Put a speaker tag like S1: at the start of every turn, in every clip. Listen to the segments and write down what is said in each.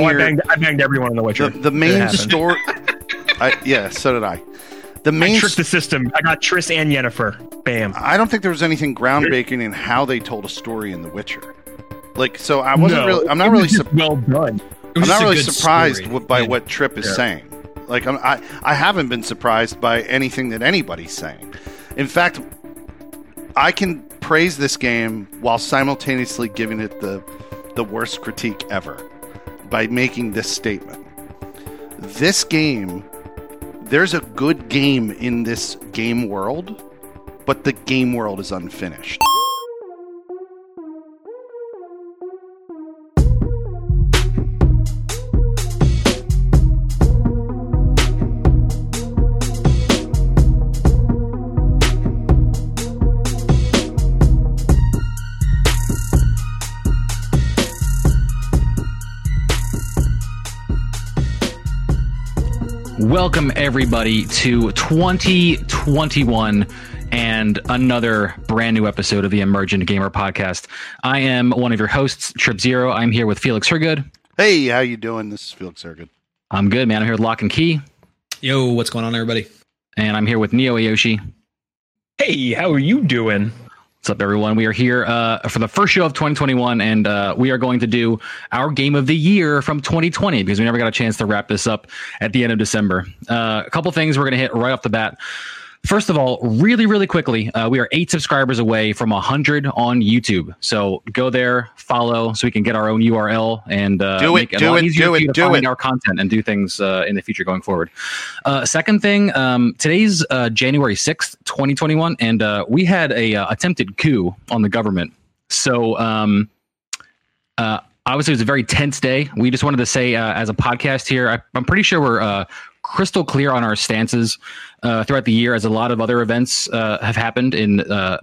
S1: Oh, I banged, I banged everyone in The Witcher.
S2: the, the main story. I, yeah, so did I. The
S1: I
S2: main.
S1: tricked the system. I got Triss and Yennefer. Bam.
S2: I don't think there was anything groundbreaking in how they told a story in The Witcher. Like, so I wasn't
S1: No,
S2: really. I'm
S1: it
S2: not
S1: was
S2: really. Su-
S1: well done.
S3: It was
S2: I'm not really surprised
S3: story.
S2: by
S3: Yeah.
S2: what Trip is
S1: Yeah.
S2: saying. Like, I'm, I I haven't been surprised by anything that anybody's saying. In fact, I can praise this game while simultaneously giving it the the worst critique ever by making this statement. This game, there's a good game in this game world, but the game world is unfinished.
S4: Welcome, everybody, to 2021 and another brand new episode of the Emergent Gamer Podcast. I am one of your hosts, Trip Zero. I'm here with Felix Hergood.
S2: Hey, how you doing? This is Felix Ergood.
S4: I'm good, man. I'm here with Lock and Key,
S3: Yo, what's going on, everybody?
S4: and I'm here with Neo Ayoshi.
S1: Hey, how are you doing?
S4: What's up, everyone? We are here uh, for the first show of 2021, and uh, we are going to do our game of the year from 2020 because we never got a chance to wrap this up at the end of December. Uh, a couple things we're going to hit right off the bat. First of all, really, really quickly, uh, we are eight subscribers away from 100 on YouTube. So go there, follow, so we can get our own URL and uh,
S2: Do it,
S4: make it
S2: do it,
S4: easier
S2: do
S4: for
S2: it,
S4: you to
S2: do it.
S4: our content and do things uh, in the future going forward. Uh, second thing, um, today's uh, January 6th, 2021, and uh, we had a uh, attempted coup on the government. So, um, uh, obviously, it was a very tense day. We just wanted to say, uh, as a podcast here, I, I'm pretty sure we're uh, crystal clear on our stances uh, throughout the year, as a lot of other events uh, have happened in uh,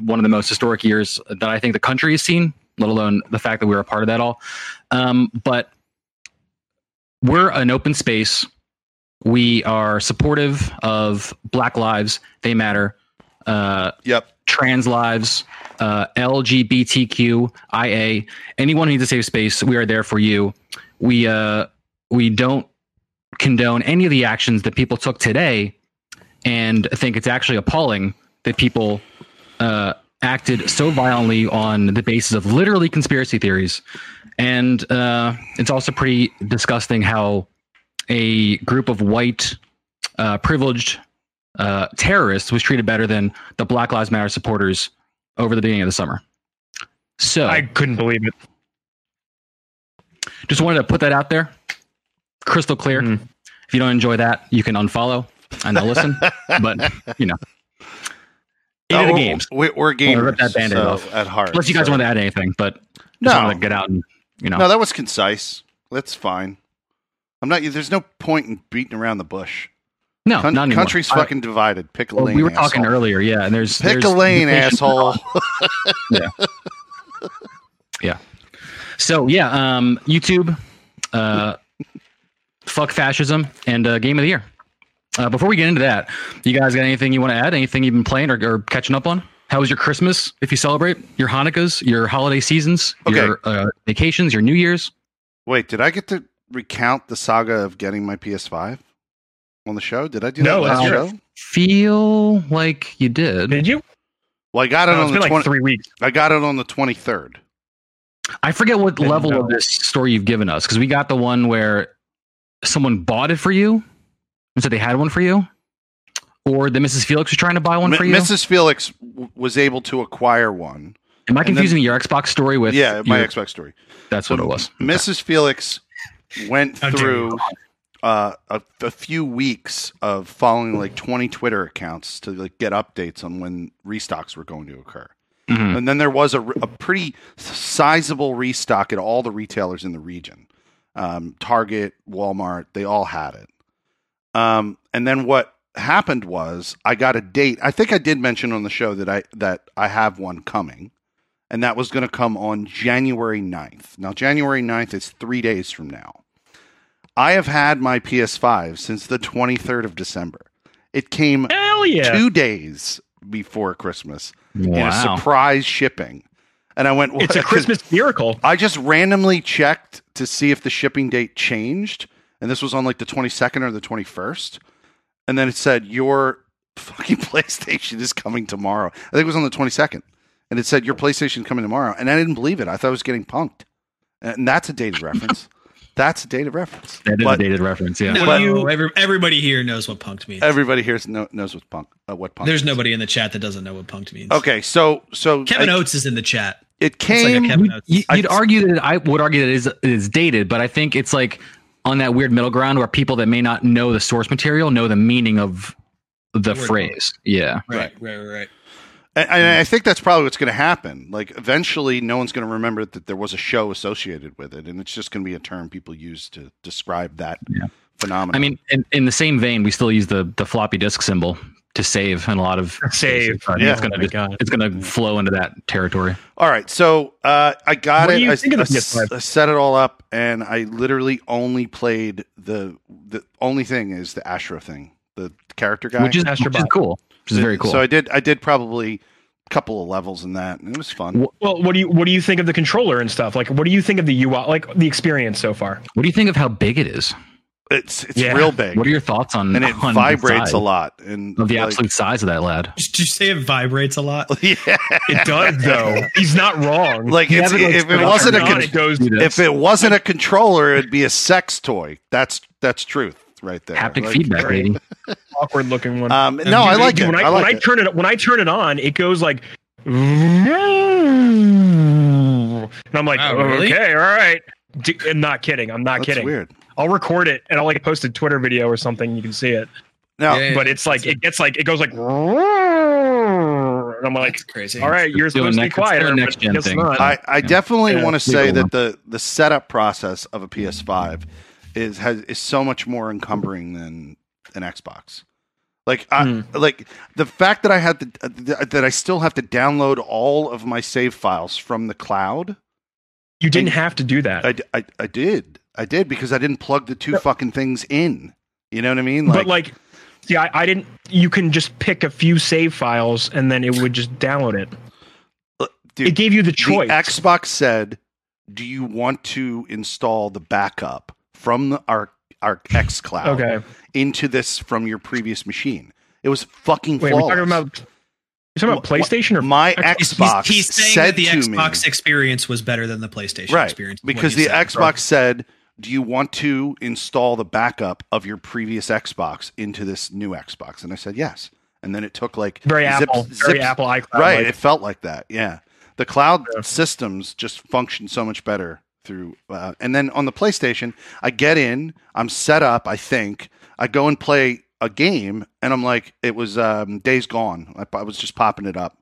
S4: one of the most historic years that I think the country has seen, let alone the fact that we were a part of that all. Um, but we're an open space. We are supportive of Black lives. They matter. Uh,
S2: Yep.
S4: trans lives, uh, LGBTQIA, anyone who needs a safe space, we are there for you. We uh, we don't condone any of the actions that people took today, and think it's actually appalling that people uh, acted so violently on the basis of literally conspiracy theories. And uh, it's also pretty disgusting how a group of white, uh, privileged uh, terrorists was treated better than the Black Lives Matter supporters over the beginning of the summer. So
S1: I couldn't believe it.
S4: just wanted to put that out there, crystal clear.
S1: Mhm.
S4: If you don't enjoy that, you can unfollow and listen. but you know, eight
S2: Oh,
S4: of the
S2: we're-
S4: games.
S2: We're, we're gamers
S4: rip that Band-Aid
S2: so,
S4: off.
S2: at heart.
S4: Unless you guys
S2: so-
S4: want to add anything, but just
S2: No.
S4: wanted to get out and you know.
S2: No, that was concise. That's fine. I'm not. There's no point in beating around the bush.
S4: no,
S2: Con-
S4: not anymore.
S2: country's
S4: I-
S2: fucking divided. Pick a
S4: well,
S2: lane.
S4: we were talking
S2: asshole.
S4: earlier, yeah, and there's
S2: Pick
S4: there's
S2: a lane, asshole.
S4: So yeah, um, YouTube, uh, fuck fascism, and uh, game of the year. Uh, before we get into that, you guys got anything you want to add? Anything you've been playing or, or catching up on? How was your Christmas? If you celebrate your Hanukkahs, your holiday seasons,
S2: Okay.
S4: your uh, vacations, your New Year's.
S2: Wait, did I get to recount the saga of getting my PS5 on the show? Did I do
S1: No,
S2: that last
S1: let's
S2: show?
S4: Feel like you did.
S1: Did you?
S2: Well, I got it
S1: Oh,
S2: on
S1: it's
S2: the
S1: been like three weeks.
S2: I got it on the 23rd.
S4: I forget what level
S1: know.
S4: of this story you've given us because we got the one where someone bought it for you and said they had one for you, or the Mrs. Felix was trying to buy one
S2: M-
S4: for you.
S2: Mrs. Felix w- was able to acquire one.
S4: Am I
S2: and then-
S4: confusing your Xbox story with?
S2: yeah, my
S4: your-
S2: Xbox story.
S4: That's
S2: So
S4: what it was.
S2: Mrs. Felix went through uh, a, a few weeks of following like 20 Twitter accounts to like get updates on when restocks were going to occur.
S4: Mhm.
S2: And then there was a, a pretty sizable restock at all the retailers in the region. Um, Target, Walmart, they all had it. Um, and then what happened was I got a date. I think I did mention on the show that I that I have one coming, and that was going to come on January 9th. Now January 9th is 3 days from now. I have had my PS5 since the 23rd of December. It came
S1: yeah.
S2: 2 days before Christmas in a surprise shipping. And I went,
S1: It's a Christmas miracle.
S2: I just randomly checked to see if the shipping date changed, and this was on like the 22nd or the 21st, and then it said your fucking PlayStation is coming tomorrow. I think it was on the 22nd, and it said your PlayStation coming tomorrow, and I didn't believe it. I thought I was getting punked, and that's a dated reference. That's a dated reference.
S4: That is
S2: But
S4: a dated reference. Yeah.
S3: No,
S2: But-
S3: every, everybody here knows what punked means.
S2: everybody here know, knows what punk. Uh, what punk.
S3: There's
S2: is.
S3: nobody in the chat that doesn't know what punked means.
S2: Okay, so so
S3: Kevin
S2: I-
S3: Oates is in the chat.
S2: It
S3: It's like
S2: came.
S3: a Kevin Oates.
S4: You,
S2: I-
S4: would argue that I would argue that it is, it is dated, but I think it's like on that weird middle ground where people that may not know the source material know the meaning of the
S3: word
S4: phrase. Yeah.
S3: Right, right, right, right.
S2: And, and I think that's probably what's going to happen. Like eventually, no one's going to remember that there was a show associated with it, and it's just going to be a term people use to describe that
S4: Yeah.
S2: phenomenon.
S4: I mean, in, in the same vein, we still use the the floppy disk symbol to save in a lot of
S1: Save.
S4: cases.
S2: Yeah.
S4: it's gonna
S1: Oh my
S4: just-
S1: God.
S4: it's gonna flow into that territory.
S2: all right, so uh, I got
S1: What
S2: it.
S1: do you
S2: I,
S1: think of the
S2: I-
S1: PS5?
S2: I set it all up, and I literally only played the the only thing is the Astro thing, the character guy,
S4: which is which is cool. Which is very cool.
S2: So I did I did probably a couple of levels in that, and it was fun.
S1: Well, what do you what do you think of the controller and stuff? Like, what do you think of the UI, like the experience so far?
S4: what do you think of how big it is?
S2: It's it's
S1: Yeah.
S2: real big,
S4: What are your thoughts on
S2: and it
S4: on
S2: vibrates a lot, and
S4: of the
S2: like-
S4: absolute size of that lad?
S3: Did you say it vibrates a lot?
S2: yeah.
S1: It does though. He's not wrong.
S2: Like it's,
S1: it,
S2: if it wasn't a con-
S1: it goes.
S2: if it wasn't a controller, it'd be a sex toy. That's that's truth right there.
S4: Haptic
S2: Like,
S4: feedback, baby.
S1: awkward looking one.
S2: Um, no, I like it.
S1: when I,
S2: I like
S1: when I
S2: it.
S1: turn it when I turn it on, it goes like, and I'm like,
S3: Wow,
S1: oh,
S3: really?
S1: okay, all right. D- I'm not kidding. I'm not
S2: That's
S1: kidding.
S2: weird.
S1: I'll record it and I'll like post a Twitter video or something. You can see it,
S2: No,
S3: Yeah.
S1: but it's like it gets like it goes like, and I'm like,
S3: That's crazy.
S1: all right, you're
S4: Still
S1: supposed to be
S4: next- still
S1: quieter,
S4: next gen thing.
S1: not.
S2: I, I definitely
S1: Yeah,
S2: want to say that the the setup process of a PS5 is has is so much more encumbering than an Xbox. Like I,
S1: Hmm.
S2: like the fact that I had to that I still have to download all of my save files from the cloud.
S1: you didn't have to do that.
S2: I, d- I, I did. I did because I didn't plug the two
S1: No.
S2: fucking things in. You know what I mean?
S1: but like, see, I, I didn't. You can just pick a few save files and then it would just download it.
S2: Uh, dude,
S1: it gave you the choice.
S2: The Xbox said, "Do you want to install the backup from the, our our X Cloud
S1: okay.
S2: into this from your previous machine?" It was fucking
S1: Wait,
S2: flawless.
S1: we're talking about. You're talking about PlayStation or
S2: my
S1: Xbox?
S3: He's, he's, he's saying
S2: said
S3: that the Xbox
S2: me,
S3: experience was better than the PlayStation
S2: right?
S3: experience.
S2: Because
S3: you
S2: the
S3: said.
S2: Xbox said, "Do you want to install the backup of your previous Xbox into this new Xbox?" And I said yes. And then it took like
S1: very
S2: zip-
S1: Apple, very
S2: zips-
S1: Apple iCloud.
S2: right
S1: like-
S2: it felt like that yeah the cloud
S1: Yeah.
S2: systems just function so much better through uh, and then on the playstation i get in i'm set up i think i go and play a game and i'm like it was um, days gone I, I was just popping it up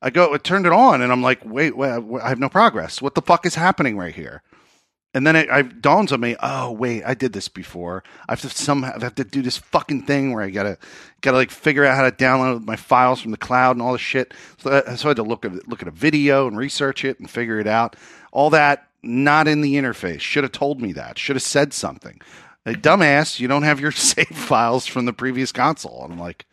S2: i go i turned it on and i'm like wait wait i have no progress what the fuck is happening right here and then it, it dawns on me, oh wait, I did this before. I have to somehow have to do this fucking thing where I gotta gotta like figure out how to download my files from the cloud and all this shit. So, I, so I had to look at look at a video and research it and figure it out. All that not in the interface. Should have told me that. Should have said something. Like, dumbass, you don't have your save files from the previous console. And I'm like,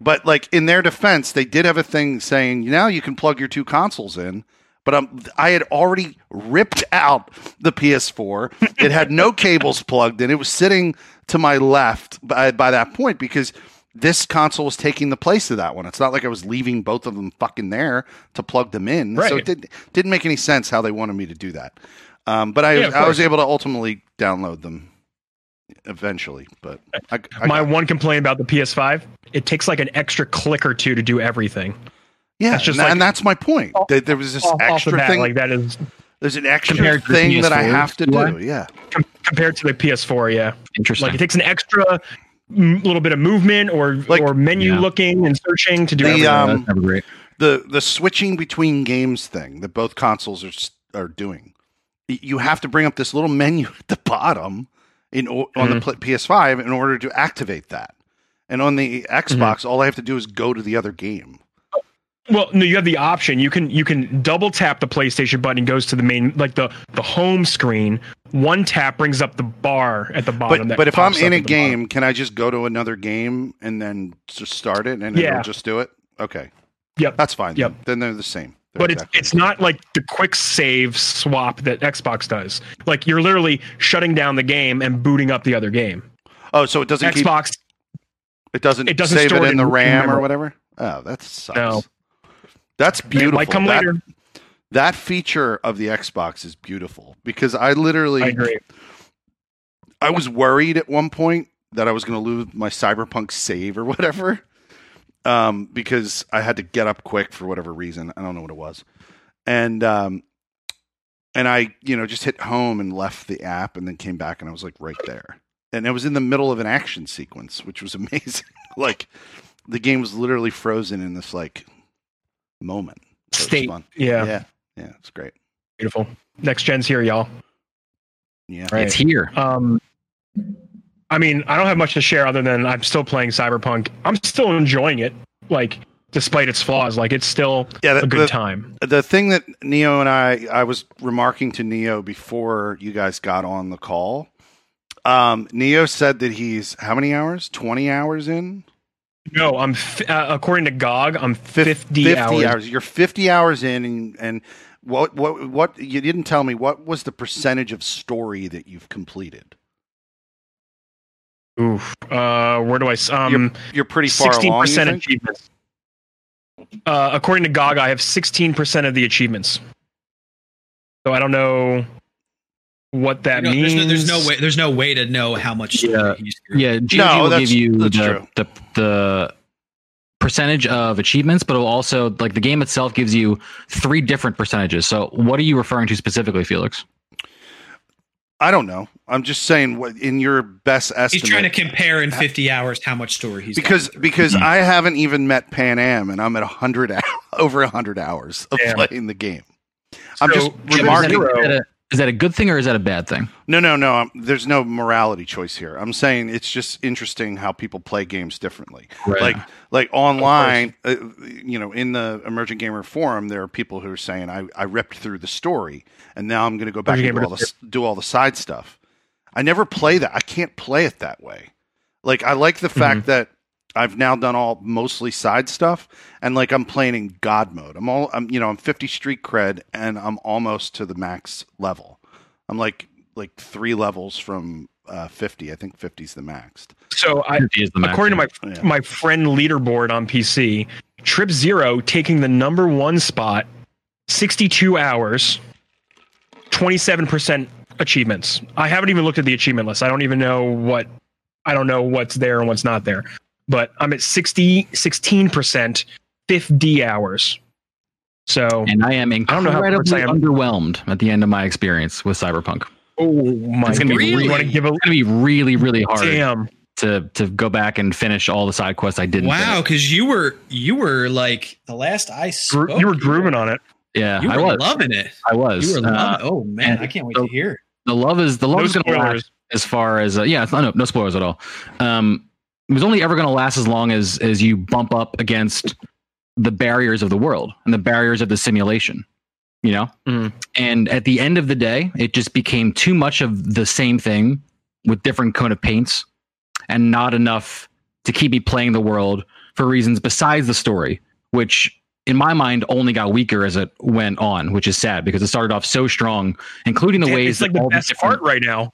S2: but like in their defense, they did have a thing saying now you can plug your two consoles in. But um, I had already ripped out the PS4. It had no cables plugged in. It was sitting to my left by, by that point because this console was taking the place of that one. It's not like I was leaving both of them fucking there to plug them in. So it did, didn't make any sense how they wanted me to do that. Um, but I,
S1: Yeah,
S2: I was able to ultimately download them eventually. But I, I
S1: My one complaint about the PS5, it takes like an extra click or two to do everything.
S2: Yeah,
S1: That's just
S2: and,
S1: like-
S2: and that's my point.
S1: Off-
S2: There, there was this
S1: Off, off
S2: extra
S1: bat,
S2: thing.
S1: like that is
S2: there's an extra
S4: Compared
S2: thing that I have to do. Yeah,
S1: com- compared to the PS4. Yeah,
S4: Interesting.
S1: like it takes an extra mm, little bit of movement or
S2: Like-
S1: or menu
S4: Yeah.
S1: looking and searching to do
S2: The,
S1: everything.
S2: um,
S4: That's never great.
S2: the the switching between games thing that both consoles are are doing. You have to bring up this little menu at the bottom in o- on
S1: Mm-hmm.
S2: the PS5 in order to activate that. And on the Xbox,
S1: Mm-hmm.
S2: all I have to do is go to the other game.
S1: Well, no, you have the option. You can you can double tap the PlayStation button, goes to the main like the the home screen. One tap brings up the bar at the bottom.
S2: But
S1: that
S2: but if I'm in a
S1: the bottom.
S2: game, can I just go to another game and then just start it and
S1: Yeah.
S2: it'll just do it? Okay.
S1: Yep.
S2: That's fine.
S1: Yep.
S2: Then. then they're the same. They're
S1: but it's
S2: exactly-
S1: it's not like the quick save swap that Xbox does. Like you're literally shutting down the game and booting up the other game.
S2: oh, so it doesn't keep
S1: Xbox,
S2: it doesn't
S1: it doesn't
S2: save it in the RAM or whatever. Oh, that sucks.
S1: No.
S2: That's
S1: it
S2: beautiful.
S1: might come
S2: that,
S1: later.
S2: that feature of the Xbox is beautiful because I literally
S1: I agree.
S2: I was worried at one point that I was going to lose my Cyberpunk save or whatever, um, because I had to get up quick for whatever reason. I don't know what it was, and um, and I you know just hit home and left the app and then came back and I was like right there, and it was in the middle of an action sequence, which was amazing. like the game was literally frozen in this like moment. So
S1: State.
S2: fun.
S1: Yeah,
S2: yeah, yeah, it's great.
S1: beautiful. Next gen's here, y'all.
S2: Yeah,
S1: Right.
S4: It's here.
S1: Um, I mean, I don't have much to share other than I'm still playing Cyberpunk. I'm still enjoying it, like despite its flaws. Like it's still
S2: yeah.
S1: a good
S2: the-
S1: time.
S2: the thing that Neo and I I was remarking to Neo before you guys got on the call. Um, Neo said that he's how many hours? Twenty hours in.
S1: No, I'm uh, according to GOG, I'm
S2: Fif-
S1: 50, hours.
S2: You're fifty hours in, and and what what what you didn't tell me what was the percentage of story that you've completed?
S1: Oof. Uh, where do I? Um,
S2: You're pretty far
S1: sixteen
S2: along. you
S1: percent
S2: think?
S1: achievements. Uh, according to GOG, I have sixteen percent of the achievements. So I don't know what that
S3: You know,
S1: means.
S3: there's, no, there's no way. There's no way to know how much story
S4: Yeah.
S3: he's.
S4: Yeah, GOG
S2: No,
S4: will
S2: that's-
S4: give you
S2: that's
S4: the,
S2: true.
S4: the the percentage of achievements, but it'll also like the game itself gives you three different percentages. So, what are you referring to specifically, Felix?
S2: I don't know. I'm just saying what in your best estimate.
S3: He's trying to compare in 50 hours how much story he's
S2: because
S3: gotten through.
S2: because
S4: Hmm.
S2: I haven't even met Panam, and I'm at hundred over hundred hours of
S1: Damn.
S2: playing the game. I'm just remarking.
S1: Zero-
S4: Is a, is that a good thing or is that a bad thing?
S2: No, no, no. Um, there's no morality choice here. I'm saying it's just interesting how people play games differently. Like like online, uh, you know, in the Emergent Gamer forum, there are people who are saying, "I, I ripped through the story, and now I'm going to go back and do all, the, do all the side stuff." I never play that. I can't play it that way. Like I like the fact that I've now done all mostly side stuff, and like I'm playing in God mode. I'm all I'm you know I'm 50 street cred, and I'm almost to the max level. I'm like like three levels from uh, 50. I think 50 is the max.
S1: So I,
S4: 50 is the max.
S1: according to my
S2: Yeah.
S1: my friend leaderboard on PC, Trip Zero taking the number one spot, 62 hours, 27% achievements. I haven't even looked at the achievement list. I don't even know what I don't know what's there and what's not there. But I'm at 60 16%, 50 hours. So
S4: and I am
S1: don't know how
S4: incredibly
S1: I am.
S4: underwhelmed at the end of my experience with Cyberpunk.
S1: oh my
S4: It's gonna be really-
S1: want to give a
S4: It's going to be really, really hard
S1: damn.
S4: to to go back and finish all the side quests I didn't.
S3: wow, because you were you were like the last I
S1: Gro-
S3: spoke,
S1: you were grooving on it.
S4: Yeah,
S3: You
S4: I was.
S3: loving it.
S4: I was.
S3: You were
S4: Uh.
S3: Oh man, I can't wait
S4: so-
S3: to hear.
S4: the love is the love
S1: No
S4: is going to last as far as uh, yeah, no, no spoilers at all. Um, it was only ever going to last as long as as you bump up against the barriers of the world and the barriers of the simulation. You know,
S1: Mhm.
S4: and at the end of the day, it just became too much of the same thing with different coat of paints, and not enough to keep me playing the world for reasons besides the story, which in my mind only got weaker as it went on, which is sad because it started off so strong, including the
S1: Damn,
S4: ways
S1: it's like
S4: that
S1: the
S4: all
S1: best part right now.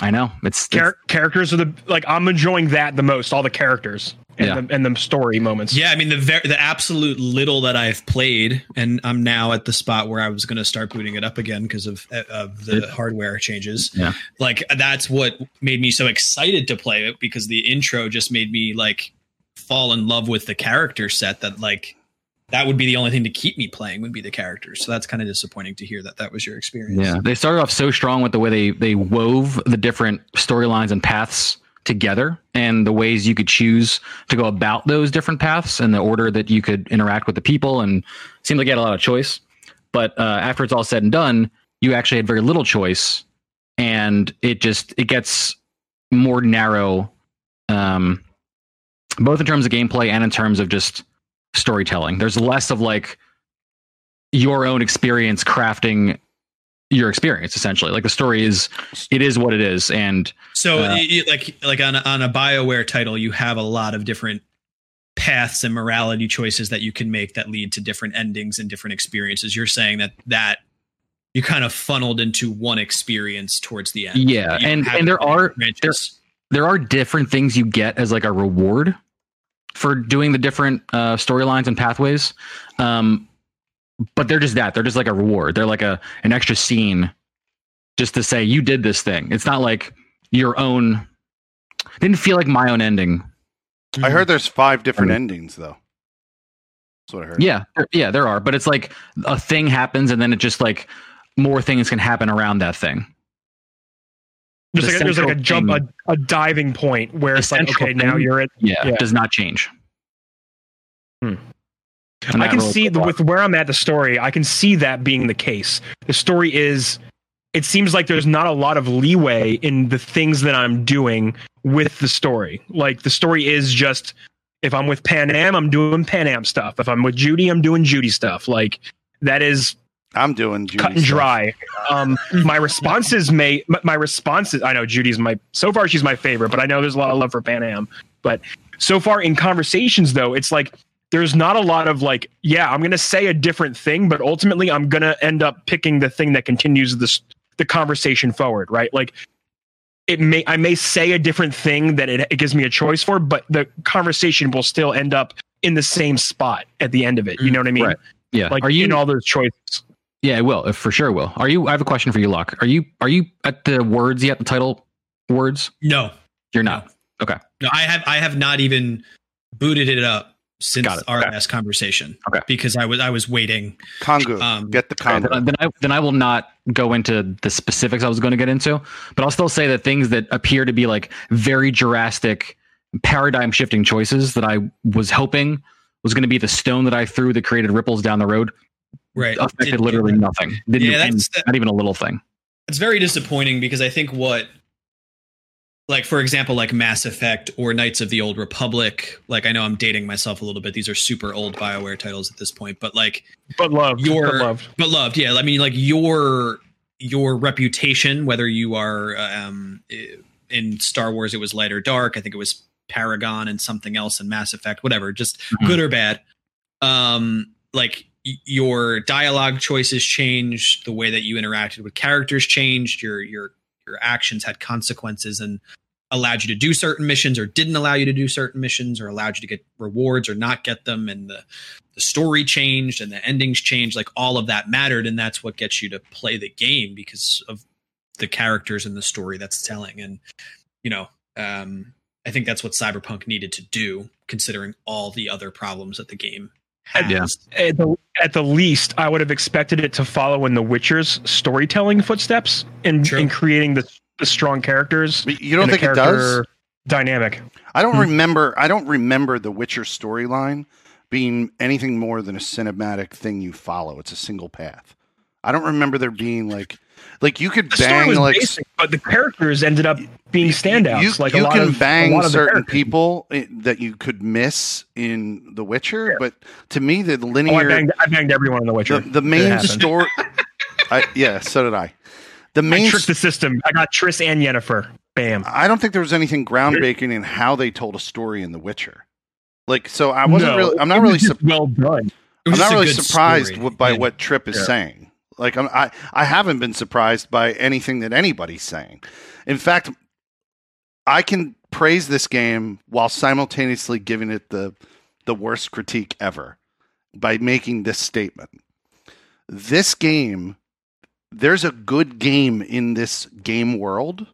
S4: I know it's, it's
S1: characters are the like I'm enjoying that the most. All the characters and
S4: Yeah.
S1: the and the story moments.
S3: Yeah, I mean the ver- the absolute little that I've played, and I'm now at the spot where I was going to start booting it up again because of of the hardware changes.
S4: Yeah.
S3: like that's what made me so excited to play it because the intro just made me like fall in love with the character set. That like that would be the only thing to keep me playing would be the characters. So that's kind of disappointing to hear that that was your experience.
S4: yeah. They started off so strong with the way they they wove the different storylines and paths together, and the ways you could choose to go about those different paths, and the order that you could interact with the people, and seemed like you had a lot of choice. But uh, after it's all said and done, you actually had very little choice, and it just it gets more narrow, um, both in terms of gameplay and in terms of just storytelling. There's less of like your own experience crafting your experience essentially like the story is it is what it is and
S3: So
S4: Uh,
S3: y- like like on a, on a Bioware title, you have a lot of different paths and morality choices that you can make that lead to different endings and different experiences. You're saying that that you kind of funneled into one experience towards the end.
S4: Yeah, and and there are
S3: branches.
S4: there are different things you get as like a reward for doing the different uh, storylines and pathways. Um, but they're just that. They're just like a reward. They're like a an extra scene just to say you did this thing. It's not like your own didn't feel like my own ending.
S2: I heard there's five different
S4: Mm.
S2: endings though. That's what I heard.
S4: Yeah, yeah, there are, but it's like a thing happens and then it just like more things can happen around that thing.
S1: There's
S4: The
S1: like, a, there's like a jump, a, a diving point where it's like, okay, now you're at.
S4: Yeah,
S1: Yeah.
S4: does not change.
S1: Hmm. I can see the, with where I'm at the story. I can see that being the case. The story is. It seems like there's not a lot of leeway in the things that I'm doing with the story. Like the story is just if I'm with Panam, I'm doing Panam stuff. If I'm with Judy, I'm doing Judy stuff. Like that is
S2: I'm doing Judy
S1: cut and
S2: stuff.
S1: dry. Um, my responses may my- my responses. I know Judy's my so far she's my favorite, but I know there's a lot of love for Panam. But so far in conversations though, it's like there's not a lot of like, yeah, I'm gonna say a different thing, but ultimately I'm gonna end up picking the thing that continues this the conversation forward, right? Like it may I may say a different thing that it, it gives me a choice for, but the conversation will still end up in the same spot at the end of it. You know what I mean?
S4: Right. Yeah.
S1: Like
S4: are you
S1: in all those choices.
S4: Yeah, it will. It for sure will. Are you? I have a question for you, Locke. Are you? Are you at the words yet? The title words?
S3: No,
S4: You're not. Okay.
S3: No, I have I have not even booted it up since
S4: it.
S3: our
S4: Okay.
S3: last conversation.
S4: Okay.
S3: because I was I was waiting.
S2: Congo.
S3: Um,
S2: Get the
S4: Okay,
S2: Congo.
S4: then, then I then I will not go into the specifics I was going to get into, but I'll still say that things that appear to be like very drastic paradigm shifting choices that I was hoping was going to be the stone that I threw that created ripples down the road
S3: Right,
S4: affected
S3: Didn't
S4: literally
S3: that.
S4: nothing. Didn't
S3: Yeah,
S4: do any-
S3: that's- that-
S4: not even a little thing.
S3: it's very disappointing because I think what like for example like Mass Effect or Knights of the Old Republic like I know I'm dating myself a little bit these are super old BioWare titles at this point but like
S1: But loved.
S3: Your-
S1: but loved.
S3: but loved yeah I mean like your your reputation whether you are um in Star Wars it was light or dark I think it was Paragon and something else in Mass Effect whatever just
S4: Mhm.
S3: good or bad um like y- your dialogue choices changed the way that you interacted with characters changed your your your actions had consequences and allowed you to do certain missions or didn't allow you to do certain missions or allowed you to get rewards or not get them and the the story changed and the endings changed like all of that mattered and that's what gets you to play the game because of the characters and the story that's telling. And you know um i think that's what cyberpunk needed to do considering all the other problems that the game has
S4: Yeah.
S1: At the, at the least, I would have expected it to follow in The Witcher's storytelling footsteps in,
S3: True.
S1: in creating the, the strong characters.
S2: But you don't think it does?
S1: Dynamic.
S2: I don't
S1: Hmm.
S2: remember. I don't remember the Witcher storyline being anything more than a cinematic thing you follow. It's a single path. I don't remember there being like, like you could
S1: The story
S2: bang
S1: was
S2: like
S1: basic, but the characters ended up being standouts.
S2: You,
S1: like
S2: you
S1: a lot
S2: can
S1: of,
S2: bang
S1: a lot of
S2: certain people eh, that you could miss in The Witcher,
S1: Yeah.
S2: but to me, the
S1: Oh, I
S2: linear,
S1: banged, I banged everyone in The Witcher.
S2: the, the main story. I, yeah, so did I. The
S1: I
S2: main.
S1: tricked the system. I got Triss and Yennefer. Bam.
S2: I don't think there was anything groundbreaking in how they told a story in The Witcher. Like, so I wasn't
S1: No,
S2: really. I'm not really.
S1: just
S2: Sur-
S1: well done.
S2: I'm not really surprised
S3: story.
S2: by
S3: Yeah.
S2: what Trip is
S1: Yeah.
S2: saying. Like I'm, I, I haven't been surprised by anything that anybody's saying. In fact, I can praise this game while simultaneously giving it the the worst critique ever by making this statement. This game, there's a good game in this game world,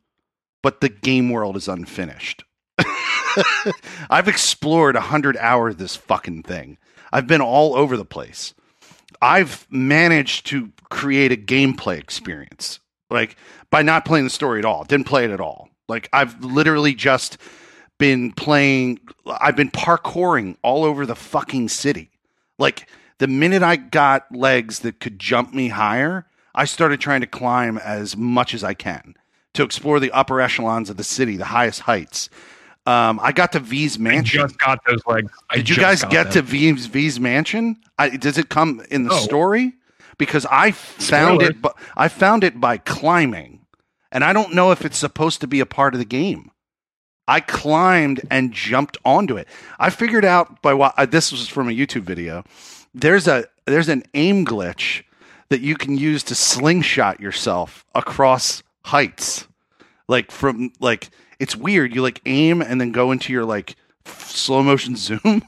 S2: but the game world is unfinished. I've explored a hundred hours of this fucking thing. I've been all over the place. I've managed to create a gameplay experience, like by not playing the story at all. Didn't play it at all. Like I've literally just been playing. I've been parkouring all over the fucking city. Like the minute I got legs that could jump me higher, I started trying to climb as much as I can to explore the upper echelons of the city, the highest heights. Um, I got to V's mansion.
S1: I just got those legs. I
S2: Did you guys get
S1: them.
S2: to V's V's mansion? I, does it come in the
S1: No.
S2: story? Because I found
S1: Spoiler.
S2: it, but I found it by climbing, and I don't know if it's supposed to be a part of the game. I climbed and jumped onto it. I figured out by what uh, this was from a YouTube video. There's a there's an aim glitch that you can use to slingshot yourself across heights. Like from like it's weird. You like aim and then go into your like f- slow motion zoom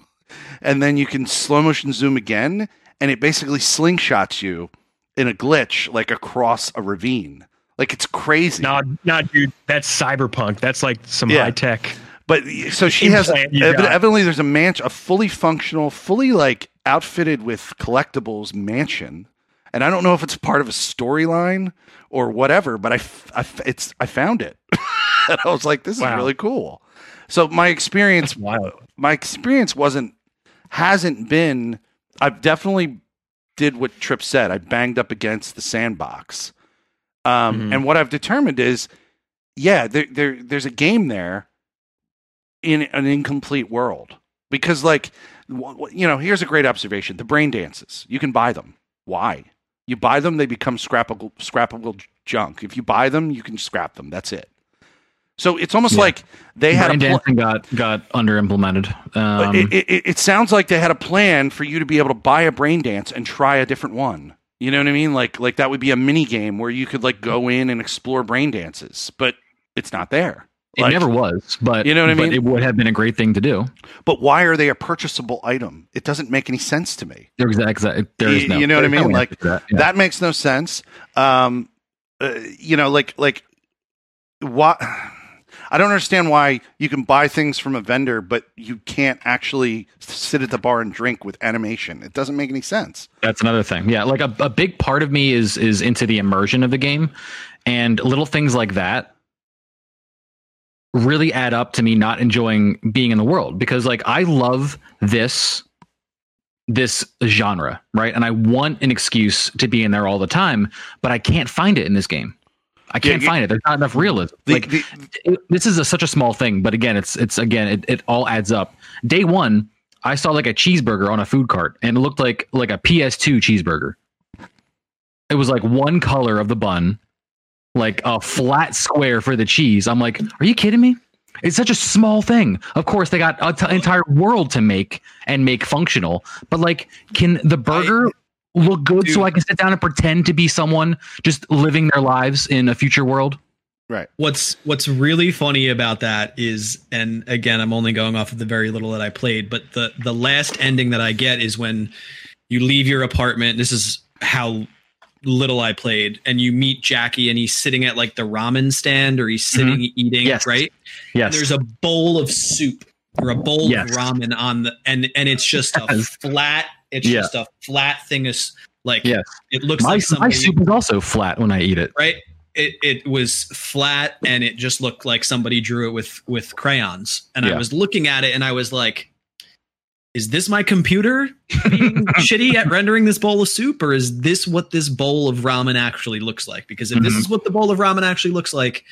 S2: and then you can slow motion zoom again and it basically slingshots you in a glitch like across a ravine. Like it's crazy.
S1: Nah, nah, dude, that's cyberpunk. That's like some
S2: Yeah.
S1: high tech.
S2: But so she has ev- evidently there's a mansion, a fully functional, fully like outfitted with collectibles mansion, and I don't know if it's part of a storyline or whatever. But I, f- I f- it's I found it, and I was like, this is
S1: Wow.
S2: really cool. So my experience, my experience wasn't hasn't been. I've definitely did what Trip said. I banged up against the sandbox, um,
S1: Mhm.
S2: and what I've determined is, yeah, there, there there's a game there in an incomplete world because, like, you know, here's a great observation: the brain dances. You can buy them. Why? You buy them, they become scrappable scrappable junk. If you buy them, you can scrap them. That's it. So it's almost
S4: Yeah.
S2: like they had a
S4: Brain
S2: pl-
S4: got got under implemented. Um,
S2: it, it, it, sounds like they had a plan for you to be able to buy a brain dance and try a different one. You know what I mean? Like like that would be a mini game where you could like go in and explore brain dances, but it's not there.
S4: it never was, but
S2: You know what I mean?
S4: It would have been a great thing to do.
S2: But why are they a purchasable item? It doesn't make any sense to me.
S4: There, exa- exa- there is
S2: You-
S4: no.
S2: you know what I
S4: there's no
S2: mean? Like,
S4: that. Yeah.
S2: That makes no sense. Um, uh, you know, like like what? I don't understand why you can buy things from a vendor, but you can't actually sit at the bar and drink with animation. It doesn't make any sense.
S4: That's another thing. Yeah, like a, a big part of me is is into the immersion of the game, and little things like that really add up to me not enjoying being in the world because like I love this this genre, right? And I want an excuse to be in there all the time, but I can't find it in this game. I can't
S2: you-
S4: find it. There's not enough realism.
S2: The-
S4: like
S2: the-
S4: it- this is a, such a small thing, but again, it's it's again it, it all adds up. Day one, I saw like a cheeseburger on a food cart, and it looked like like a PS2 cheeseburger. It was like one color of the bun, like a flat square for the cheese. I'm like, are you kidding me? It's such a small thing. Of course, they got an entire world to make and make functional, but like, can the burger look good so I can sit down and pretend to be someone just living their lives in a future world? Right.
S3: What's what's really funny about that is, and again, I'm only going off of the very little that I played, but the the last ending that I get is when you leave your apartment. This is how little I played, and you meet Jackie, and he's sitting at like the ramen stand, or he's mm-hmm. sitting eating,
S4: Yes.
S3: right?
S4: Yes.
S3: There's a bowl of soup or a bowl
S4: Yes.
S3: of ramen on the, and and it's just a flat. It's
S4: Yeah.
S3: just a flat thing. Is like
S4: Yes.
S3: it looks
S4: my,
S3: like
S4: my soup is also flat when I eat it.
S3: right it it was flat and it just looked like somebody drew it with with crayons and i was looking at it and i was like is this my computer being shitty at rendering this bowl of soup or is this what this bowl of ramen actually looks like because if this
S4: Mhm.
S3: is what the bowl of ramen actually looks like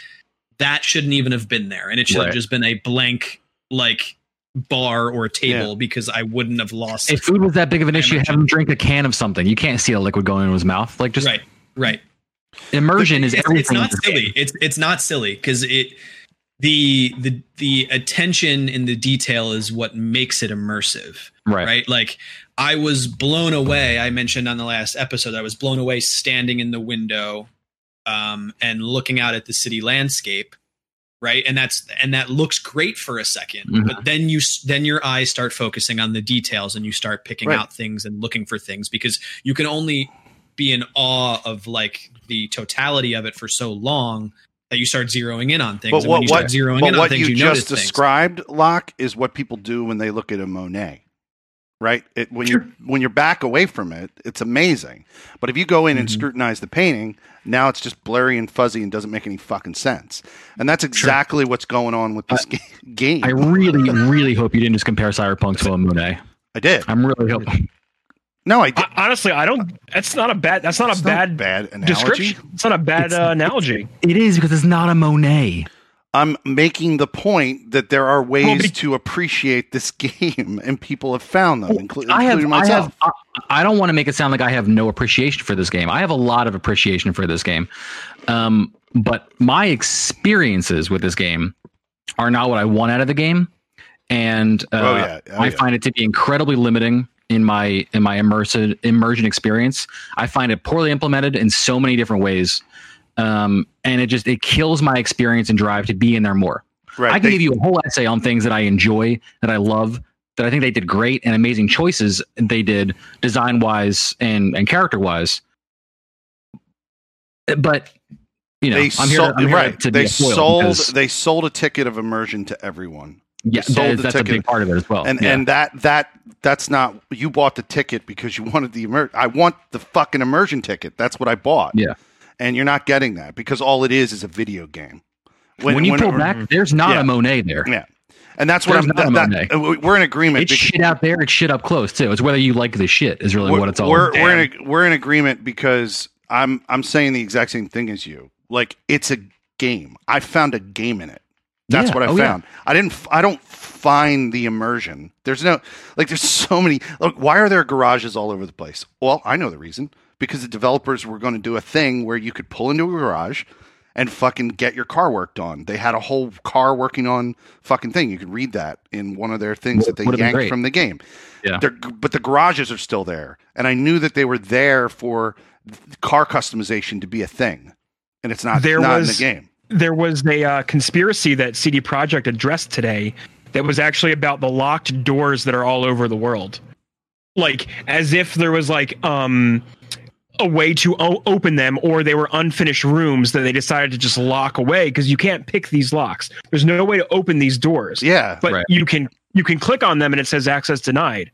S3: that shouldn't even have been there and it should
S4: Right.
S3: have just been a blank like bar or table because i wouldn't have lost
S4: If food was that big of an issue, have him drink a can of something. You can't see a liquid going into his mouth. Like just
S3: right right
S4: immersion is
S3: it's,
S4: everything.
S3: it's not
S4: in this game.
S3: silly. It's it's not silly because it the the the attention in the detail is what makes it immersive,
S4: Right.
S3: right? Like I was blown away. I mentioned on the last episode, I was blown away standing in the window um, and looking out at the city landscape. Right, and that's and that looks great for a 2nd
S4: Mhm.
S3: but then you then your eyes start focusing on the details, and you start picking
S2: Right.
S3: out things and looking for things because you can only be in awe of like the totality of it for so long that you start zeroing in on things.
S2: But
S3: and
S2: what
S3: you
S2: what,
S3: start zeroing
S2: but
S3: in on things,
S2: you,
S3: you,
S2: just
S3: things.
S2: described, Locke, is what people do when they look at a Monet. Right? It, when
S3: Sure.
S2: you when you're back away from it, it's amazing. But if you go in and
S3: Mhm.
S2: scrutinize the painting, now it's just blurry and fuzzy and doesn't make any fucking sense. And that's exactly what's going on with this ga- game.
S4: I really, really hope you didn't just compare Cyberpunk to a Monet.
S2: I did.
S4: I'm really hoping.
S2: No, I.
S1: I, honestly, I don't. That's not a bad. That's not
S2: It's
S1: a bad,
S2: bad analogy.
S1: description. It's not a bad
S4: It's-
S1: uh, analogy.
S4: It is because it's not a Monet.
S2: I'm making the point that there are ways
S1: be-
S2: to appreciate this game, and people have found them, inclu-
S4: I have,
S2: including
S4: I
S2: myself.
S4: have, I, I don't want to make it sound like I have no appreciation for this game. I have a lot of appreciation for this game. Um, but my experiences with this game are not what I want out of the game, and uh,
S2: oh yeah, oh,
S4: I
S2: yeah.
S4: find it to be incredibly limiting in my in my immersive immersion experience. I find it poorly implemented in so many different ways, um, and it just it kills my experience and drive to be in there more.
S2: right.
S4: I can
S2: they-
S4: give you a whole essay on things that I enjoy, that I love, that I think they did great and amazing choices they did design wise and and character wise. But you know,
S2: they
S4: I'm here.
S2: sold,
S4: I'm here
S2: right.
S4: to
S2: they
S4: a
S2: sold they sold a ticket of immersion to everyone.
S4: yeah,
S2: sold
S4: that that's a
S2: ticket.
S4: big part of it as well.
S2: and
S4: yeah.
S2: and that that that's not you bought the ticket because you wanted the immer I want the fucking immersion ticket. That's what I bought.
S4: Yeah.
S2: And you're not getting that because all it is is a video game.
S4: when, you pull back, there's not
S2: Yeah.
S4: a Monet there.
S2: yeah. And that's what
S4: There's
S2: I'm that, that- uh, we're in agreement.
S4: It's shit out there. It's shit up close too. It's whether you like the shit is really what it's all.
S2: we're,
S4: about.
S2: we're in a, we're in agreement because I'm I'm saying the exact same thing as you. Like it's a game. I found a game in it. That's
S4: Yeah.
S2: what I
S4: Oh, yeah.
S2: found. I didn't. I don't find the immersion. There's no like. There's so many. Look, why are there garages all over the place? Well, I know the reason. Because the developers were going to do a thing where you could pull into a garage and fucking get your car worked on. They had a whole car working on fucking thing. You could read that in one of their things that they
S4: Would've
S2: yanked from the game.
S4: Yeah.
S2: They're, but the garages are still there, and I knew that they were there for car customization to be a thing, and it's not
S1: There
S2: not
S1: was-
S2: in the game.
S1: there was a uh, conspiracy that CD Projekt addressed today that was actually about the locked doors that are all over the world. Like as if there was like um a way to o- open them or they were unfinished rooms that they decided to just lock away because you can't pick these locks. There's no way to open these doors.
S2: Yeah,
S1: But
S4: Right.
S1: you can you can click on them and it says access denied.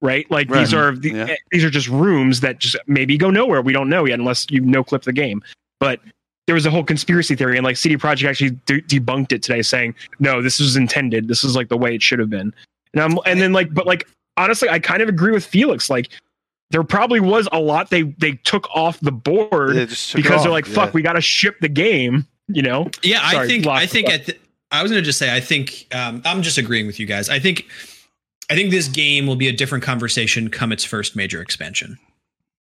S1: Right? Like these are the,
S2: Yeah.
S1: these are just rooms that just maybe go nowhere. We don't know yet unless you no clip the game. But there was a whole conspiracy theory and like CD Projekt actually de- debunked it today saying, "No, this was intended. This is like the way it should have been." And I'm and then like but like honestly, I kind of agree with Felix like there probably was a lot they they took off the board
S2: They just
S1: because they're like, "Fuck,
S2: yeah.
S1: we got to ship the game," you know?
S3: Yeah, I think I think at the, I was going to just say I think um, I'm just agreeing with you guys. I think I think this game will be a different conversation come its first major expansion.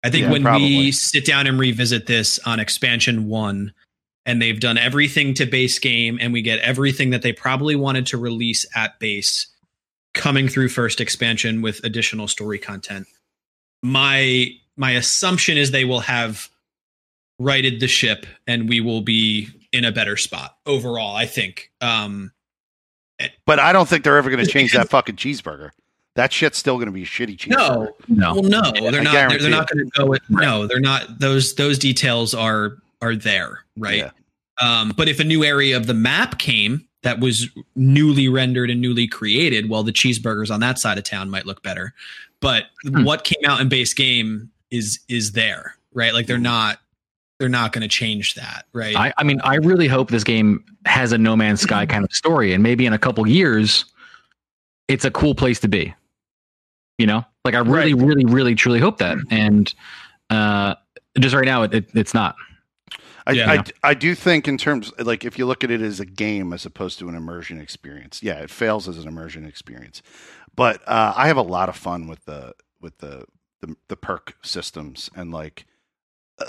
S3: I think
S2: Yeah,
S3: when
S2: probably.
S3: we sit down and revisit this on expansion 1 and they've done everything to base game and we get everything that they probably wanted to release at base coming through first expansion with additional story content. My my assumption is they will have righted the ship and we will be in a better spot overall i think um
S2: but I don't think they're ever going to change that fucking cheeseburger. That shit's still going to be a shitty cheeseburger.
S3: no
S4: no.
S3: well no they're
S2: I
S3: not they're, they're not going to go with no they're not those those details are are there right
S2: Yeah.
S3: um but if a new area of the map came that was newly rendered and newly created well the cheeseburgers on that side of town might look better but
S4: Hmm.
S3: what came out in base game is is there right like they're not they're not going to change that right
S4: I, I mean, I really hope this game has a No Man's Sky kind of story, and maybe in a couple years, it's a cool place to be. You know, like I really, really, really, truly hope that. And uh, just right now, it, it, it's not.
S2: I,
S3: Yeah.
S2: I, I do think in terms like if you look at it as a game as opposed to an immersion experience, yeah, it fails as an immersion experience. But uh, I have a lot of fun with the with the the, the perk systems and like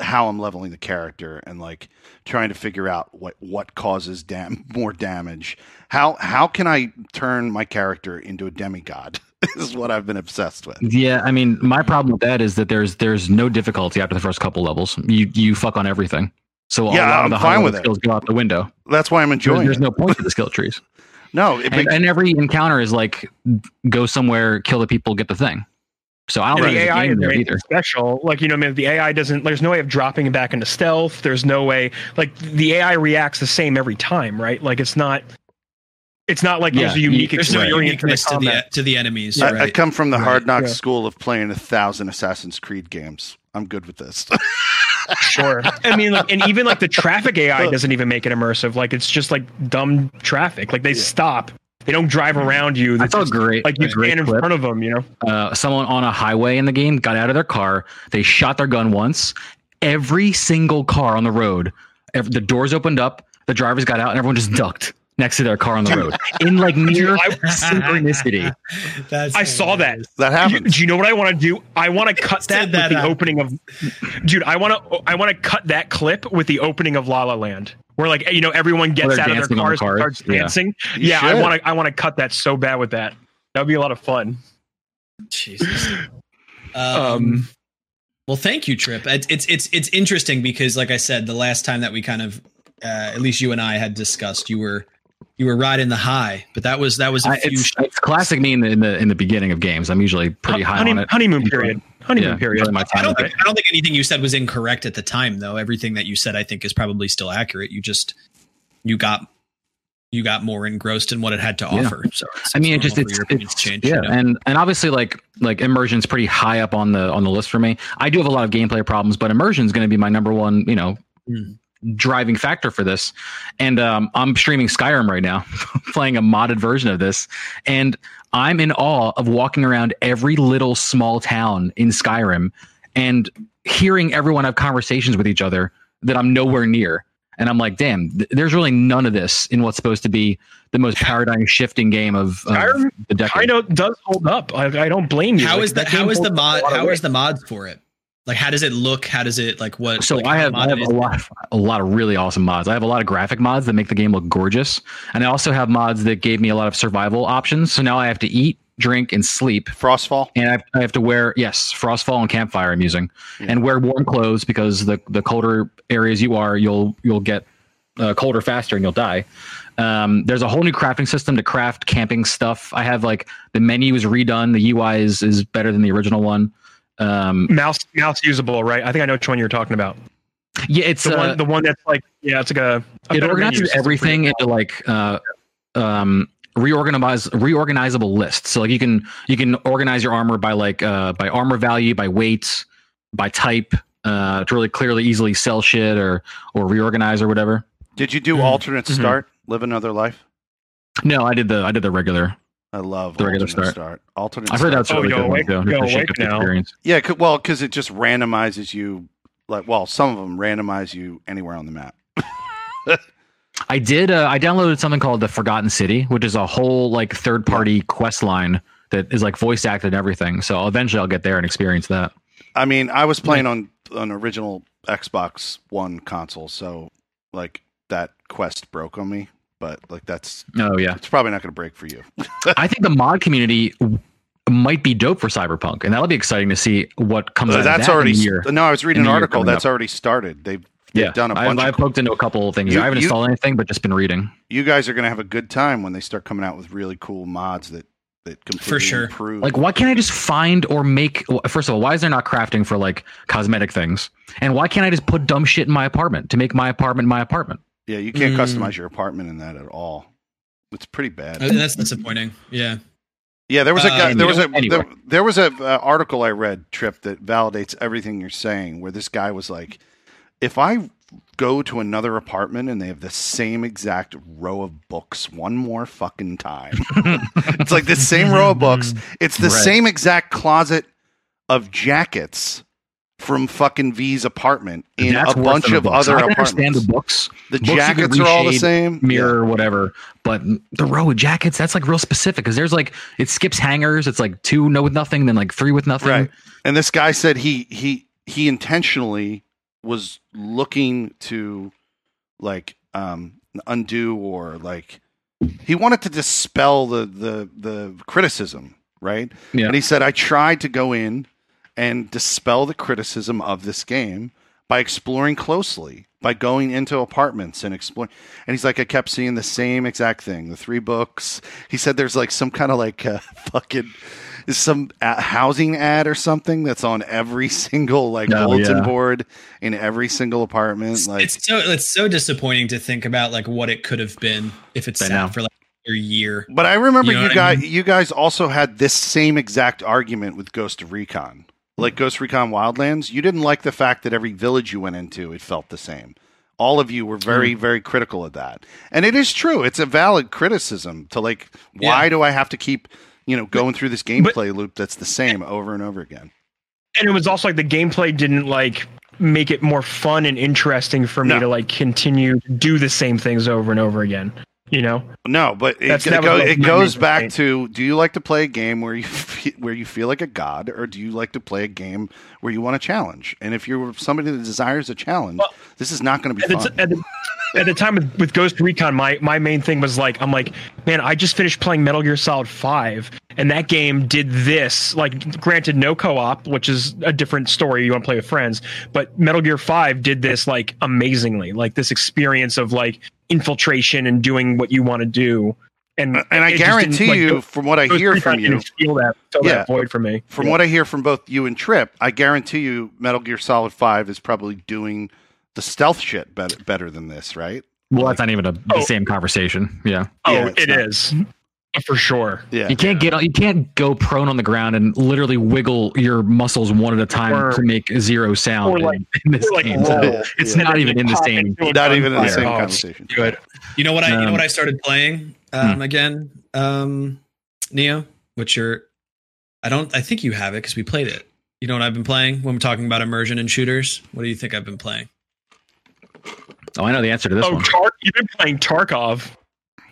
S2: how I'm leveling the character and like trying to figure out what what causes dam- more damage. How how can I turn my character into a demigod? is what I've been obsessed with.
S4: Yeah, I mean, my problem with that is that there's there's no difficulty after the first couple levels. You you fuck on everything. So
S2: Yeah, I'm fine with it.
S4: go out the window.
S2: That's why I'm
S4: There's,
S2: enjoying
S4: there's
S2: it.
S4: no point to the skill trees.
S2: No, it
S4: And,
S2: makes,
S4: and every encounter is like go somewhere, kill the people, get the thing. So I don't
S1: And
S4: think
S1: the AI is
S4: there either.
S1: special. Like you know, I mean, the AI doesn't. There's no way of dropping it back into stealth. There's no way. Like the AI reacts the same every time, right? Like it's not. It's not like
S4: Yeah,
S1: there's a unique
S4: you-
S3: there's no
S1: experience to the
S3: uniqueness to the to the enemies
S2: I, I come from the
S1: Right,
S2: hard knocks
S1: yeah.
S2: school of playing a thousand Assassin's Creed games. I'm good with this.
S1: Sure. I mean, like, and even like the traffic AI doesn't even make it immersive. Like it's just like dumb traffic. Like they stop. They don't drive around you.
S4: That's
S1: They
S4: saw a great,
S1: like you
S4: a
S1: stand in
S4: clip.
S1: front of them. You know.
S4: uh, someone on a highway in the game got out of their car. They shot their gun once. Every single car on the road, ev- the doors opened up. The drivers got out, and everyone just ducked next to their car on the road in like near
S1: I-
S4: synchronicity.
S3: That's
S1: I saw that.
S2: that
S1: You-
S2: happens.
S1: do you know what I want to do? I want to cut that,
S3: that
S1: with the opening of, dude. I want to I want to cut that clip with the opening of La La Land, where like you know everyone gets out of their
S4: dancing on the
S1: cars, and starts
S4: Yeah.
S1: dancing.
S2: You
S1: Yeah, I want to I want to cut that so bad with that. That would be a lot of fun.
S3: Jesus. Um,
S1: Um,
S3: well, thank you, Trip. It's it's it's it's interesting because, like I said, the last time that we kind of, uh, at least you and I had discussed, you were you were riding the high, but that was that was a
S4: I,
S3: few.
S4: it's, it's classic me in the, in the in the beginning of games. I'm usually pretty high
S1: honey-
S4: on it.
S1: honeymoon period. Honeymoon
S4: Yeah,
S1: period.
S4: enjoy my
S3: I don't think I don't think anything you said was incorrect at the time, though. Everything that you said, I think, is probably still accurate. You just you got you got more engrossed in what it had to
S4: Yeah.
S3: offer. So
S4: I mean, it just
S3: normal
S4: it's,
S3: your
S4: it's
S3: to change.
S4: yeah,
S3: you know?
S4: and and obviously like like immersion's pretty high up on the on the list for me. I do have a lot of gameplay problems, but immersion's going to be my number one, you know,
S3: Hmm.
S4: Driving factor for this. And um, I'm streaming Skyrim right now, playing a modded version of this, and I'm in awe of walking around every little small town in Skyrim and hearing everyone have conversations with each other that I'm nowhere near. And I'm like, damn, th- there's really none of this in what's supposed to be the most paradigm shifting game of, of
S1: Skyrim
S4: the decade.
S1: Kind of does hold up. I, I don't blame you.
S3: How
S1: Like,
S3: is the
S1: that
S3: how is the mod
S1: a lot of
S3: how
S1: weight.
S3: the mods for it? Like how does it look? How does it like what?
S4: So
S3: like,
S4: I have I have a lot of, a lot of really awesome mods. I have a lot of graphic mods that make the game look gorgeous, and I also have mods that gave me a lot of survival options. So now I have to eat, drink, and sleep,
S2: Frostfall.
S4: and I have, I have to wear yes, frostfall and campfire. I'm using, and wear warm clothes because the the colder areas you are, you'll you'll get uh, colder faster and you'll die. Um, there's a whole new crafting system to craft camping stuff. I have like the menu is redone. The UI is is better than the original one. Um,
S1: mouse mouse usable, right? I think I know which one you're talking about.
S4: yeah, it's
S1: The
S4: uh,
S1: one the one that's like yeah, it's like a, a
S4: it
S1: better menu
S4: organizes everything
S1: you.
S4: into like uh um reorganize reorganizable lists so like you can you can organize your armor by like uh by armor value by weight by type uh to really clearly easily sell shit or or reorganize or whatever
S2: Did you do
S3: Mhm.
S2: alternate
S1: Mhm.
S2: start? Live another life.
S4: no i did the i did the regular
S2: I love
S4: The regular
S2: alternate
S4: start.
S2: Alternate.
S4: i've heard
S2: start.
S4: that's a
S1: Oh,
S4: really
S1: go
S4: good
S1: awake-
S4: too
S1: go
S4: just to shake
S1: awake now.
S4: experience
S2: Yeah, c- well, because it just randomizes you. Like, well, some of them randomize you anywhere on the map.
S4: i did uh, i downloaded something called the forgotten city which is a whole like third party quest line that is like voice acted and everything so eventually i'll get there and experience that
S2: I mean, I was playing on an original Xbox One console, so like that quest broke on me. But like that's
S4: oh yeah
S2: it's probably not going to break for you.
S4: I think the mod community might be dope for Cyberpunk, and that'll be exciting to see what comes uh, out of
S2: that's
S4: that
S2: already
S4: in year.
S2: no. I was reading an article that's
S4: up.
S2: already started. They've they've
S4: Yeah,
S2: done a
S4: I've,
S2: bunch.
S4: I've
S2: of,
S4: poked into a couple of things.
S2: You-
S4: I haven't
S2: you-
S4: installed anything, but just been reading.
S2: you guys are going to have a good time when they start coming out with really cool mods that that completely
S3: sure.
S2: improve.
S4: Like, why can't I just find or make? First of all, why is there not crafting for like cosmetic things? And why can't I just put dumb shit in my apartment to make my apartment my apartment?
S2: Yeah, you can't
S3: Mm.
S2: customize your apartment in that at all. It's pretty bad.
S3: And that's disappointing. Yeah.
S2: Yeah, there was a
S3: Uh,
S2: guy,
S3: you
S2: there was a there, there was a uh, article I read trip that validates everything you're saying. Where this guy was like, if I go to another apartment and they have the same exact row of books one more fucking time, it's like the same row of books. It's the
S4: Right.
S2: same exact closet of jackets from fucking V's apartment in a bunch of
S4: books.
S2: other
S4: I
S2: apartments.
S4: understand the books,
S2: the
S4: books
S2: jackets are all the same.
S4: mirror, whatever. But the row of jackets, that's like real specific because there's like it skips hangers. It's like two no with nothing, then like three with nothing.
S2: Right. And this guy said he he he intentionally was looking to like um undo or like he wanted to dispel the the the criticism, right?
S4: Yeah.
S2: And he said I tried to go in and dispel the criticism of this game by exploring closely, by going into apartments and exploring. And he's like, I kept seeing the same exact thing, the three books. He said there's like some kind of like uh, fucking is some uh, housing ad or something that's on every single like
S4: Oh,
S2: bulletin
S4: yeah.
S2: board in every single apartment.
S3: It's,
S2: Like,
S3: it's so it's so disappointing to think about like what it could have been if it's
S4: I
S3: sat
S4: know.
S3: for like a year.
S2: but I remember
S3: You know
S2: you,
S3: what I
S2: guys, you guys also had this same exact argument with Ghost of Recon, like Ghost Recon Wildlands. You didn't like the fact that every village you went into, it felt the same. All of you were very,
S3: hmm.
S2: very critical of that, and it is true. It's a valid criticism to like, why
S3: Yeah.
S2: do I have to keep, you know, going through this gameplay loop that's the same over and over again?
S1: and it was also like the gameplay didn't like make it more fun and interesting for me
S2: No.
S1: to like continue to do the same things over and over again. You know,
S2: No, but it, it, go, it goes back to: Do you like to play a game where you fe- where you feel like a god, or do you like to play a game where you want a challenge? And if you're somebody that desires a challenge,
S1: Well,
S2: this is not going to be
S1: at the,
S2: fun.
S1: t- at, the, at the time with, with Ghost Recon, my my main thing was like, I'm like, man, I just finished playing Metal Gear Solid Five, and that game did this. Like, granted, no co-op, which is a different story. You want to play with friends, but Metal Gear Five did this like amazingly, like this experience of like infiltration and doing what you want to do. And uh,
S2: and I
S1: it just didn't,
S2: guarantee
S1: like,
S2: you,
S1: Ghost-
S2: from what I hear from you,
S1: feel that fill
S2: Yeah.
S1: that void for me.
S2: from what I hear from both you and Trip, I guarantee you, Metal Gear Solid Five is probably doing the stealth shit better better than this, right?
S4: Well, that's not even a, the
S1: Oh.
S4: same conversation. Yeah.
S1: Oh,
S2: Yeah, it's
S1: it
S2: not.
S1: is for sure.
S2: Yeah,
S4: You can't get on. You can't go prone on the ground and literally wiggle your muscles one at a time
S1: Or-
S4: to make zero sound
S1: like-
S4: in, in this
S1: like
S4: game. So it's
S2: Yeah.
S4: not even in the same.
S2: not even in the same
S1: Oh,
S2: conversation.
S1: Good.
S3: You know what I you know
S4: Um,
S3: what I started playing um, again, um, Neo, which you're I don't I think you have it because we played it. You know what I've been playing when we're talking about immersion and shooters? What do you think I've been playing?
S4: Oh, I know the answer to this
S1: Oh,
S4: one.
S1: Tar- you've been playing Tarkov.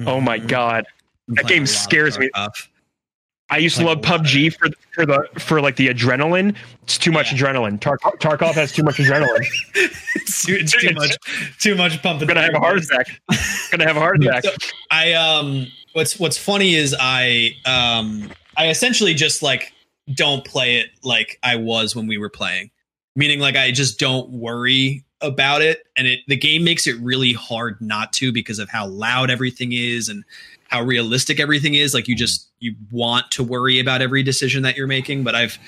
S1: Oh my
S3: Mhm.
S1: god.
S3: Been
S1: that game
S3: a lot of
S1: scares me.
S3: Tarkov.
S1: I used to
S3: Like
S1: love. PUBG for for the for like the adrenaline. It's too much
S3: Yeah.
S1: adrenaline. Tar- Tarkov has too much adrenaline.
S3: it's too, it's too much too much pumping.
S1: I'm gonna have a heart attack. gonna have a heart attack.
S3: So, I um what's what's funny is I um I essentially just like don't play it like I was when we were playing. Meaning like I just don't worry about it and it the game makes it really hard not to because of how loud everything is and how realistic everything is like you just you want to worry about every decision that you're making but I've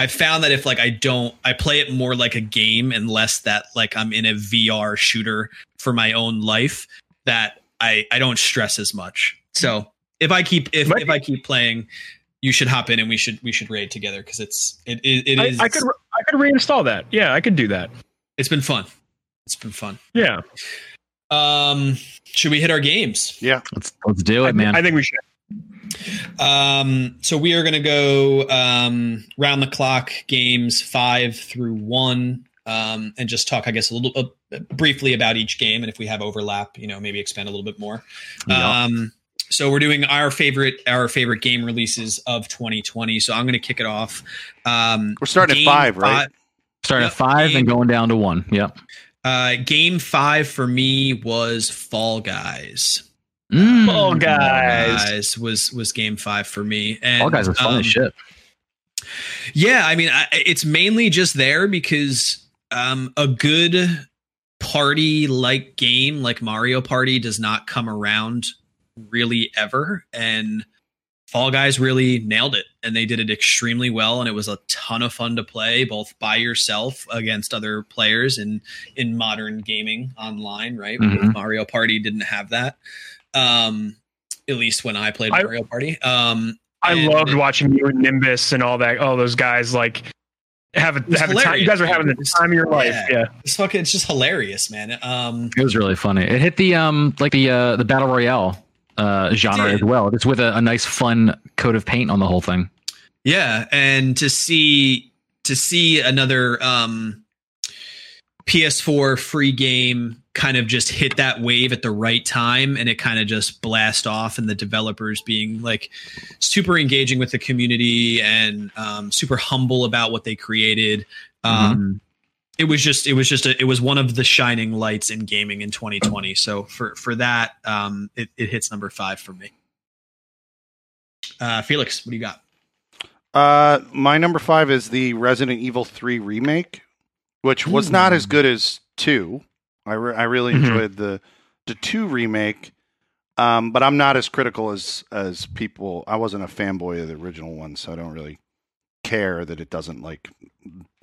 S3: I've found that if like I don't I play it more like a game and less that like I'm in a VR shooter for my own life that I I don't stress as much. So if I keep if, if I keep playing, you should hop in and we should we should raid together because it's it it, it
S1: I, I could I could reinstall that. Yeah, I could do that.
S3: it's been fun. It's been fun.
S1: Yeah,
S3: Um, should we hit our games?
S2: Yeah,
S4: Let's let's do
S1: I,
S4: it, man.
S1: I think we should.
S3: Um, so we are going to go um, round the clock games five through one, um, and just talk, I guess, a little uh, briefly about each game, and if we have overlap, you know, maybe expand a little bit more.
S4: Yeah.
S3: Um, so we're doing our favorite our favorite game releases of 2020. So I'm going to kick it off. Um,
S2: we're starting
S3: game
S2: at five, right?
S4: Starting
S3: Yep.
S4: at five
S3: Game-
S4: and going down to one. Yep.
S3: Uh, game five for me was Fall Guys.
S4: Mm.
S1: Fall Guys.
S3: Guys was was game five for me. And,
S4: All guys was fun
S3: um,
S4: as shit.
S3: Yeah, I mean, I, it's mainly just there because um, a good party like game like Mario Party does not come around really ever. And Fall Guys really nailed it and they did it extremely well. And it was a ton of fun to play both by yourself against other players in, in modern gaming online, right?
S4: Mhm.
S3: Mario Party didn't have that. Um, at least when I played
S1: I-
S3: Mario Party. Um,
S1: I loved
S3: it-
S1: watching you and Nimbus and all that. All those guys like have a,
S3: was
S1: have a time. You guys are having the time of your life.
S3: yeah.
S1: Yeah.
S3: It's fucking. It's just hilarious, man. Um,
S4: It was really funny. It hit the um like the uh the battle royale uh genre as well. It's with a, a nice fun coat of paint on the whole thing.
S3: yeah, and to see to see another um, PS4 free game kind of just hit that wave at the right time, and it kind of just blast off, and the developers being like super engaging with the community and um, super humble about what they created. Um, It was just, it was just, a, it was one of the shining lights in gaming in 2020. So for for that, um, it, it hits number five for me. Uh, Felix, what do you got?
S2: Uh, my number five is the Resident Evil 3 remake, which was not as good as two. I, re- I really
S1: Mhm.
S2: enjoyed the the two remake, um, but I'm not as critical as as people. I wasn't a fanboy of the original one, so I don't really care that it doesn't like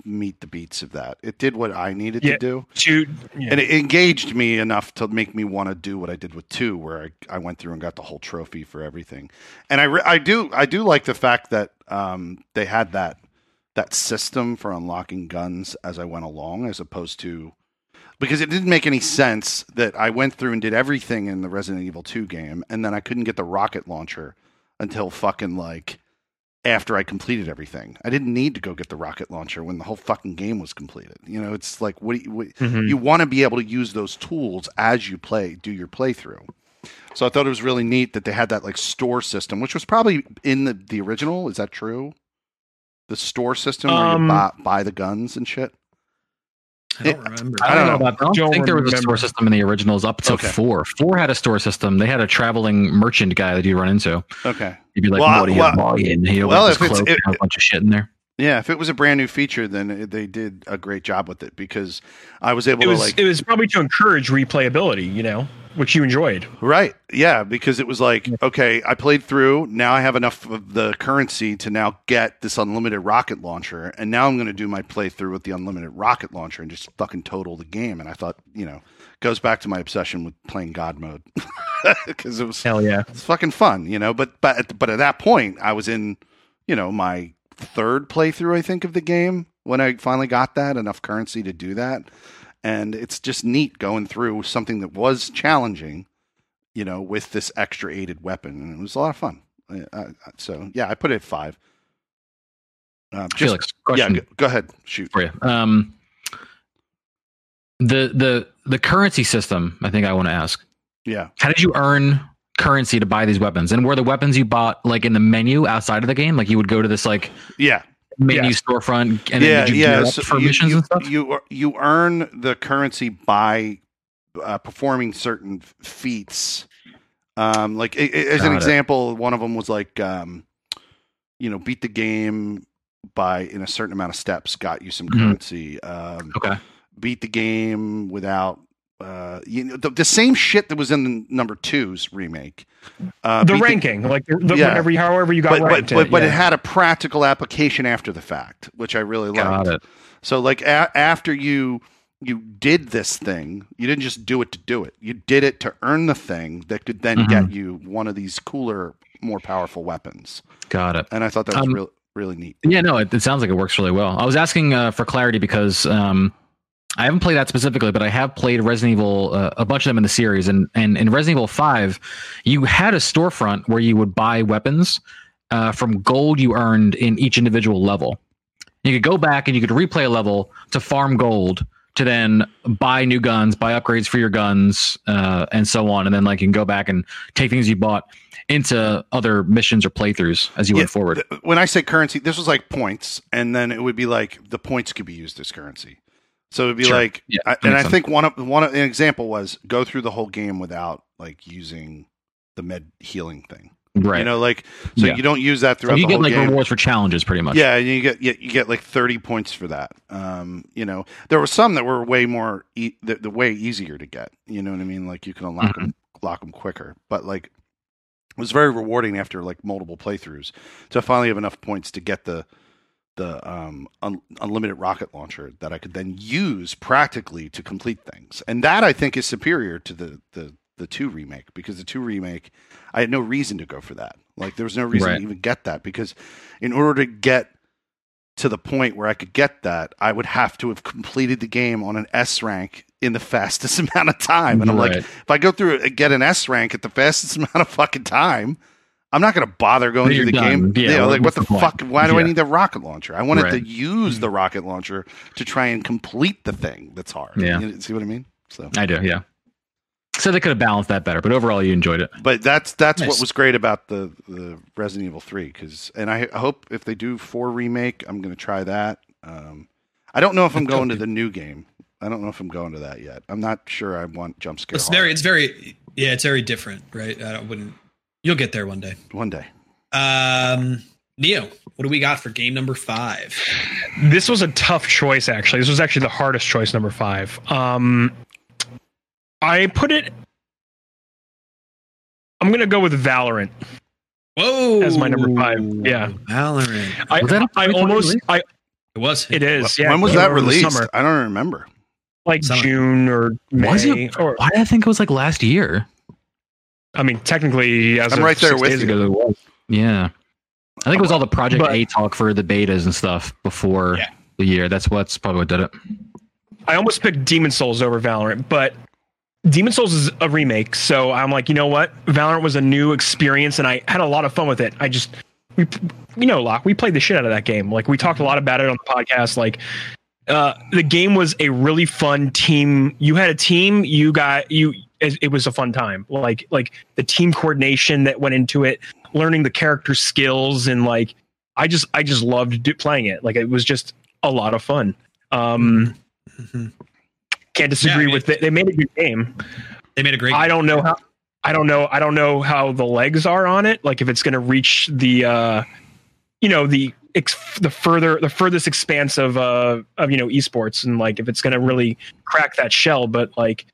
S2: meet the beats of that. It did what I needed
S1: Yeah.
S2: to do,
S1: To, yeah.
S2: and it engaged me enough to make me want to do what I did with two, where I, I went through and got the whole trophy for everything. And I, re- I do I do like the fact that um, they had that that system for unlocking guns as I went along, as opposed to because it didn't make any sense that I went through and did everything in the Resident Evil 2 game, and then I couldn't get the rocket launcher until fucking like after I completed everything. I didn't need to go get the rocket launcher when the whole fucking game was completed. You know, it's like what, you, what
S1: Mhm.
S2: you want to be able to use those tools as you play, do your playthrough. So I thought it was really neat that they had that like store system, which was probably in the the original. Is that true? The store system where
S1: Um,
S2: you buy, buy the guns and shit.
S3: I don't remember.
S2: I don't know
S4: about that. I don't
S1: Don't
S4: think there was a store system in the originals up to
S2: Okay.
S4: four. Four had a store system. They had a traveling merchant guy that you run into.
S2: Okay.
S4: You'd be like,
S2: Well,
S4: "What are you
S2: well-
S4: buying?" He
S2: well, if
S4: his
S2: it's- it-
S4: and has a bunch of shit in there.
S2: Yeah, if it was a brand new feature, then they did a great job with it because I was able
S1: It was
S2: to like
S1: it was probably to encourage replayability, you know, which you enjoyed.
S2: Right. Yeah, because it was like, okay, I played through. Now I have enough of the currency to now get this unlimited rocket launcher, and now I'm going to do my playthrough with the unlimited rocket launcher and just fucking total the game. And I thought, you know, goes back to my obsession with playing God mode because it was
S1: Hell yeah.
S2: it's fucking fun, you know. But but at, but at that point, I was in, you know, my third playthrough, I think, of the game when I finally got that enough currency to do that, and it's just neat going through something that was challenging, you know, with this extra aided weapon, and it was a lot of fun. I, so yeah, I put it at five. Um, just,
S4: Felix, question
S2: yeah, go, go ahead, shoot.
S4: for you. Um, the the the currency system. I think I want to ask.
S2: Yeah,
S4: How did you earn currency to buy these weapons? And were the weapons you bought like in the menu outside of the game? Like you would go to this like
S2: yeah.
S4: menu
S1: Yes.
S4: storefront and
S2: yeah,
S4: then did you
S2: yeah. so
S4: for
S2: you,
S4: missions
S2: you,
S4: and stuff?
S2: You you earn the currency by uh, performing certain feats. Um, like as an
S4: Got it.
S2: example, one of them was like, um, you know, beat the game by in a certain amount of steps, got you some
S4: Mhm.
S2: currency. Um,
S4: okay.
S2: beat the game without. Uh, you know, the, the same shit that was in the number two's remake. Uh,
S1: the
S2: beat
S1: ranking, like the, the,
S2: Yeah.
S1: whenever you, however you got
S2: but, but,
S1: ranked.
S2: but, but
S1: yeah.
S2: it had a practical application after the fact, which I really liked.
S4: Got it.
S2: So like a- after you you did this thing, you didn't just do it to do it. You did it to earn the thing that could then
S4: Mhm.
S2: get you one of these cooler, more powerful weapons.
S4: Got it.
S2: And I thought that was
S4: Um,
S2: really really neat.
S4: Yeah, no, it, it sounds like it works really well. I was asking uh, for clarity because um, I haven't played that specifically, but I have played Resident Evil, uh, a bunch of them in the series, and and in Resident Evil Five, you had a storefront where you would buy weapons uh, from gold you earned in each individual level. You could go back and you could replay a level to farm gold to then buy new guns, buy upgrades for your guns, uh, and so on, and then like you can go back and take things you bought into other missions or playthroughs as you
S2: Yeah,
S4: went forward.
S2: Th- When I say currency, this was like points, and then it would be like the points could be used as currency. So it'd be
S4: Sure.
S2: like,
S4: Yeah,
S2: I, and I
S4: sense.
S2: think one of one of, an example was go through the whole game without like using the med healing thing.
S4: Right.
S2: You know, like so
S4: Yeah.
S2: you don't use that
S4: So
S2: throughout
S4: you
S2: the
S4: get like
S2: game.
S4: rewards for challenges, pretty much.
S2: Yeah, you get you, you get like thirty points for that. Um, you know, there were some that were way more e- the, the way easier to get. You know what I mean? Like you can unlock
S4: Mm-hmm.
S2: them, lock them quicker. But like, it was very rewarding after like multiple playthroughs to finally have enough points to get the the um, un- unlimited rocket launcher that I could then use practically to complete things. And that I think is superior to the the the two remake because the two remake I had no reason to go for that. Like there was no reason
S4: Right.
S2: to even get that because in order to get to the point where I could get that, I would have to have completed the game on an S rank in the fastest amount of time. And I'm like, if I go through it and get an S rank at the fastest amount of fucking time, I'm not going to bother going through the
S4: you're
S2: game.
S4: Yeah,
S2: You know, like what the,
S4: the
S2: fuck? Why do I need the rocket launcher? I wanted to use the rocket launcher to try and complete the thing that's hard.
S4: Yeah.
S2: You see what I mean? So,
S4: I do. Yeah. So they could have balanced that better, but overall, you enjoyed it.
S2: but that's that's what was great about the the Resident Evil Three because, and I, I hope if they do four remake, I'm going to try that. Um, I don't know if I'm
S3: That's
S2: going to
S3: okay.
S2: the new game. I don't know if I'm going to that yet. I'm not sure. I want jump scare.
S3: It's
S2: horror.
S3: very, it's very, yeah, it's very different, right? I don't- wouldn't. You'll get there one day.
S2: one day.
S3: Um, Neo, what do we got for game number five?
S1: This was a tough choice, actually. This was actually the hardest choice, number five. Um, I put it. I'm gonna go with Valorant.
S3: Whoa,
S1: As my number five, yeah.
S3: Valorant.
S1: I,
S4: Was that a
S1: I
S4: 2020
S1: almost.
S4: release?
S1: I
S3: It was.
S1: it is. Yeah,
S2: when was that released?
S1: Summer,
S2: I don't remember.
S1: like
S3: Summer.
S1: June or May.
S4: Was it?
S1: Or
S4: Why did I think it was like last year?
S1: I mean, technically, as
S2: I'm
S1: of
S2: right there
S1: six
S2: with
S1: days
S2: you.
S1: ago, it was.
S4: Yeah. I think it was all the Project
S1: But-
S4: A talk for the betas and stuff before
S3: Yeah.
S4: the year. That's what's probably what did it.
S1: I almost picked Demon Souls over Valorant, but Demon Souls is a remake, so I'm like, you know what? Valorant was a new experience, and I had a lot of fun with it. I just, we, you know, Locke, we played the shit out of that game. Like we talked a lot about it on the podcast. Like, uh, the game was a really fun team. You had a team. You got you. It, it was a fun time. Like like the team coordination that went into it, learning the character skills, and like I just I just loved do, playing it. Like it was just a lot of fun. Um,
S3: Mhm.
S1: can't disagree
S3: Yeah,
S1: with it. They made a good game.
S3: They made a great.
S1: I don't know how. I don't know. I don't know how the legs are on it. Like if it's going to reach the, uh, you know, the ex- the further the furthest expanse of uh of you know esports and like if it's going to really crack that shell. But like,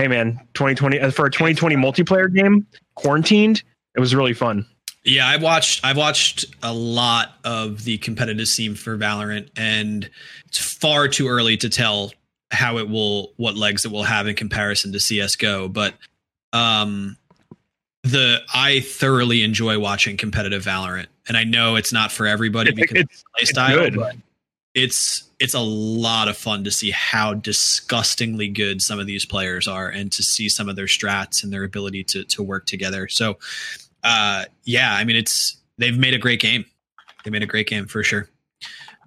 S1: hey man, 2020 uh, for a 2020 multiplayer game, quarantined, it was really fun.
S3: Yeah, I've watched. I've watched a lot of the competitive scene for Valorant, and it's far too early to tell how it will, what legs it will have in comparison to CS:GO. But um, the I thoroughly enjoy watching competitive Valorant, and I know it's not for everybody because
S1: it's,
S3: of the
S1: it's
S3: play style,
S1: good.
S3: but it's it's a lot of fun to see how disgustingly good some of these players are and to see some of their strats and their ability to to work together. So uh yeah, I mean it's they've made a great game. They made a great game for sure.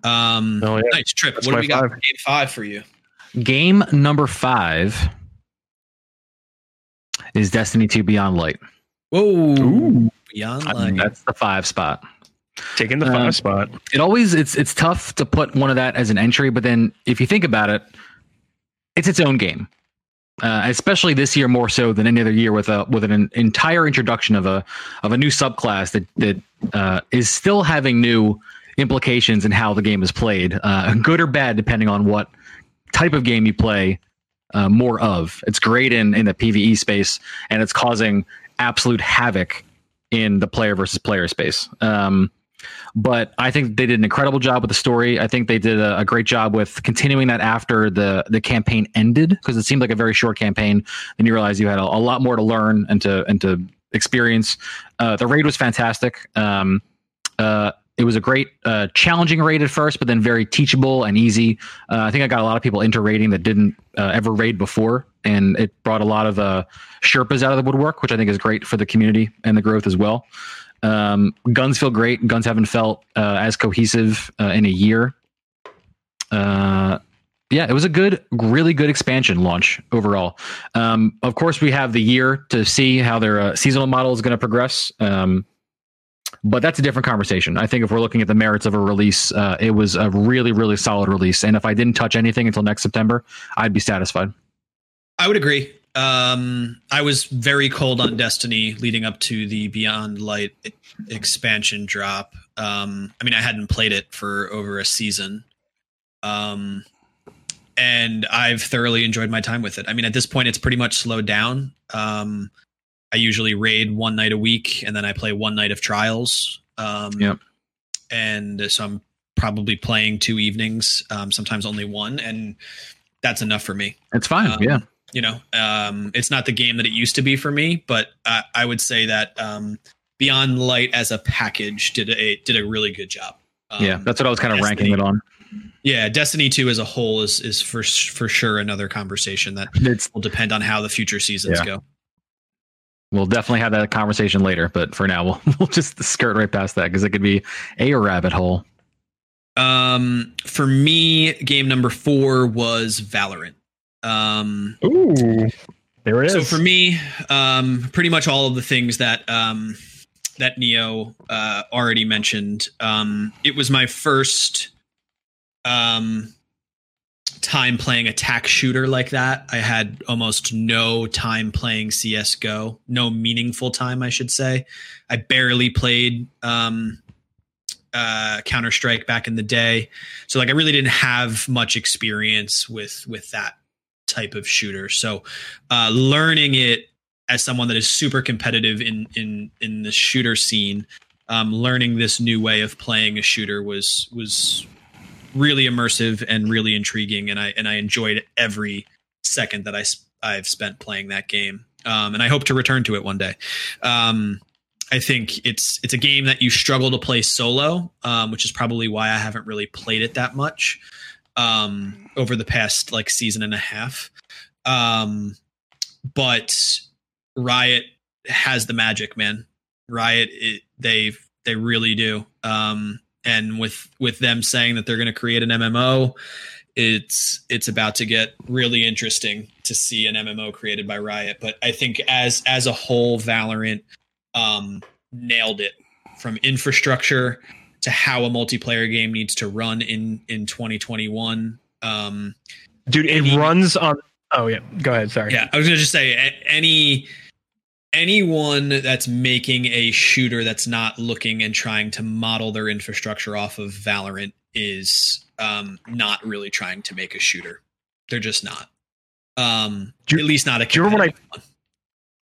S3: Um
S1: Oh, yeah.
S3: nice trip.
S1: That's
S3: what do we got
S1: five.
S3: for game five for you?
S4: Game number five is Destiny 2 Beyond Light.
S3: Whoa
S1: Ooh,
S3: beyond
S4: I-
S3: light.
S4: That's the five spot.
S1: Taking the
S4: Um,
S1: five spot.
S4: It always it's it's tough to put one of that as an entry, but then if you think about it, it's its own game. Uh, especially this year more so than any other year with a with an entire introduction of a of a new subclass that that uh, is still having new implications in how the game is played, uh, good or bad depending on what type of game you play uh, more of. It's great in in the PVE space, and it's causing absolute havoc in the player versus player space. Um, but I think they did an incredible job with the story. I think they did a, a great job with continuing that after the the campaign ended because it seemed like a very short campaign. Then you realize you had a, a lot more to learn and to and to experience. Uh, the raid was fantastic. Um, uh, it was a great, uh, challenging raid at first, but then very teachable and easy. Uh, I think I got a lot of people into raiding that didn't uh, ever raid before, and it brought a lot of uh, Sherpas out of the woodwork, which I think is great for the community and the growth as well. Um, guns feel great. Guns haven't felt uh, as cohesive uh, in a year. Uh, yeah, it was a good, really good expansion launch overall. Um, of course, we have the year to see how their uh, seasonal model is going to progress. Um, but that's a different conversation. I think if we're looking at the merits of a release, uh, it was a really, really solid release. And if I didn't touch anything until next September, I'd be satisfied.
S3: I would agree. Um, I was very cold on Destiny leading up to the Beyond Light expansion drop. Um, I mean, I hadn't played it for over a season. Um, and I've thoroughly enjoyed my time with it. I mean, at this point, it's pretty much slowed down. Um, I usually raid one night a week, and then I play one night of trials. Um,
S4: Yep.
S3: And so I'm probably playing two evenings, um, sometimes only one, and that's enough for me
S4: It's fine.
S3: Um,
S4: yeah.
S3: You know um it's not the game that it used to be for me but i, I would say that um beyond light as a package did a did a really good job um,
S4: yeah. That's what I was kind of ranking it on.
S3: yeah destiny 2 as a whole is is for for sure another conversation that
S4: It's
S3: will depend on how the future seasons
S4: Yeah.
S3: go
S4: We'll definitely have that conversation later, but for now, we'll, we'll just skirt right past that because it could be a rabbit hole.
S3: um for me game number four was valorant um
S1: Ooh, there it is.
S3: So for me, um, pretty much all of the things that um, that Neo uh, already mentioned. Um, it was my first um, time playing attack shooter like that. I had almost no time playing CS:GO, no meaningful time, I should say. I barely played um, uh, Counter Strike back in the day, so like I really didn't have much experience with with that type of shooter. So uh, learning it as someone that is super competitive in in in the shooter scene, um, learning this new way of playing a shooter was was really immersive and really intriguing, and I and I enjoyed every second that I I've spent playing that game. Um, and I hope to return to it one day. Um, I think it's it's a game that you struggle to play solo, um, which is probably why I haven't really played it that much um, over the past like season and a half. Um, but Riot has the magic, man. Riot, it, they they really do. Um, and with with them saying that they're going to create an MMO, it's it's about to get really interesting to see an MMO created by Riot. But I think as as a whole, Valorant um, nailed it from infrastructure to how a multiplayer game needs to run in in 2021. Um,
S1: Dude, it
S3: Any-
S1: runs on. Oh yeah, go ahead. Sorry.
S3: yeah, I was gonna just say any anyone that's making a shooter that's not looking and trying to model their infrastructure off of Valorant is um, not really trying to make a shooter. They're just not. Um,
S1: you-
S3: at least not a
S1: do you remember when I-
S3: one.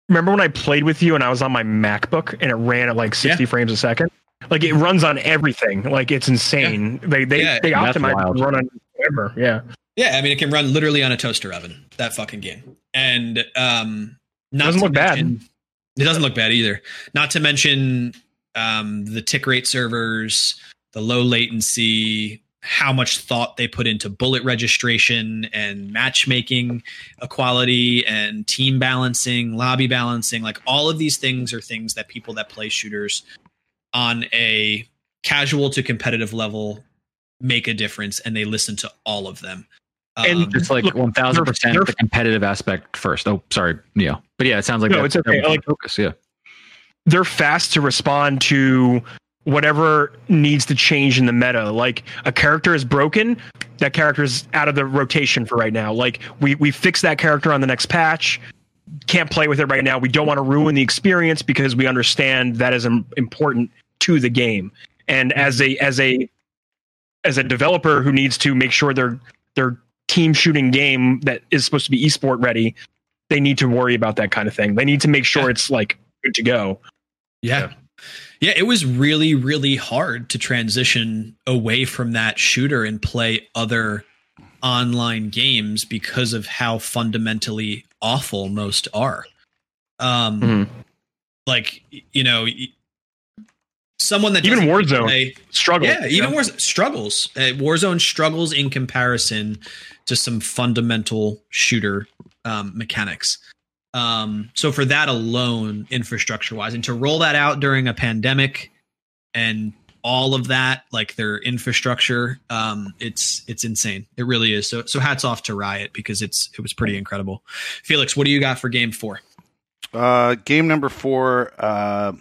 S1: Remember when I played with you and I was on my MacBook and it ran at like 60 frames a second? Like it runs on everything. Like it's insane. They they
S3: Yeah.
S1: they optimize to run on whatever. Yeah.
S3: Yeah, I mean it can run literally on a toaster oven. That fucking game, and um, not
S1: Doesn't
S3: to
S1: look bad.
S3: It doesn't look bad either. Not to mention um, the tick rate servers, the low latency, how much thought they put into bullet registration and matchmaking equality and team balancing, lobby balancing. Like all of these things are things that people that play shooters on a casual to competitive level make a difference, and they listen to all of them.
S1: And
S3: Um,
S4: It's like
S1: Look,
S4: one thousand percent
S1: they're-
S4: the competitive aspect first. Oh, sorry, yeah But yeah, it sounds like
S1: No,
S4: that's
S1: it's okay.
S4: their
S1: Like-
S4: focus. Yeah,
S1: They're fast to respond to whatever needs to change in the meta. Like a character is broken, that character is out of the rotation for right now. Like we we fix that character on the next patch. Can't play with it right now. We don't want to ruin the experience because we understand that is important to the game. And as a as a as a developer who needs to make sure their their team shooting game that is supposed to be esport ready, they need to worry about that kind of thing. They need to make sure
S3: Yeah.
S1: it's like good to go.
S3: Yeah. Yeah, it was really, really hard to transition away from that shooter and play other online games because of how fundamentally awful most are. Um,
S1: Mhm.
S3: like you know, someone that
S1: Even Warzone.
S3: play-
S1: Struggle.
S3: yeah, even Warzone struggles. Uh, Warzone struggles in comparison to some fundamental shooter um, mechanics. Um, so for that alone, infrastructure wise, and to roll that out during a pandemic and all of that, like their infrastructure, um, it's it's insane. It really is. So so hats off to Riot because it's it was pretty incredible. Felix, what do you got for game four?
S2: Uh, game number four. Uh,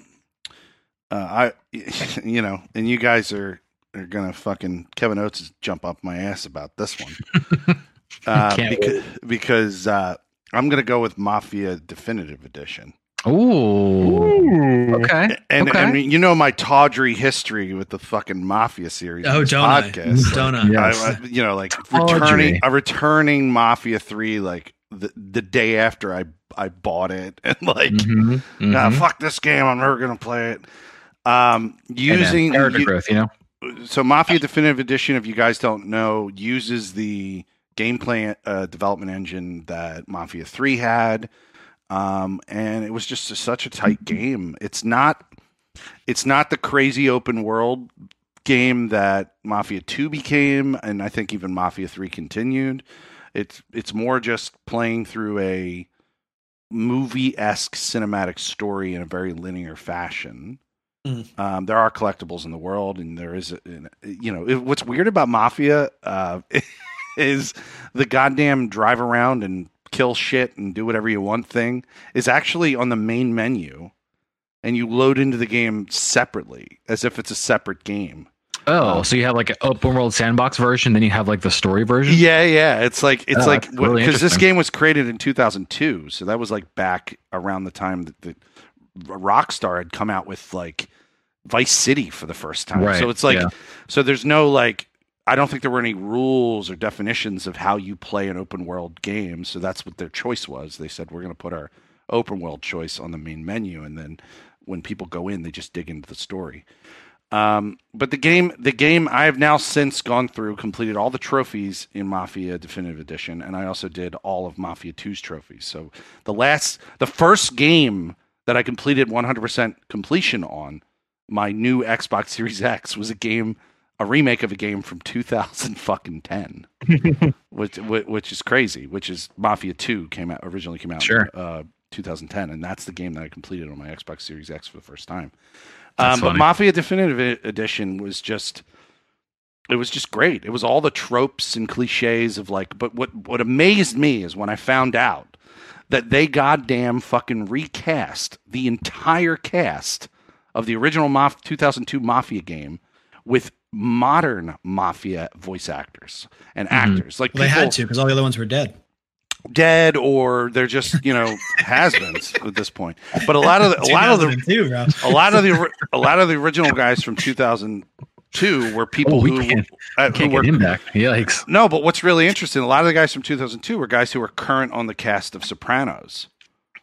S2: uh, I, you know, and you guys are are gonna fucking Kevin Oates is jump up my ass about this one. uh,
S4: Can't
S2: because because uh, I'm gonna go with Mafia Definitive Edition.
S4: Ooh.
S1: Ooh.
S4: Okay.
S2: And,
S4: okay.
S2: I mean, you know my tawdry history with the fucking Mafia series.
S3: Oh,
S2: on this
S3: don't I? Don't I?
S4: Yeah.
S2: I,
S4: Yes.
S2: I- you know, like
S4: Tawdry.
S2: returning a returning Mafia three, like the the day after I I bought it, and like
S4: Mhm,
S2: ah,
S4: mhm.
S2: fuck this game, I'm never gonna play it. Um, using
S4: character
S2: u-
S4: growth, you know.
S2: so Mafia Definitive Edition, if you guys don't know, uses the gameplay uh, development engine that Mafia Three had, um, and it was just a, such a tight game. It's not, it's not the crazy open world game that Mafia Two became, and I think even Mafia Three continued. It's it's more just playing through a movie esque cinematic story in a very linear fashion. Um, there are collectibles in the world, and there is, you know, it, what's weird about Mafia uh, is the goddamn drive around and kill shit and do whatever you want thing is actually on the main menu, and you load into the game separately as if it's a separate game.
S4: Oh, so you have like an open world sandbox version, then you have like the story version.
S2: Yeah, yeah, it's like it's
S4: Oh,
S2: like
S4: that's really
S2: because this game was created in 2002, so that was like back around the time that the Rockstar had come out with like Vice City for the first time.
S4: Right,
S2: So it's like
S4: yeah.
S2: so there's no like I don't think there were any rules or definitions of how you play an open world game. So that's what their choice was. They said we're going to put our open world choice on the main menu, and then when people go in, they just dig into the story. Um, but the game, the game, I have now since gone through, completed all the trophies in Mafia Definitive Edition, and I also did all of Mafia 2's trophies. So the last, the first game that I completed 100% completion on my new Xbox Series X was a game, a remake of a game from 2000 fucking 10, which which which is crazy. Which is Mafia 2 came out originally came out
S4: Sure.
S2: in uh, 2010, and that's the game that I completed on my Xbox Series X for the first time. Um, but. Mafia Definitive Edition was just it was just great. It was all the tropes and cliches of like. But what what amazed me is when I found out that they goddamn fucking recast the entire cast of the original Maf- 2002 Mafia game with modern Mafia voice actors and mm-hmm. actors. Like
S3: Well, they had to because all the other ones were dead.
S2: dead or they're just you know has-beens at this point. But a lot of the, a lot of the
S3: 2002, bro.
S2: a lot of the a lot of the original guys from 2002 were people
S4: Oh, we
S2: who,
S4: can't-
S2: uh,
S4: Can't
S2: were
S4: get him back. Yikes.
S2: no, but what's really interesting, a lot of the guys from 2002 were guys who were current on the cast of Sopranos.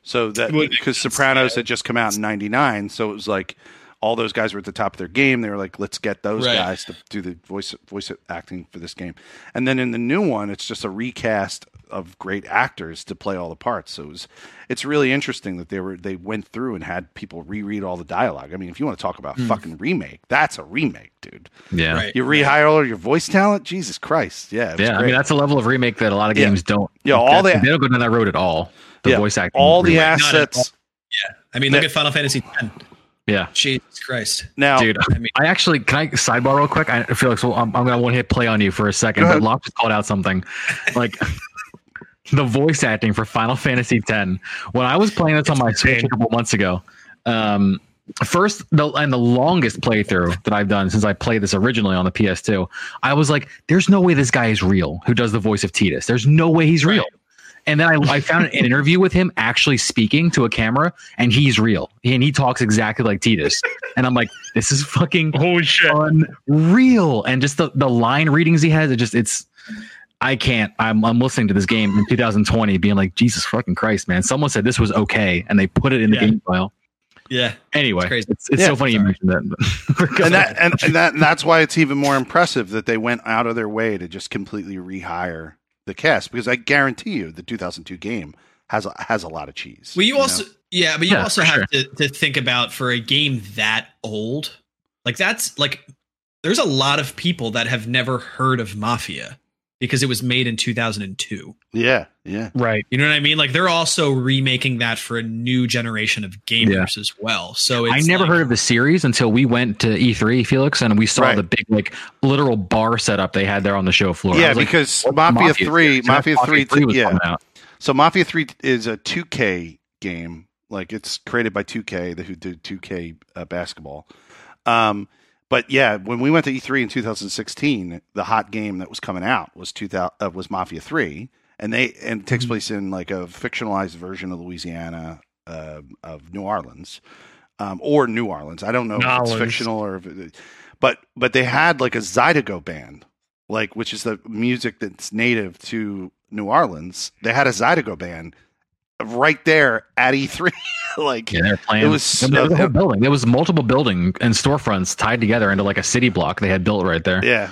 S2: So that because Sopranos had just come out in '99, so it was like all those guys were at the top of their game. They were like, let's get those
S3: Right.
S2: guys to do the voice voice acting for this game. And then in the new one, it's just a recast of great actors to play all the parts. So it was, it's really interesting that they were they went through and had people reread all the dialogue. I mean, if you want to talk about hmm. fucking remake, that's a remake, dude.
S4: Yeah.
S3: Right.
S2: You rehire all your voice talent, Jesus Christ, yeah, it was
S4: Yeah, I mean that's a level of remake that a lot of
S2: Yeah.
S4: games don't.
S2: Yeah, all
S4: that's-
S2: the-
S4: they don't go down that road at all. The
S2: Yeah,
S4: voice acting,
S2: all the
S4: remake.
S3: Not at
S2: assets.
S3: I mean, look
S2: Yeah.
S3: at Final Fantasy X.
S4: yeah,
S3: Jesus Christ.
S2: Now,
S4: dude.
S3: I mean,
S4: I actually can I sidebar real quick. I feel like so I'm, I'm gonna one hit play on you for a second, but
S2: ahead.
S4: Locke just called out something like the voice acting for Final Fantasy X. When I was playing this on my Switch a couple months ago, um, first the and the longest playthrough that I've done since I played this originally on the PS2, I was like, "There's no way this guy is real." Who does the voice of Tidus? There's no way he's real. And then I, I found an interview with him actually speaking to a camera, and he's real. And he talks exactly like Tidus. And I'm like, this is fucking
S1: Holy shit!
S4: unreal. And just the, the line readings he has, it just it's I can't. I'm I'm listening to this game in 2020, being like, Jesus fucking Christ, man. Someone said this was okay, and they put it in the
S3: Yeah.
S4: game file.
S3: yeah.
S4: Anyway,
S3: It's crazy.
S4: it's, it's
S2: Yeah,
S4: so funny you
S3: sorry.
S4: mentioned that.
S2: and that and, and that and that's why it's even more impressive that they went out of their way to just completely rehire the cast because I guarantee you the 2002 game has a, has a lot of cheese.
S3: Well, you
S2: know?
S3: also, yeah, but you
S4: Yeah,
S3: also
S4: for
S3: have to, to think about for a game that old, like that's like, there's a lot of people that have never heard of Mafia because it was made in 2002.
S2: yeah, yeah,
S1: Right.
S3: You know what I mean? Like they're also remaking that for a new generation of gamers as well. So it's
S4: I never
S3: like-
S4: heard of the series until we went to E3, Felix, and we saw
S2: Right.
S4: the big like literal bar setup they had there on the show floor.
S2: Yeah.
S4: was like,
S2: Because
S4: what's
S2: Mafia. Three,
S4: And
S2: Mafia Three,
S4: was
S2: yeah.
S4: coming out.
S2: So Mafia Three is a 2K game. Like it's created by 2K, the who did 2K uh, basketball. Um, but yeah, when we went to E3 in 2016, the hot game that was coming out was 2000 uh, was Mafia 3, and they and it takes place in like a fictionalized version of Louisiana uh, of New Orleans, um, or New Orleans. I don't know if it's fictional or if it, but but they had like a Zydeco band, like which is the music that's native to New Orleans. They had a Zydeco band right there at E3, like
S4: Yeah, they're playing.
S2: It was-
S4: was a whole building. There was multiple building and storefronts tied together into like a city block they had built right there.
S2: yeah,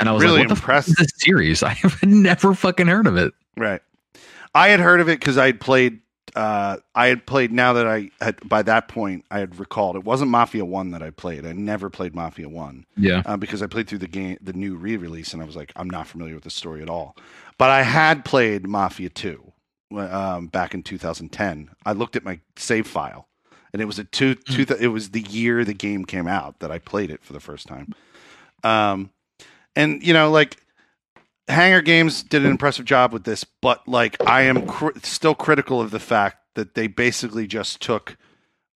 S4: And I was
S2: Really
S4: like, what the
S2: impressed.
S4: this series? I have never fucking heard of it.
S2: Right. I had heard of it because I had played. Uh, I had played. Now that I had by that point, I had recalled it wasn't Mafia One that I played. I never played Mafia One
S4: Yeah.
S2: uh, because I played through the game, the new re-release, and I was like, I'm not familiar with the story at all. But I had played Mafia Two um, back in 2010. I looked at my save file, and it was a two. two th- it was the year the game came out that I played it for the first time. Um, and you know, like Hanger Games did an impressive job with this, but like I am cr- still critical of the fact that they basically just took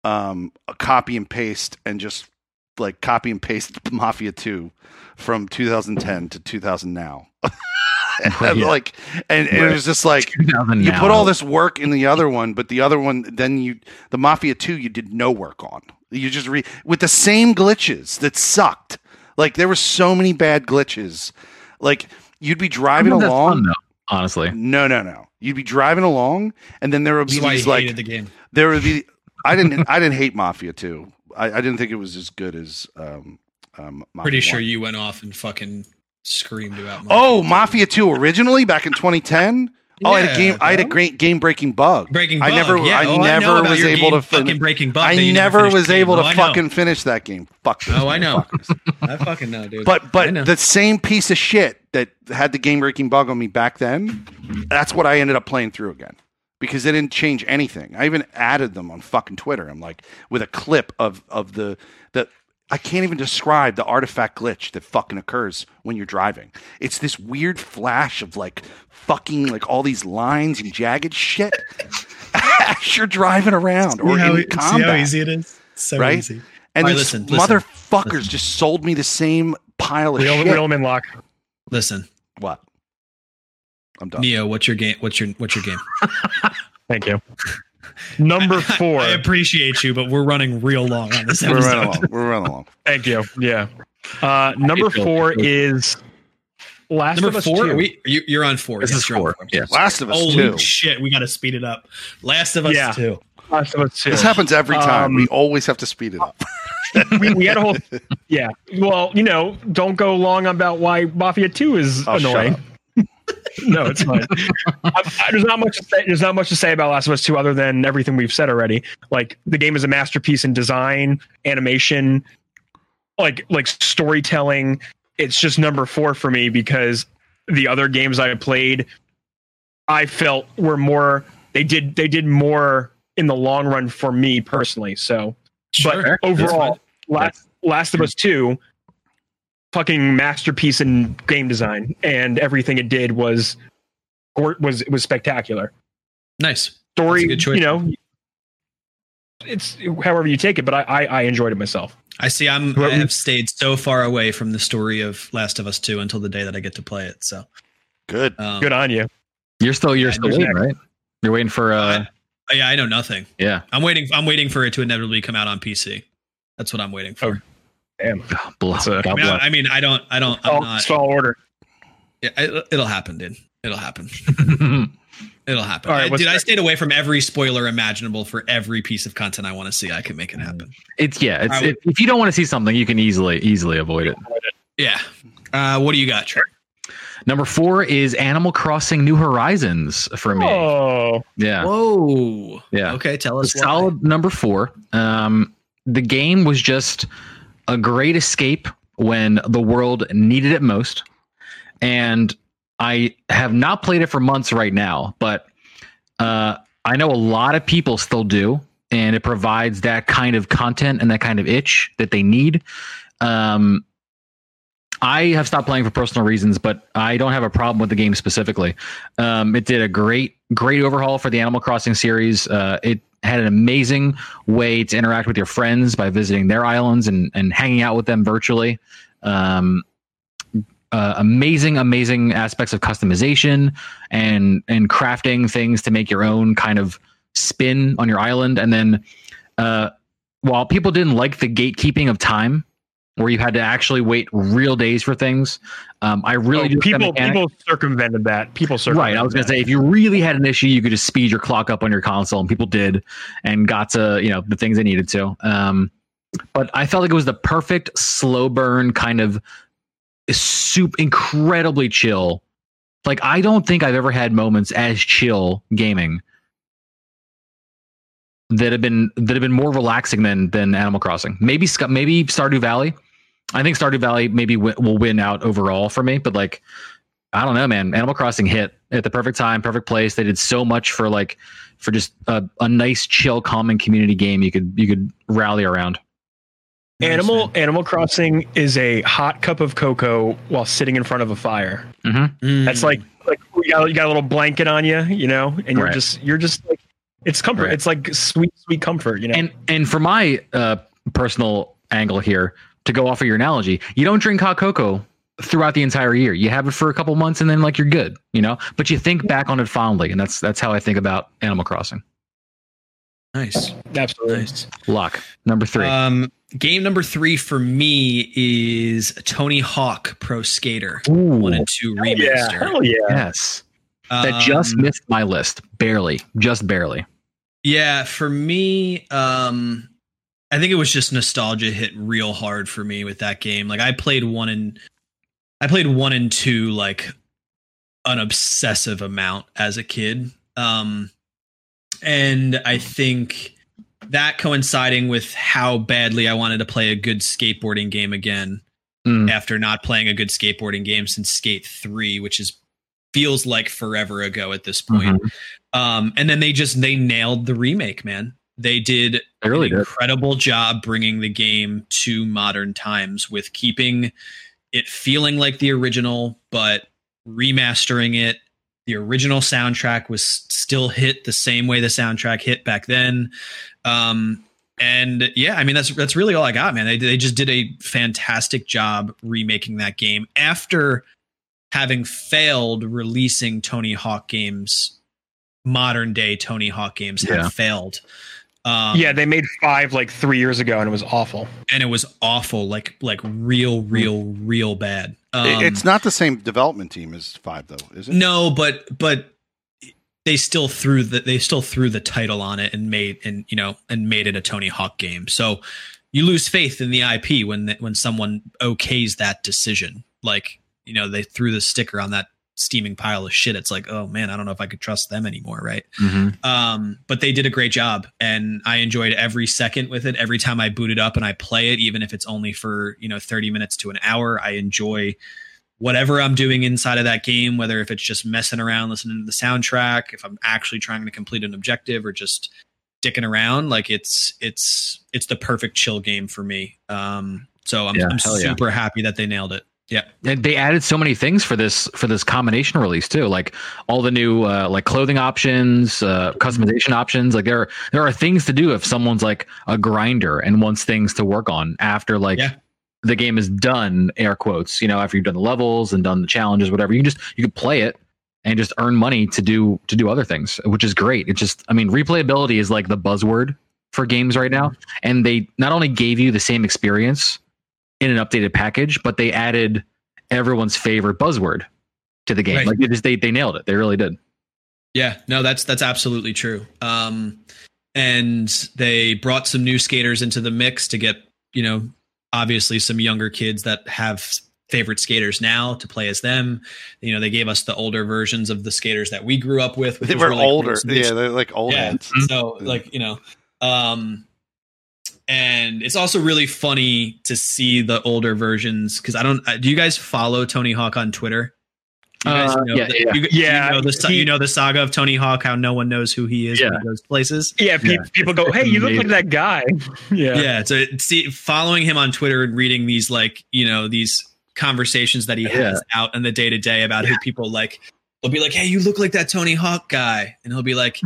S2: um, a copy and paste and just like copy and paste Mafia 2 from 2010 to 2000 now. and
S4: Yeah.
S2: like and, and it was just like you put all this work in the other one, but the other one, then you, the Mafia 2, you did no work on. You just re, with the same glitches that sucked. Like there were so many bad glitches. Like you'd be driving
S4: That's
S2: along.
S4: fun, though, honestly.
S2: no, no, no. You'd be driving along, and then there would be
S3: is
S2: these like
S3: the game.
S2: there would be. I didn't. I didn't hate Mafia 2. I, I didn't think it was as good as. Um, um, Mafia
S3: Pretty sure you went off and fucking screamed about.
S2: Oh, Mafia 2 originally back in 2010. Oh, I had a
S3: Yeah,
S2: game. I had a great game breaking bug.
S3: Breaking bug.
S2: I never.
S3: yeah.
S2: I
S3: oh,
S2: never
S3: about
S2: was able to fin-
S3: fucking Breaking Bug.
S2: I never was
S3: game.
S2: able to
S3: Oh,
S2: fucking finish that game. Fuck.
S3: Oh, I know. I fucking know, dude.
S2: But but the same piece of shit that had the game breaking bug on me back then, that's what I ended up playing through again. Because they didn't change anything. I even added them on fucking Twitter. I'm like with a clip of of the I can't even describe the artifact glitch that fucking occurs when you're driving. It's this weird flash of like fucking like all these lines and jagged shit as you're driving around or
S3: see how,
S2: in
S3: see how easy it is? So
S2: Right?
S3: easy.
S2: And
S3: All right,
S2: these
S3: listen, listen,
S2: motherfuckers
S3: listen.
S2: just sold me the same pile of
S1: Reel,
S2: shit.
S1: reel 'em in Locke.
S3: Listen,
S2: What? I'm done.
S3: Neo, what's your game? What's your what's your game?
S1: Thank you. Number four.
S3: I, appreciate you, but we're running real long on this
S2: We're running along. We're running along.
S1: Thank you. Yeah. Uh, number four is Last
S3: Number
S1: of Us
S3: four?
S1: 2.
S3: Are we, you, you're on four.
S4: This
S3: Yes,
S4: is
S3: you're
S4: four.
S3: four.
S4: Yes.
S2: Last of Us
S3: Holy
S2: two.
S3: shit, we got to speed it up. Last of Us
S1: Yeah.
S3: 2.
S1: Last of Us 2.
S2: This happens every time.
S1: Um,
S2: we always have to speed it up.
S1: we, we had a whole yeah well you know don't go long about why mafia 2 is
S2: Oh, shut
S1: annoying
S2: up.
S1: no it's fine. I, I- there's not much to say, there's not much to say about last of us 2 other than everything we've said already. Like the game is a masterpiece in design animation like like storytelling. It's just number four for me because the other games i played i felt were more they did they did more in the long run for me personally so.
S3: Sure.
S1: but overall, Last Last of Us Two, fucking masterpiece in game design, and everything it did was was was spectacular.
S3: Nice.
S1: Story,
S3: That's a good choice.
S1: you know, it's however you take it, but I I, I enjoyed it myself.
S3: I see. I'm.
S1: What
S3: I
S1: we-
S3: have stayed so far away from the story of Last of Us Two until the day that I get to play it. So,
S2: Good.
S3: um,
S1: Good on you.
S4: You're still you're
S3: Yeah,
S4: still waiting, right? You're waiting for uh
S3: oh, yeah, I know nothing.
S4: yeah.
S3: I'm waiting. I'm waiting for it to inevitably come out on PC. That's what I'm waiting for.
S1: Damn,
S4: Bless,
S1: That's a-
S3: I, mean. I, I mean, I don't. I don't. I'm
S1: oh,
S3: not.
S1: tall order.
S3: Yeah, it, it'll happen, dude. It'll happen. It'll happen.
S1: All right,
S3: I,
S1: what's
S3: dude, I stayed away from every spoiler imaginable for every piece of content I want to see. I can make it happen.
S4: it's yeah. It's
S3: I would-
S4: it, if you don't want to see something, you can easily easily avoid it.
S3: Yeah. Uh, what do you got, Trey?
S4: Number four is Animal Crossing: New Horizons for me.
S1: Oh,
S4: Yeah,
S3: Whoa.
S4: Yeah.
S3: Okay, tell us.
S4: solid number four. Um, the game was just a great escape when the world needed it most, and I have not played it for months right now, but uh, I know a lot of people still do, and it provides that kind of content and that kind of itch that they need. Um, I have stopped playing for personal reasons, but I don't have a problem with the game specifically. Um, it did a great, great overhaul for the Animal Crossing series. Uh, it had an amazing way to interact with your friends by visiting their islands and, and hanging out with them virtually. Um, uh, amazing, amazing aspects of customization and and crafting things to make your own kind of spin on your island. And then, uh, while people didn't like the gatekeeping of time, where you had to actually wait real days for things, um, I really
S1: Oh,
S4: do like that
S1: people people circumvented that. People circumvented
S4: Right. I was going to
S1: that.
S4: say, if you really had an issue, you could just speed your clock up on your console, and people did, and got to you know the things they needed to. Um, but I felt like it was the perfect slow burn kind of soup, incredibly chill. Like I don't think I've ever had moments as chill gaming that have been that have been more relaxing than than Animal Crossing. Maybe Sc- maybe Stardew Valley. I think Stardew Valley maybe wi- will win out overall for me, but like I don't know, man. Animal Crossing hit at the perfect time, perfect place. They did so much for like for just a, a nice, chill, calming community game you could you could rally around.
S1: Animal
S3: man.
S1: Animal Crossing is a hot cup of cocoa while sitting in front of a fire.
S3: Mm.
S1: That's like like you got, you got a little blanket on you, you know, and you're
S4: Right.
S1: just you're just like it's comfort.
S4: Right.
S1: It's like sweet sweet comfort, you know.
S4: And and for my uh, personal angle here, to go off of your analogy, you don't drink hot cocoa throughout the entire year. You have it for a couple months and then like you're good, you know. But you think back on it fondly, and that's that's how I think about Animal Crossing.
S3: nice.
S1: Absolutely.
S3: Nice.
S4: Locke number three.
S3: Um, game number three for me is Tony Hawk Pro Skater
S4: Ooh,
S3: one and two
S1: Hell yeah.
S3: remaster.
S1: Hell yeah.
S4: yes, that just
S3: Um,
S4: missed my list, barely, just barely.
S3: Yeah, for me, um, I think it was just nostalgia hit real hard for me with that game. Like I played one and I played one and two like an obsessive amount as a kid. Um, and I think that coinciding with how badly I wanted to play a good skateboarding game again
S4: Mm.
S3: after not playing a good skateboarding game since Skate 3, which is feels like forever ago at this point.
S4: Mhm.
S3: Um, and then they just they nailed the remake, man. they did
S4: really
S3: an
S4: did.
S3: incredible job bringing the game to modern times with keeping it feeling like the original, but remastering it. The original soundtrack was still hit the same way the soundtrack hit back then. Um, and yeah, I mean that's that's really all I got, man. They they just did a fantastic job remaking that game after having failed releasing Tony Hawk games. Modern day Tony Hawk games
S4: Yeah.
S3: have failed. Um,
S1: yeah, they made five like three years ago, and it was awful.
S3: and it was awful, like like real, real, real bad. Um,
S2: it's not the same development team as five, though, is it?
S3: no, but but they still threw the they still threw the title on it and made and you know and made it a Tony Hawk game. So you lose faith in the IP when the, when someone okays that decision. Like you know they threw the sticker on that steaming pile of shit. It's like oh man, I don't know if I could trust them anymore, right?
S4: Mhm.
S3: um, but they did a great job and i enjoyed every second with it every time i boot it up and i play it even if it's only for you know 30 minutes to an hour i enjoy whatever i'm doing inside of that game whether if it's just messing around listening to the soundtrack if i'm actually trying to complete an objective or just dicking around like it's it's it's the perfect chill game for me um so i'm,
S4: Yeah,
S3: I'm
S4: hell yeah.
S3: super happy that they nailed it yeah
S4: And they added so many things for this for this combination release too, like all the new uh, like clothing options, uh, customization options. Like there are, there are things to do if someone's like a grinder and wants things to work on after like
S3: Yeah.
S4: the game is done. Air quotes, you know, after you've done the levels and done the challenges, whatever. You can just you can play it and just earn money to do to do other things, which is great. It's just I mean replayability is like the buzzword for games right now, and they not only gave you the same experience in an updated package, but they added everyone's favorite buzzword to the game.
S3: Right.
S4: Like they just they, they nailed it. They really did.
S3: Yeah, no, that's that's absolutely true. Um, and they brought some new skaters into the mix to get you know obviously some younger kids that have favorite skaters now to play as them. You know, they gave us the older versions of the skaters that we grew up with.
S2: They
S3: was
S2: were
S3: really
S2: older.
S3: So
S2: yeah, they're like old
S3: Yeah.
S2: heads.
S3: so like you know um and it's also really funny to see the older versions because i don't uh, do you guys follow tony hawk on twitter you
S4: Uh,
S3: know
S4: yeah,
S3: the,
S4: yeah.
S3: You,
S1: Yeah,
S3: you know the
S1: he-
S3: you know the saga of tony hawk how no one knows who he is when
S4: Yeah.
S3: he goes places
S1: Yeah, pe-
S4: Yeah.
S1: people go, "Hey, you look like that guy." Yeah,
S3: yeah, so see following him on twitter and reading these like you know these conversations that he has out in the day to day about who people like they'll be like hey you look like that tony hawk guy and he'll be like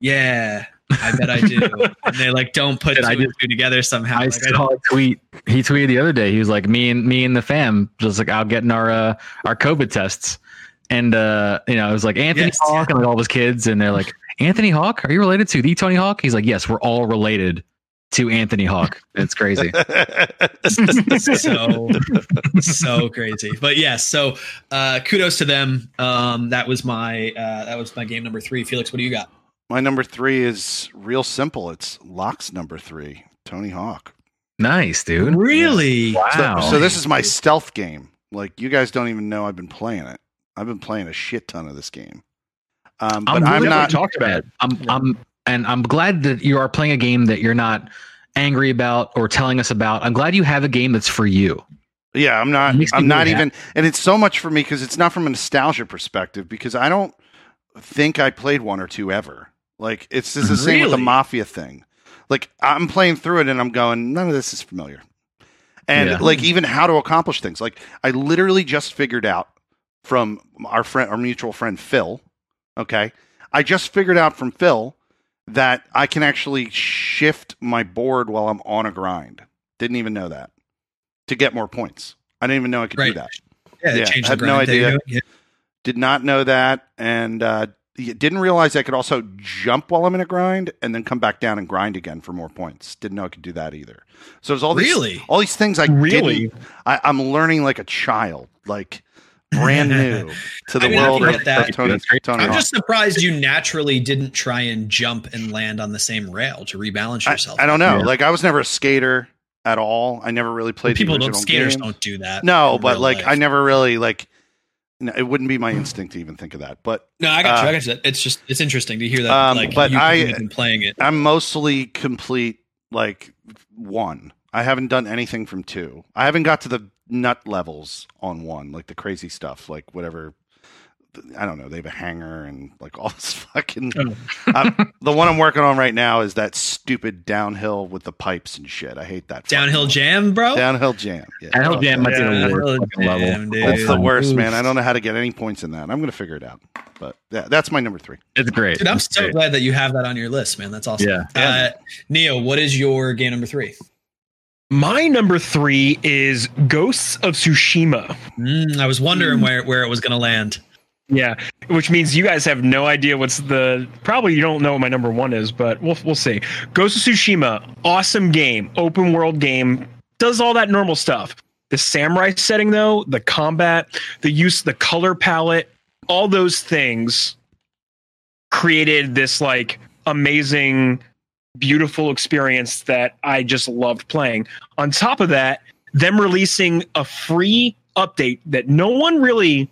S3: yeah i bet i do and they like don't put
S4: And
S3: two
S4: I
S3: and
S4: just-
S3: two together somehow
S4: I
S3: Like,
S4: saw a tweet. He tweeted the other day. He was like, "Me and me and the fam just like out getting our uh, our COVID tests." And uh, you know, it was like Anthony
S3: Yes.
S4: Hawk and like all of his kids, and they're like, "Anthony Hawk, are you related to the Tony Hawk?" He's like, "Yes, we're all related to Anthony Hawk." It's crazy.
S3: so so crazy but yes so uh kudos to them um that was my uh that was my game number three felix what do you got
S2: My number three is real simple. It's Locke's number three, Tony Hawk.
S4: nice, dude.
S3: really
S2: So,
S4: Wow.
S2: so this is my stealth game. Like you guys don't even know I've been playing it. I've been playing a shit ton of this game. Um, but I'm,
S4: really
S2: not.
S1: talked about it.
S4: I'm I'm and I'm glad that you are playing a game that you're not angry about or telling us about. I'm glad you have a game that's for you.
S2: Yeah, I'm not.
S4: It makes me
S2: I'm not
S4: really
S2: even. And it's so much for me because it's not from a nostalgia perspective. Because I don't think I played one or two ever. Like it's just the same with the mafia thing. Like I'm playing through it and I'm going, none of this is familiar. And
S4: Yeah.
S2: like even how to accomplish things. Like I literally just figured out from our friend, our mutual friend Phil. Okay, I just figured out from Phil that I can actually shift my board while I'm on a grind. Didn't even know that to get more points. I didn't even know I could do that.
S3: yeah,
S2: Yeah, I had no idea.
S3: Yeah.
S2: Did not know that, and uh, didn't realize I could also jump while I'm in a grind and then come back down and grind again for more points. Didn't know I could do that either. So there's all these
S3: really
S2: all these things I
S1: Really?
S2: didn't. I, I'm learning like a child, like brand new to the
S3: I mean,
S2: world
S3: can
S2: of,
S3: that.
S2: of Tony.
S4: That's.
S2: Tony
S3: i'm
S2: Hawk.
S3: just surprised you naturally didn't try and jump and land on the same rail to rebalance yourself
S2: I don't know.
S4: Yeah.
S2: Like I was never a skater at all. I never really played
S3: people
S2: the
S3: don't skaters
S2: games.
S3: don't do that
S2: No, but like
S3: life.
S2: I never really like. No, it wouldn't be my instinct to even think of that. But
S3: no i got you
S2: uh,
S3: i got you it's just it's interesting to hear that
S2: Um,
S3: like
S2: but
S3: you
S2: I-
S3: playing it
S2: I'm mostly complete like one. I haven't done anything from two. I haven't got to the nut levels on one, like the crazy stuff, like whatever. I don't know. They have a hanger and like all this fucking.
S1: Oh.
S2: Uh, the one I'm working on right now is that stupid downhill with the pipes and shit. I hate that.
S3: Downhill
S2: fucking-
S3: jam, bro.
S2: Downhill jam. Yeah.
S4: I hope Jam might be
S1: Yeah,
S4: the worst
S3: Downhill Jam,
S4: level.
S3: dude.
S4: of
S2: It's the
S4: time.
S2: worst, man. I don't know how to get any points in that. I'm gonna figure it out. But yeah, that's my number three.
S4: It's great.
S3: Dude, I'm
S4: It's
S3: so
S4: great.
S3: glad that you have that on your list, man. That's awesome.
S4: Yeah.
S3: Uh, Neo, what is your game number three?
S1: My number three is Ghosts of Tsushima.
S3: Mm, I was wondering
S1: Hmm.
S3: where, where it was going to land.
S1: Yeah, which means you guys have no idea what's the. Probably you don't know what my number one is, but we'll we'll see. Ghost of Tsushima, awesome game, open world game, does all that normal stuff. The samurai setting though, the combat, the use, the color palette, all those things created this like amazing, beautiful experience that I just loved playing. On top of that, them releasing a free update that no one really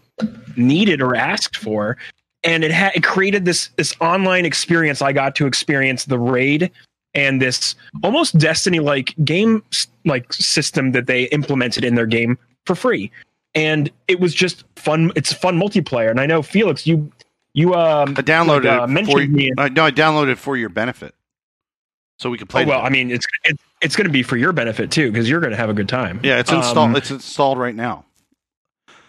S1: needed or asked for and it had it created this this online experience i got to experience the raid and this almost destiny like game like system that they implemented in their game for free and it was just fun it's fun multiplayer and i know felix you you um
S2: I downloaded
S1: Like, uh,
S2: it for
S1: mentioned me-
S2: I, no, I downloaded it for your benefit, so we could play.
S1: oh, well i mean it's it's, it's going to be for your benefit too because you're going to have a good time
S2: yeah, it's
S1: Um,
S2: installed. it's installed right now.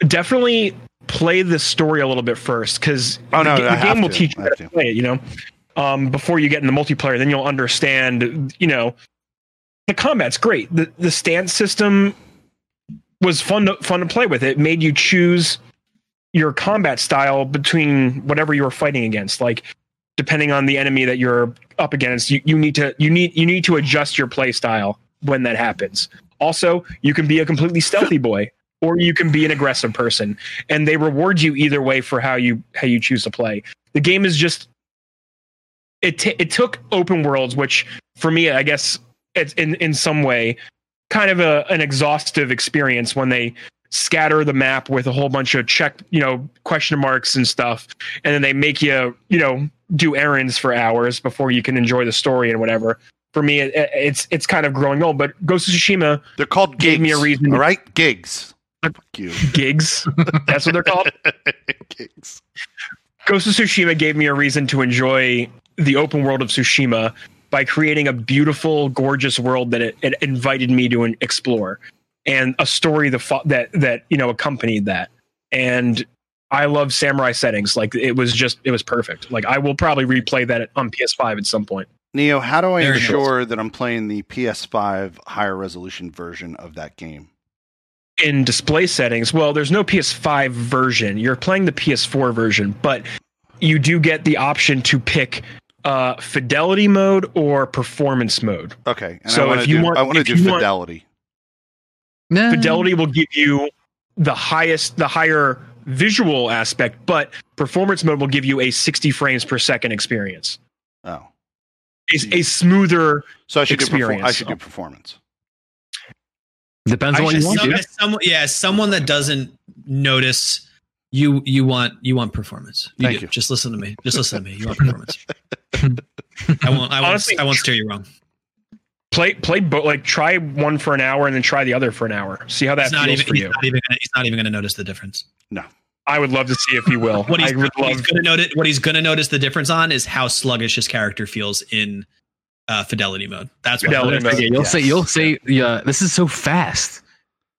S1: definitely play the story a little bit first because
S2: Oh, no,
S1: the, the game will
S2: to.
S1: teach you how to
S2: to.
S1: play it. You know, um, before you get in the multiplayer, then you'll understand. You know, the combat's great. the The stance system was fun to fun to play with. It made you choose your combat style between whatever you were fighting against. Like depending on the enemy that you're up against, you, you need to you need you need to adjust your play style when that happens. Also, you can be a completely stealthy boy or you can be an aggressive person and they reward you either way for how you how you choose to play. The game is just it t- it took open worlds which for me I guess it's in in some way kind of a an exhaustive experience when they scatter the map with a whole bunch of check, you know, question marks and stuff and then they make you, you know, do errands for hours before you can enjoy the story and whatever. For me, it, it's it's kind of growing old, but Ghost of Tsushima
S2: They're called gigs.
S1: Gave me a reason-
S2: All right, gigs. Fuck you.
S1: gigs, that's what they're called.
S2: gigs.
S1: Ghost of Tsushima gave me a reason to enjoy the open world of Tsushima by creating a beautiful, gorgeous world that it, it invited me to explore, and a story that fo- that that you know accompanied that. And I love samurai settings. Like it was just it was perfect. Like I will probably replay that on PS5 at some point.
S2: Neo, how do I
S3: Very nice.
S2: ensure that I'm playing the PS5 higher resolution version of that game?
S1: In display settings, well, there's no PS5 version. You're playing the PS4 version, but you do get the option to pick uh, fidelity mode or performance mode.
S2: Okay, and
S1: So
S2: I
S1: if you
S2: do,
S1: want-
S2: I want to do
S1: you want-
S2: fidelity.
S1: Fidelity will give you the highest, the higher visual aspect, but performance mode will give you a 60 frames per second experience.
S2: Oh,
S1: A, a smoother.
S2: so I should do perfor- I should do performance.
S4: Depends on what you
S1: should
S4: want.
S3: Some,
S4: dude.
S3: someone, yeah, someone that doesn't notice you you want you want performance. You
S2: Thank
S3: do.
S2: you.
S3: Just listen to me. Just listen to me. You want performance. I won't. I won't.
S1: Honestly-
S3: I won't steer you wrong.
S1: Play, play, bo- like try one for an hour and then try the other for an hour. See how that
S3: He's not
S1: feels
S3: even.
S1: for
S3: He's
S1: you.
S3: not even. Gonna, he's not even going to notice the difference. No.
S1: I would love to see if he will.
S3: What he's,
S1: I would
S3: what he's going to notice. What he's going to notice the difference on is how sluggish his character feels in uh, fidelity mode. That's what.
S1: Fidelity mode.
S4: Yeah, you'll
S2: Yes.
S4: say you'll say yeah. This is so fast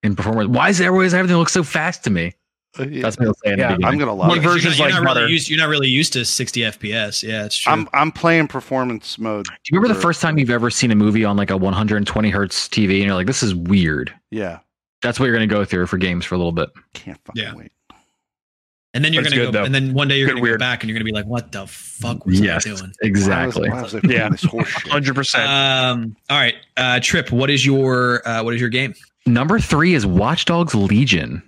S4: in performance. Why is everybody's everything look so fast to me? That's what you'll say in
S1: Yeah,
S4: the.
S2: I'm gonna love
S1: One
S2: it.
S1: version-
S3: You're not, you're not really used. You're not really used to 60 FPS. Yeah, it's true.
S2: I'm I'm playing performance mode.
S4: Do you remember the first time you've ever seen a movie on like a 120 hertz TV and you're like, this is weird?
S2: Yeah,
S4: That's what you're going to go through for games for a little bit.
S2: can't fucking
S3: Yeah.
S2: wait.
S3: And then you're going to go.
S1: though.
S3: And then one day you're going to go back and you're going to be like, "What the fuck was
S4: yes,
S3: I doing?"
S4: exactly.
S2: Why was, why was I playing
S1: Yeah.
S2: this horse?
S1: Hundred percent.
S3: Um. All right, uh, Trip. What is your uh, What is your game?
S4: Number three is Watch Dogs Legion.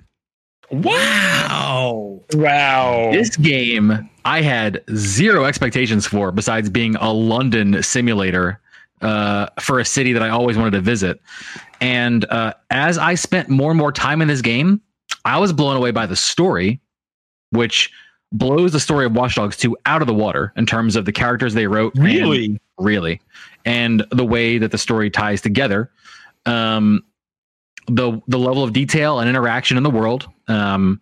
S3: Wow.
S1: Wow.
S4: This game I had zero expectations for, besides being a London simulator uh, for a city that I always wanted to visit. And uh, as I spent more and more time in this game, I was blown away by the story, which blows the story of Watch Dogs 2 out of the water in terms of the characters they wrote. and-
S1: Really?
S4: really and the way that the story ties together um the the level of detail and interaction in the world um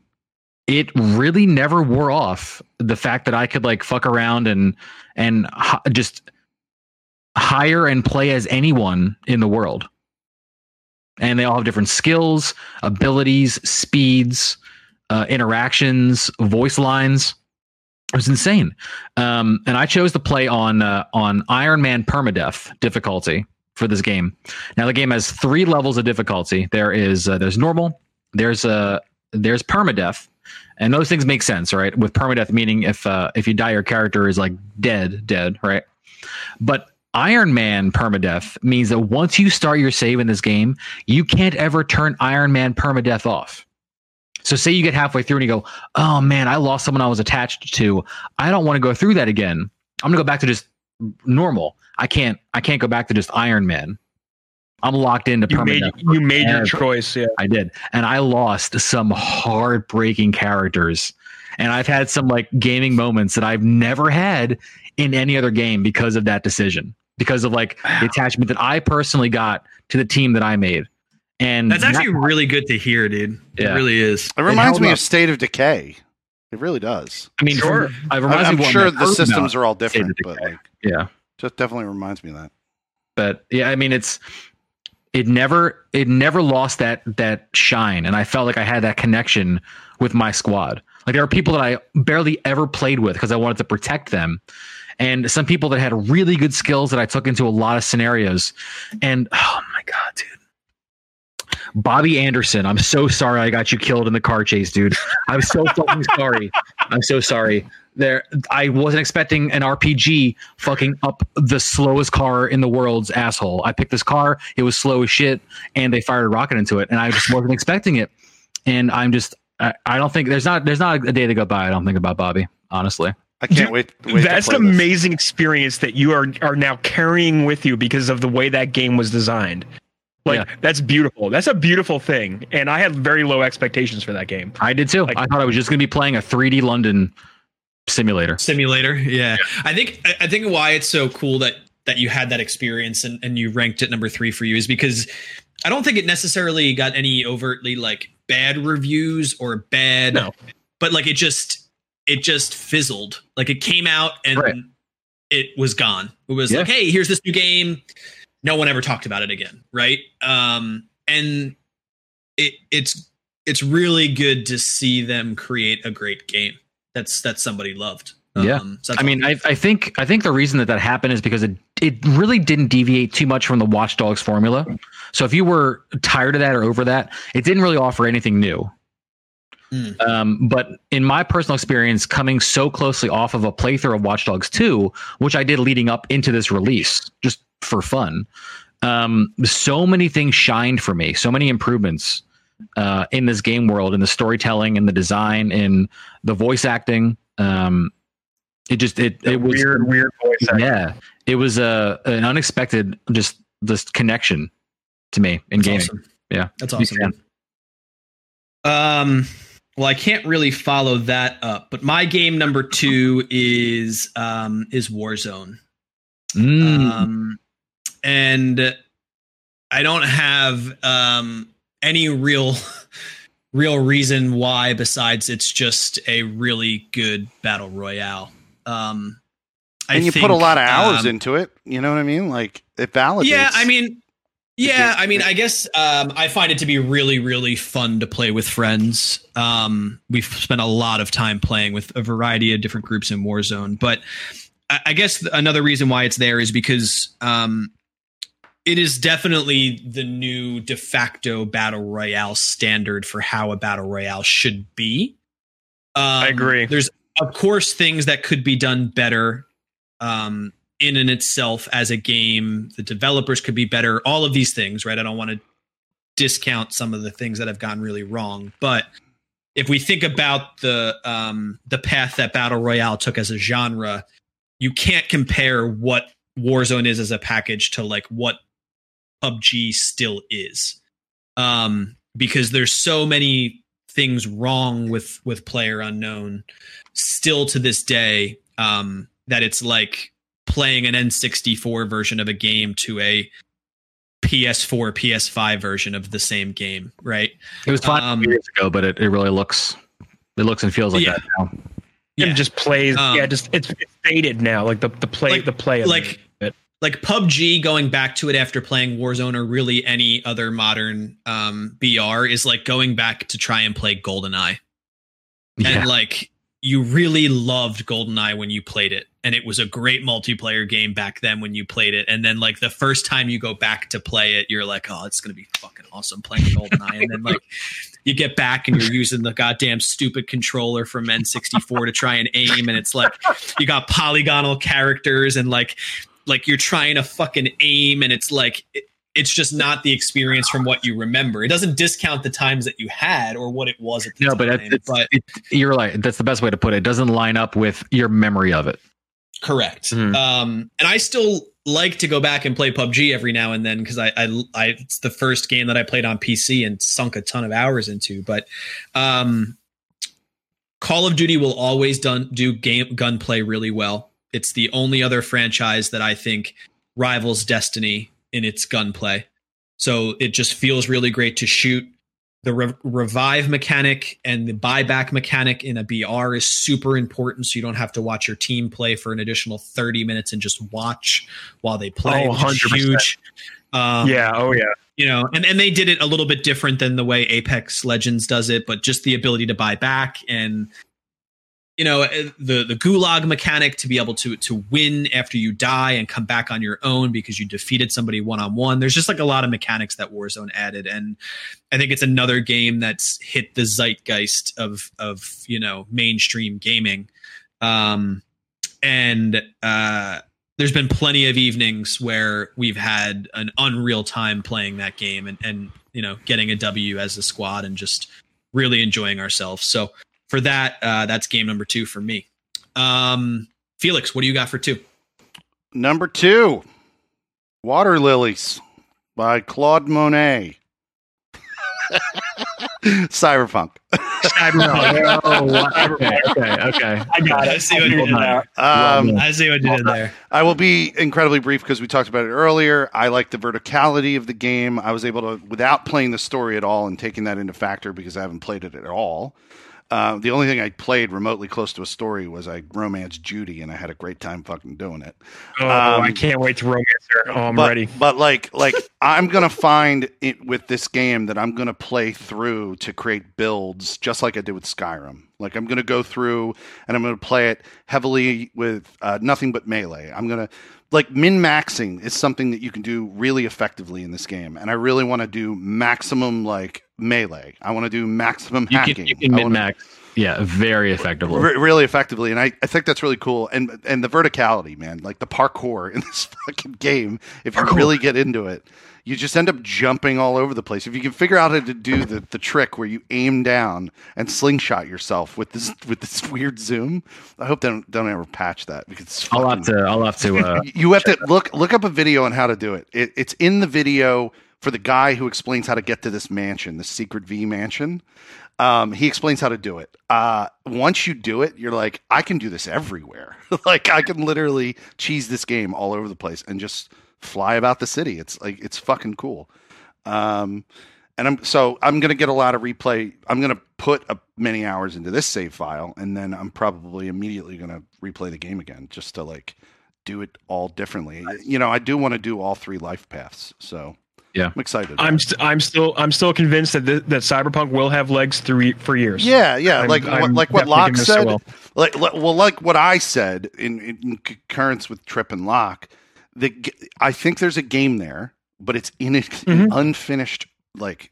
S4: it really never wore off the fact that i could like fuck around and and just hire and play as anyone in the world. And they all have different skills, abilities, speeds, uh, interactions, voice lines. It was insane. Um, and I chose to play on uh, on Iron Man permadeath difficulty for this game. Now the game has three levels of difficulty. There is uh, there's normal, there's uh, there's permadeath, and those things make sense, right? With permadeath meaning if uh, if you die, your character is like dead, dead, right? But Iron Man permadeath means that once you start your save in this game, you can't ever turn Iron Man permadeath off. So say you get halfway through and you go, "Oh man, I lost someone I was attached to. I don't want to go through that again. I'm going to go back to just normal. I can't I can't go back to just Iron Man. I'm locked into
S1: You made you made your choice. Yeah.
S4: I did. And I lost some heartbreaking characters. And I've had some like gaming moments that I've never had in any other game because of that decision. Because of like the attachment that I personally got to the team that I made. And
S3: That's
S4: that-
S3: actually really good to hear, dude. It really is.
S2: It reminds
S4: held
S2: me
S4: up.
S2: of State of Decay. It really does.
S4: I mean,
S1: Sure.
S4: from-
S2: I,
S4: reminds me
S2: am sure the systems are all different, but like,
S4: Yeah.
S2: just definitely reminds me of that.
S4: but yeah i mean it's it never it never lost that that shine and i felt like i had that connection with my squad like there are people that i barely ever played with because i wanted to protect them and some people that had really good skills that i took into a lot of scenarios and oh my god dude Bobby Anderson, I'm so sorry I got you killed in the car chase, dude. I'm so fucking sorry. I'm so sorry. There, I wasn't expecting an RPG fucking up the slowest car in the world's asshole. I picked this car, it was slow as shit, and they fired a rocket into it, and I just wasn't expecting it. And I'm just, I, I don't think there's not there's not a day to go by. I don't think about Bobby, honestly.
S2: I can't
S1: Dude,
S2: wait. wait
S1: That's an
S2: play this.
S1: amazing experience that you are are now carrying with you because of the way that game was designed. Like
S4: Yeah.
S1: that's beautiful. That's a beautiful thing, and I had very low expectations for that game.
S4: I did too.
S1: Like-
S4: I thought I was just gonna be playing a 3D London simulator.
S3: Simulator. Yeah. I think I- I think why it's so cool that that you had that experience and, and you ranked it number three for you is because I don't think it necessarily got any overtly like bad reviews or bad
S1: No.
S3: but like it just it just fizzled. Like it came out and
S4: Right.
S3: it was gone. It was
S4: Yeah.
S3: like, hey, here's this new game. No one ever talked about it again, right? Um, and it it's it's really good to see them create a great game. That's that somebody loved.
S4: Yeah.
S3: Um, so
S4: I mean, I, I think I think the reason that that happened is because it it really didn't deviate too much from the Watch Dogs formula. So if you were tired of that or over that, it didn't really offer anything new.
S3: Mm.
S4: Um, but in my personal experience, coming so closely off of a playthrough of Watch Dogs 2, which I did leading up into this release, just for fun, um, so many things shined for me, so many improvements uh, in this game world, in the storytelling, in the design, in the voice acting. Um, it just it
S1: The
S4: it was
S1: weird, weird voice. acting.
S4: yeah, it was a an unexpected just this connection to me in
S3: That's
S4: gaming.
S3: awesome.
S4: Yeah.
S3: That's awesome. Um, well, I can't really follow that up, but my game number two is um is Warzone.
S4: Mm.
S3: Um, and I don't have um any real real reason why besides it's just a really good battle royale. Um, I
S2: and you put a lot of hours
S3: um,
S2: into it. You know what I mean? Like it validates.
S3: yeah, I mean, yeah, I mean, I guess um, I find it to be really, really fun to play with friends. Um, we've spent a lot of time playing with a variety of different groups in Warzone, but I, I guess another reason why it's there is because um, it is definitely the new de facto battle royale standard for how a battle royale should be. Um,
S1: I agree.
S3: There's of course things that could be done better um, in and itself as a game. The developers could be better. All of these things, right? I don't want to discount some of the things that have gone really wrong, but if we think about the um, the path that battle royale took as a genre, you can't compare what Warzone is as a package to like what PUBG still is, um, because there's so many things wrong with with Player Unknown still to this day um, that it's like playing an N64 version of a game to a PS4, PS5 version of the same game, right?
S4: It was fine
S3: Um,
S4: years ago, but it, it really looks it looks and feels like
S3: Yeah.
S4: that now.
S1: It just plays.
S3: Um,
S1: yeah, just it's, it's faded now. Like the the play
S3: like-
S1: the play. of
S3: like-
S1: it.
S3: Like PUBG going back to it after playing Warzone or really any other modern um, BR is like going back to try and play GoldenEye.
S4: Yeah.
S3: And like you really loved GoldenEye when you played it. And it was a great multiplayer game back then when you played it. And then like the first time you go back to play it, you're like, oh, it's gonna be fucking awesome playing GoldenEye. and then like you get back and you're using the goddamn stupid controller from N64 to try and aim, and it's like you got polygonal characters and like like you're trying to fucking aim, and it's like it, it's just not the experience from what you remember. It doesn't discount the times that you had or what it was at the
S4: no,
S3: time.
S4: but it's,
S3: but
S4: it, you're right. That's the best way to put it. It doesn't line up with your memory of it.
S3: Correct.
S1: Mhm.
S3: Um, and I still like to go back and play PUBG every now and then because I, I, I, it's the first game that I played on PC and sunk a ton of hours into. But um, Call of Duty will always done do game gunplay really well. It's the only other franchise that I think rivals Destiny in its gunplay. So it just feels really great to shoot. The re- revive mechanic and the buyback mechanic in a BR is super important. So you don't have to watch your team play for an additional 30 minutes and just watch while they play.
S1: Oh,
S3: which is
S1: 100%.
S3: huge. Um,
S1: yeah. Oh yeah.
S3: you know, and, and they did it a little bit different than the way Apex Legends does it, but just the ability to buy back and you know eh, the the gulag mechanic to be able to to win after you die and come back on your own because you defeated somebody one on one. There's just like a lot of mechanics that Warzone added, and I think it's another game that's hit the zeitgeist of of you know mainstream gaming. Um, and uh, there's been plenty of evenings where we've had an unreal time playing that game and and you know getting a W as a squad and just really enjoying ourselves. So for that, uh, that's game number two for me. Um, Felix, what do you got for two?
S2: Number two, Water Lilies by Claude Monet. Cyberpunk.
S1: Cyberpunk.
S4: Oh, okay, okay, okay.
S1: I got it.
S3: I see what you did there.
S2: Um,
S3: I see what you did there.
S2: I will be incredibly brief because we talked about it earlier. I like the verticality of the game. I was able to, without playing the story at all and taking that into factor because I haven't played it at all. Uh, the only thing I played remotely close to a story was I romanced Judy, and I had a great time fucking doing it.
S1: Oh,
S2: Um,
S1: I can't wait to romance her. Oh, I'm
S2: but,
S1: ready.
S2: But like, like I'm gonna find it with this game that I'm gonna play through to create builds, just like I did with Skyrim. Like I'm gonna go through and I'm gonna play it heavily with uh, nothing but melee. I'm gonna like min maxing is something that you can do really effectively in this game, and I really want to do maximum like melee. I want to do maximum
S4: You
S2: hacking.
S4: can, you can min max. Yeah, very effectively.
S2: re- really effectively, and I, I think that's really cool. And and the verticality, man, like the parkour in this fucking game. If you really get into it, you just end up jumping all over the place. If you can figure out how to do the, the trick where you aim down and slingshot yourself with this with this weird zoom, I hope they don't don't ever patch that because it's
S4: I'll
S2: fucking-
S4: have to. I'll have to. Uh,
S2: you have to look look up a video on how to do it. it. It's in the video for the guy who explains how to get to this mansion, the secret V mansion. Um, he explains how to do it. Uh, once you do it, you're like, I can do this everywhere. like I can literally cheese this game all over the place and just fly about the city. It's like it's fucking cool. Um, and I'm so I'm gonna get a lot of replay. I'm gonna put a, many hours into this save file, and then I'm probably immediately gonna replay the game again just to like do it all differently. You know, I do want to do all three life paths, so
S4: Yeah.
S2: I'm excited.
S1: I'm st- I'm still I'm still convinced that th- that Cyberpunk will have legs through for years.
S2: yeah, yeah,
S1: I'm-
S2: like
S1: I'm
S2: like what Locke said. Like, like- well, like what I said in, in concurrence with Trip and Locke. The I think there's a game there, but it's in an
S1: Mhm.
S2: unfinished, like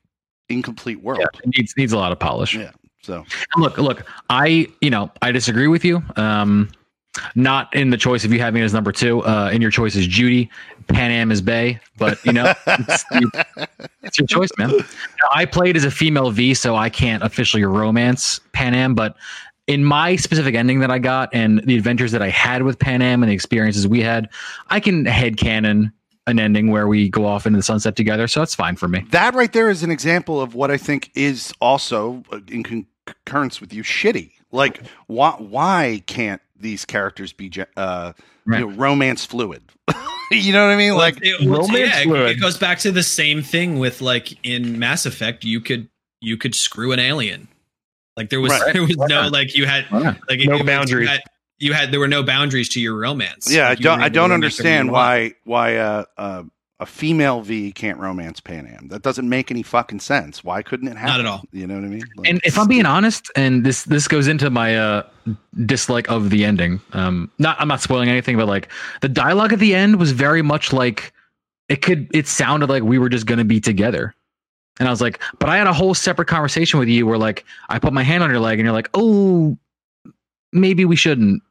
S2: incomplete world.
S4: yeah, it needs needs a lot of polish.
S2: Yeah. So
S4: And Look, look, I you know I disagree with you. Um, not in the choice of you having it as number two. Uh, in your choice is Judy, Panam is Bay, but you know it's, it's your choice, man. Now, I played as a female V, so I can't officially romance Panam, but in my specific ending that I got and the adventures that I had with Panam and the experiences we had, I can head headcanon an ending where we go off into the sunset together. So that's fine for me.
S2: that right there is an example of what I think is also uh, in concurrence with you shitty. Like why why can't these characters be uh,
S4: Right.
S2: you know, romance fluid? you know what I mean?
S3: Well,
S2: Like
S3: it,
S1: romance
S3: yeah,
S1: fluid.
S3: it goes back to the same thing with like in Mass Effect, you could you could screw an alien. Like there was
S2: Right.
S3: there was no like you had
S4: Wow.
S3: like
S1: No
S3: it
S1: boundaries.
S3: You had, you had there were no boundaries to your romance.
S2: Yeah, I
S3: Like, you were
S2: don't. I don't
S3: romance whatever you
S2: understand why why uh, uh, a female V can't romance Panam. That doesn't make any fucking sense. Why couldn't it happen?
S3: Not at all.
S2: You know what I mean? Like,
S4: And if I'm being honest, and this this goes into my uh dislike of the ending. Um, not I'm not spoiling anything, but like the dialogue at the end was very much like it could. It sounded like we were just gonna be together. And I was like, but I had a whole separate conversation with you where like I put my hand on your leg and you're like, oh, maybe we shouldn't.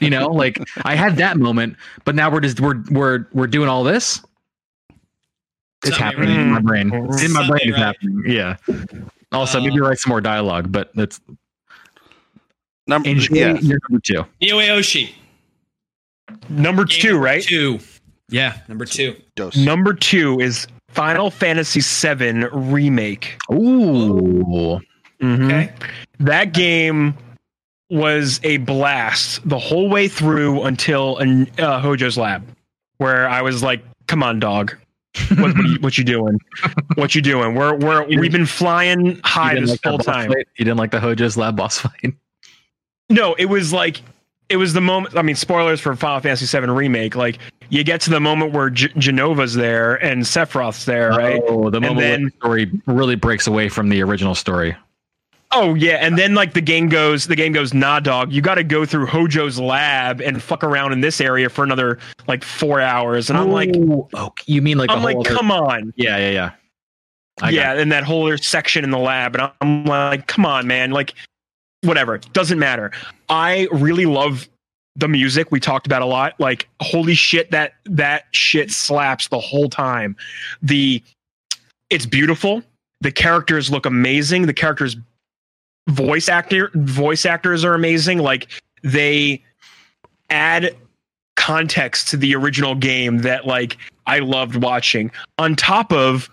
S4: You know, like I had that moment, but now we're just we're we're we're doing all this. It's
S3: Something
S4: happening in my brain. It's in my brain.
S3: Something
S4: It's
S3: right.
S4: happening. Yeah. Also,
S3: Uh,
S4: maybe write some more dialogue, but that's
S2: number,
S4: enjoy
S2: yeah,
S4: number two.
S3: Neo Aoshi.
S1: Number two,
S3: number
S1: right?
S3: Two. Yeah, number two.
S2: dose.
S1: Number two is Final Fantasy VII Remake.
S4: Ooh.
S1: Mhm.
S3: Okay.
S1: That game was a blast the whole way through until uh, Hojo's lab, where I was like, "Come on, dog, what, what, you, what you doing? What you doing? We're we're we've been flying high this
S4: like
S1: whole time."
S4: fight? You didn't like the Hojo's lab boss fight?
S1: No, it was like it was the moment. I mean, spoilers for Final Fantasy VII remake. Like you get to the moment where G- Jenova's there and Sephiroth's there, right?
S4: Oh, the moment
S1: then-
S4: the story really breaks away from the original story.
S1: Oh yeah, and then like the game goes, the game goes, nah, dog, you got to go through Hojo's lab and fuck around in this area for another like four hours, and I'm like,
S4: oh, okay. you mean like
S1: I'm like,
S4: other-
S1: come on,
S4: yeah, yeah, yeah. I
S1: yeah, and that whole other section in the lab, and I'm like, come on, man, like, whatever, doesn't matter. I really love the music we talked about a lot. Like, holy shit, that that shit slaps the whole time. The it's beautiful. The characters look amazing. The characters voice actor voice actors are amazing. Like they add context to the original game that like I loved watching. On top of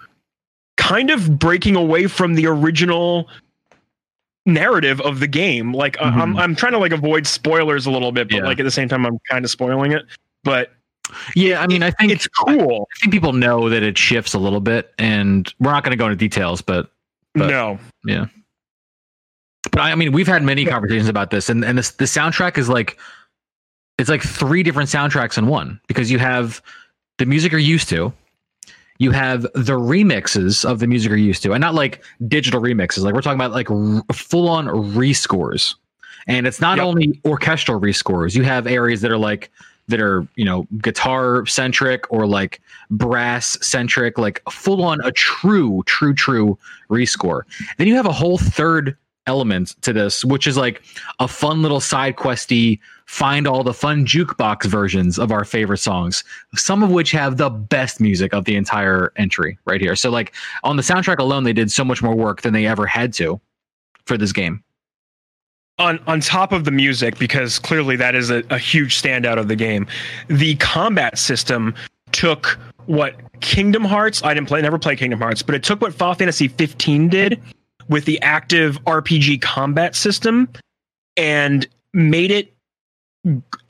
S1: kind of breaking away from the original narrative of the game. Like I- I'm
S4: Mhm.
S1: I'm trying to like avoid spoilers a little bit, but
S4: Yeah.
S1: like at the same time I'm kind of spoiling it. But
S4: yeah. I mean, I think
S1: it's cool.
S4: I think people know that it shifts a little bit, and we're not going to go into details, but but-
S1: no. Yeah.
S4: But I, I mean, we've had many conversations about this, and and this, the soundtrack is like it's like three different soundtracks in one because you have the music you're used to, you have the remixes of the music you're used to, and not like digital remixes. Like we're talking about like r- full on rescores, and it's not
S1: Yep.
S4: only orchestral rescores. You have areas that are like that are you know guitar centric or like brass centric, like full on a true, true, true rescore. Then you have a whole third element to this, which is like a fun little side questy, find all the fun jukebox versions of our favorite songs, some of which have the best music of the entire entry right here. So like on the soundtrack alone, they did so much more work than they ever had to for this game.
S1: on on top of the music because clearly that is a, a huge standout of the game the combat system took what kingdom hearts i didn't play never play kingdom hearts but it took what final fantasy 15 did with the active rpg combat system and made it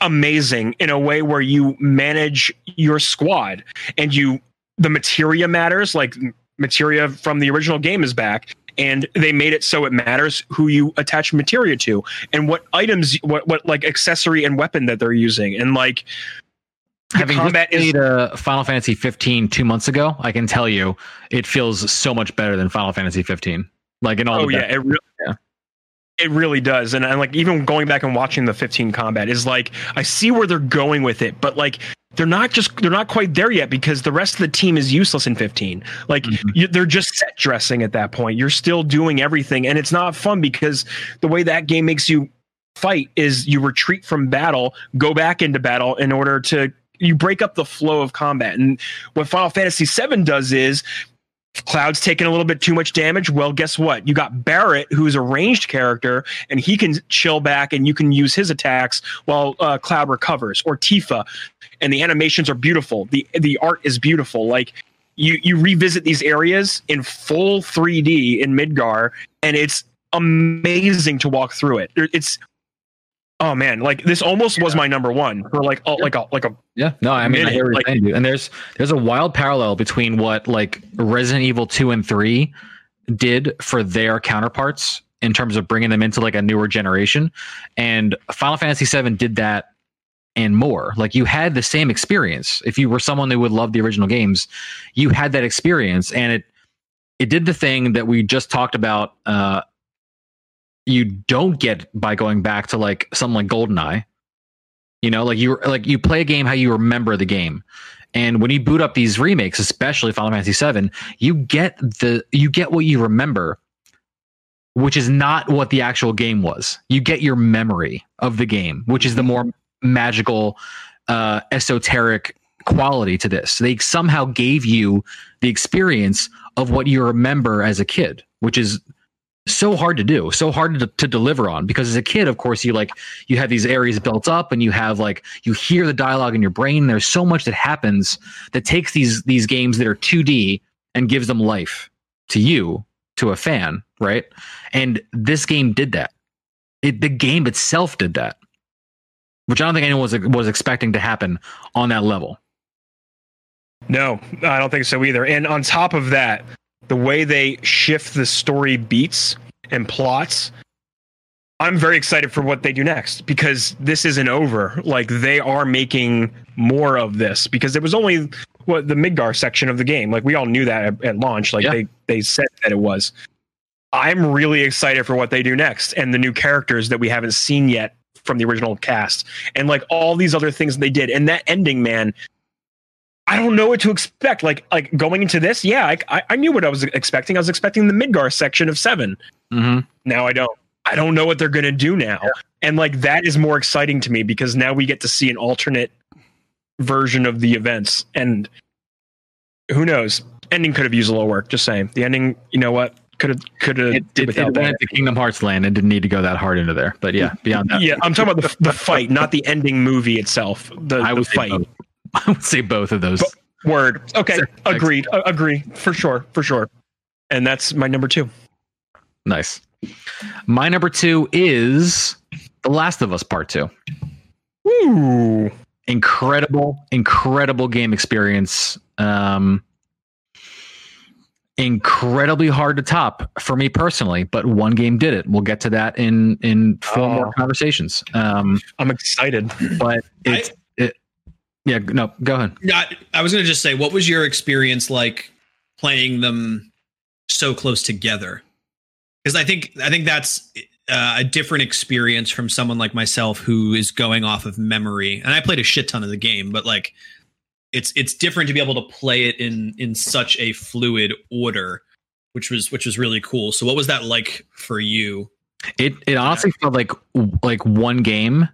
S1: amazing in a way where you manage your squad and you the materia matters like materia from the original game is back and they made it so it matters who you attach materia to and what items what what like accessory and weapon that they're using and like
S4: Having
S1: combat
S4: just
S1: is
S4: played uh, Final Fantasy 15 two months ago, I can tell you it feels so much better than Final Fantasy 15. Like in all
S1: oh
S4: the
S1: yeah it really
S4: Yeah.
S1: it really does and, and like even going back and watching the 15 combat is like i see where they're going with it but like they're not just they're not quite there yet because the rest of the team is useless in 15 like
S4: Mhm.
S1: you, they're just set dressing at that point you're still doing everything and it's not fun because the way that game makes you fight is you retreat from battle go back into battle in order to you break up the flow of combat and what final fantasy 7 does is Cloud's taking a little bit too much damage. Well, guess what? You got Barret, who's a ranged character, and he can chill back and you can use his attacks while uh, Cloud recovers. Or Tifa, and the animations are beautiful. the The art is beautiful. Like you, you revisit these areas in full 3D in Midgar, and it's amazing to walk through it. It's oh man, like this almost was my number one for like oh, like a like a
S4: Yeah, no, I mean, I
S1: minute,
S4: hear what you're
S1: like-
S4: And there's there's a wild parallel between what like Resident Evil two and three did for their counterparts in terms of bringing them into like a newer generation. And Final Fantasy seven did that and more. Like you had the same experience. If you were someone who would love the original games, you had that experience, and it it did the thing that we just talked about. Uh, you don't get by going back to like something like GoldenEye. You know, like you like you play a game how you remember the game. And when you boot up these remakes, especially Final Fantasy VII, you get the you get what you remember, which is not what the actual game was. You get your memory of the game, which is the more magical, uh, esoteric quality to this. They somehow gave you the experience of what you remember as a kid, which is so hard to do, so hard to, to deliver on. Because as a kid, of course, you like you have these areas built up, and you have like you hear the dialogue in your brain. There's so much that happens that takes these these games that are 2D and gives them life to you, to a fan, right? And this game did that. It, the game itself did that which I don't think anyone was was expecting to happen on that level.
S1: No, I don't think so either. And on top of that, the way they shift the story beats and plots, I'm very excited for what they do next because this isn't over. Like they are making more of this because it was only what the Midgar section of the game. Like we all knew that at, at launch. Like
S4: Yeah.
S1: they they said that it was. I'm really excited for what they do next and the new characters that we haven't seen yet from the original cast and like all these other things they did. And that ending, man, I don't know what to expect. Like like going into this, yeah, I I, knew what I was expecting. I was expecting the Midgar section of seven.
S4: Mm-hmm.
S1: Now I don't. I don't know what they're gonna do now. And like that is more exciting to me because now we get to see an alternate version of the events. And who knows? Ending could have used a little work. Just saying. The ending, you know what? Could have could have
S4: It, it, it went into Kingdom Hearts land and didn't need to go that hard into there. But yeah, beyond that,
S1: Yeah, I'm talking about the, the fight, not the ending movie itself. The,
S4: I
S1: the fight.
S4: both. I would say both of those.
S1: Bo- Word. Okay. Agreed. Uh, agree. For sure. For sure. And that's my number two.
S4: Nice. My number two is The Last of Us Part Two.
S1: Woo.
S4: incredible incredible game experience um incredibly hard to top for me personally but one game did it we'll get to that in in four
S1: Oh.
S4: more conversations um
S1: I'm excited.
S4: but it's it yeah no go ahead
S3: Yeah, I, was going to just say, what was your experience like playing them so close together? Because I think I think that's uh, a different experience from someone like myself who is going off of memory. And I played a shit ton of the game, but like, it's it's different to be able to play it in in such a fluid order, which was which was really cool. So, what was that like for you?
S4: it it honestly felt like like one game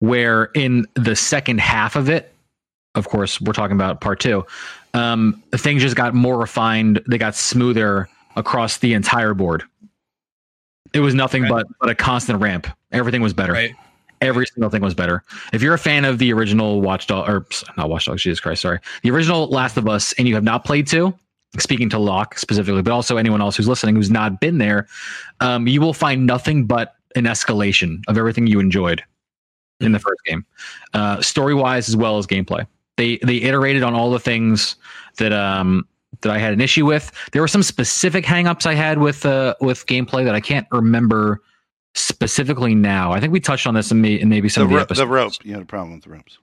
S4: where in the second half of it of course we're talking about part two. Um things just got more refined. They got smoother across the entire board. It was nothing
S3: Right.
S4: but but a constant ramp. Everything was better.
S3: Right?
S4: every single thing was better. If you're a fan of the original watchdog or not watchdog jesus christ sorry. The original last of us and you have not played two speaking to locke specifically but also anyone else who's listening who's not been there um, you will find nothing but an escalation of everything you enjoyed in the first game uh, story wise as well as gameplay they they iterated on all the things that um that i had an issue with there were some specific hangups i had with uh with gameplay that i can't remember specifically now i think we touched on this in, may, in maybe some
S2: The,
S4: of the
S2: ro-
S4: episodes
S2: the rope. You had a problem with the ropes.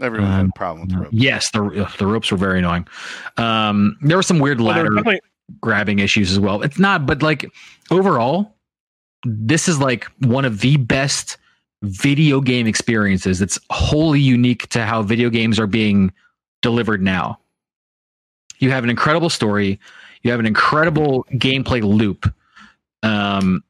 S2: Everyone had
S4: Um,
S2: a problem with the ropes.
S4: Yes, the the ropes were very annoying. Um, there were some weird
S1: Well,
S4: ladder
S1: definitely-
S4: grabbing issues as well. It's not, but like overall, this is like one of the best video game experiences. It's wholly unique to how video games are being delivered now. You have an incredible story. You have an incredible gameplay loop. Um,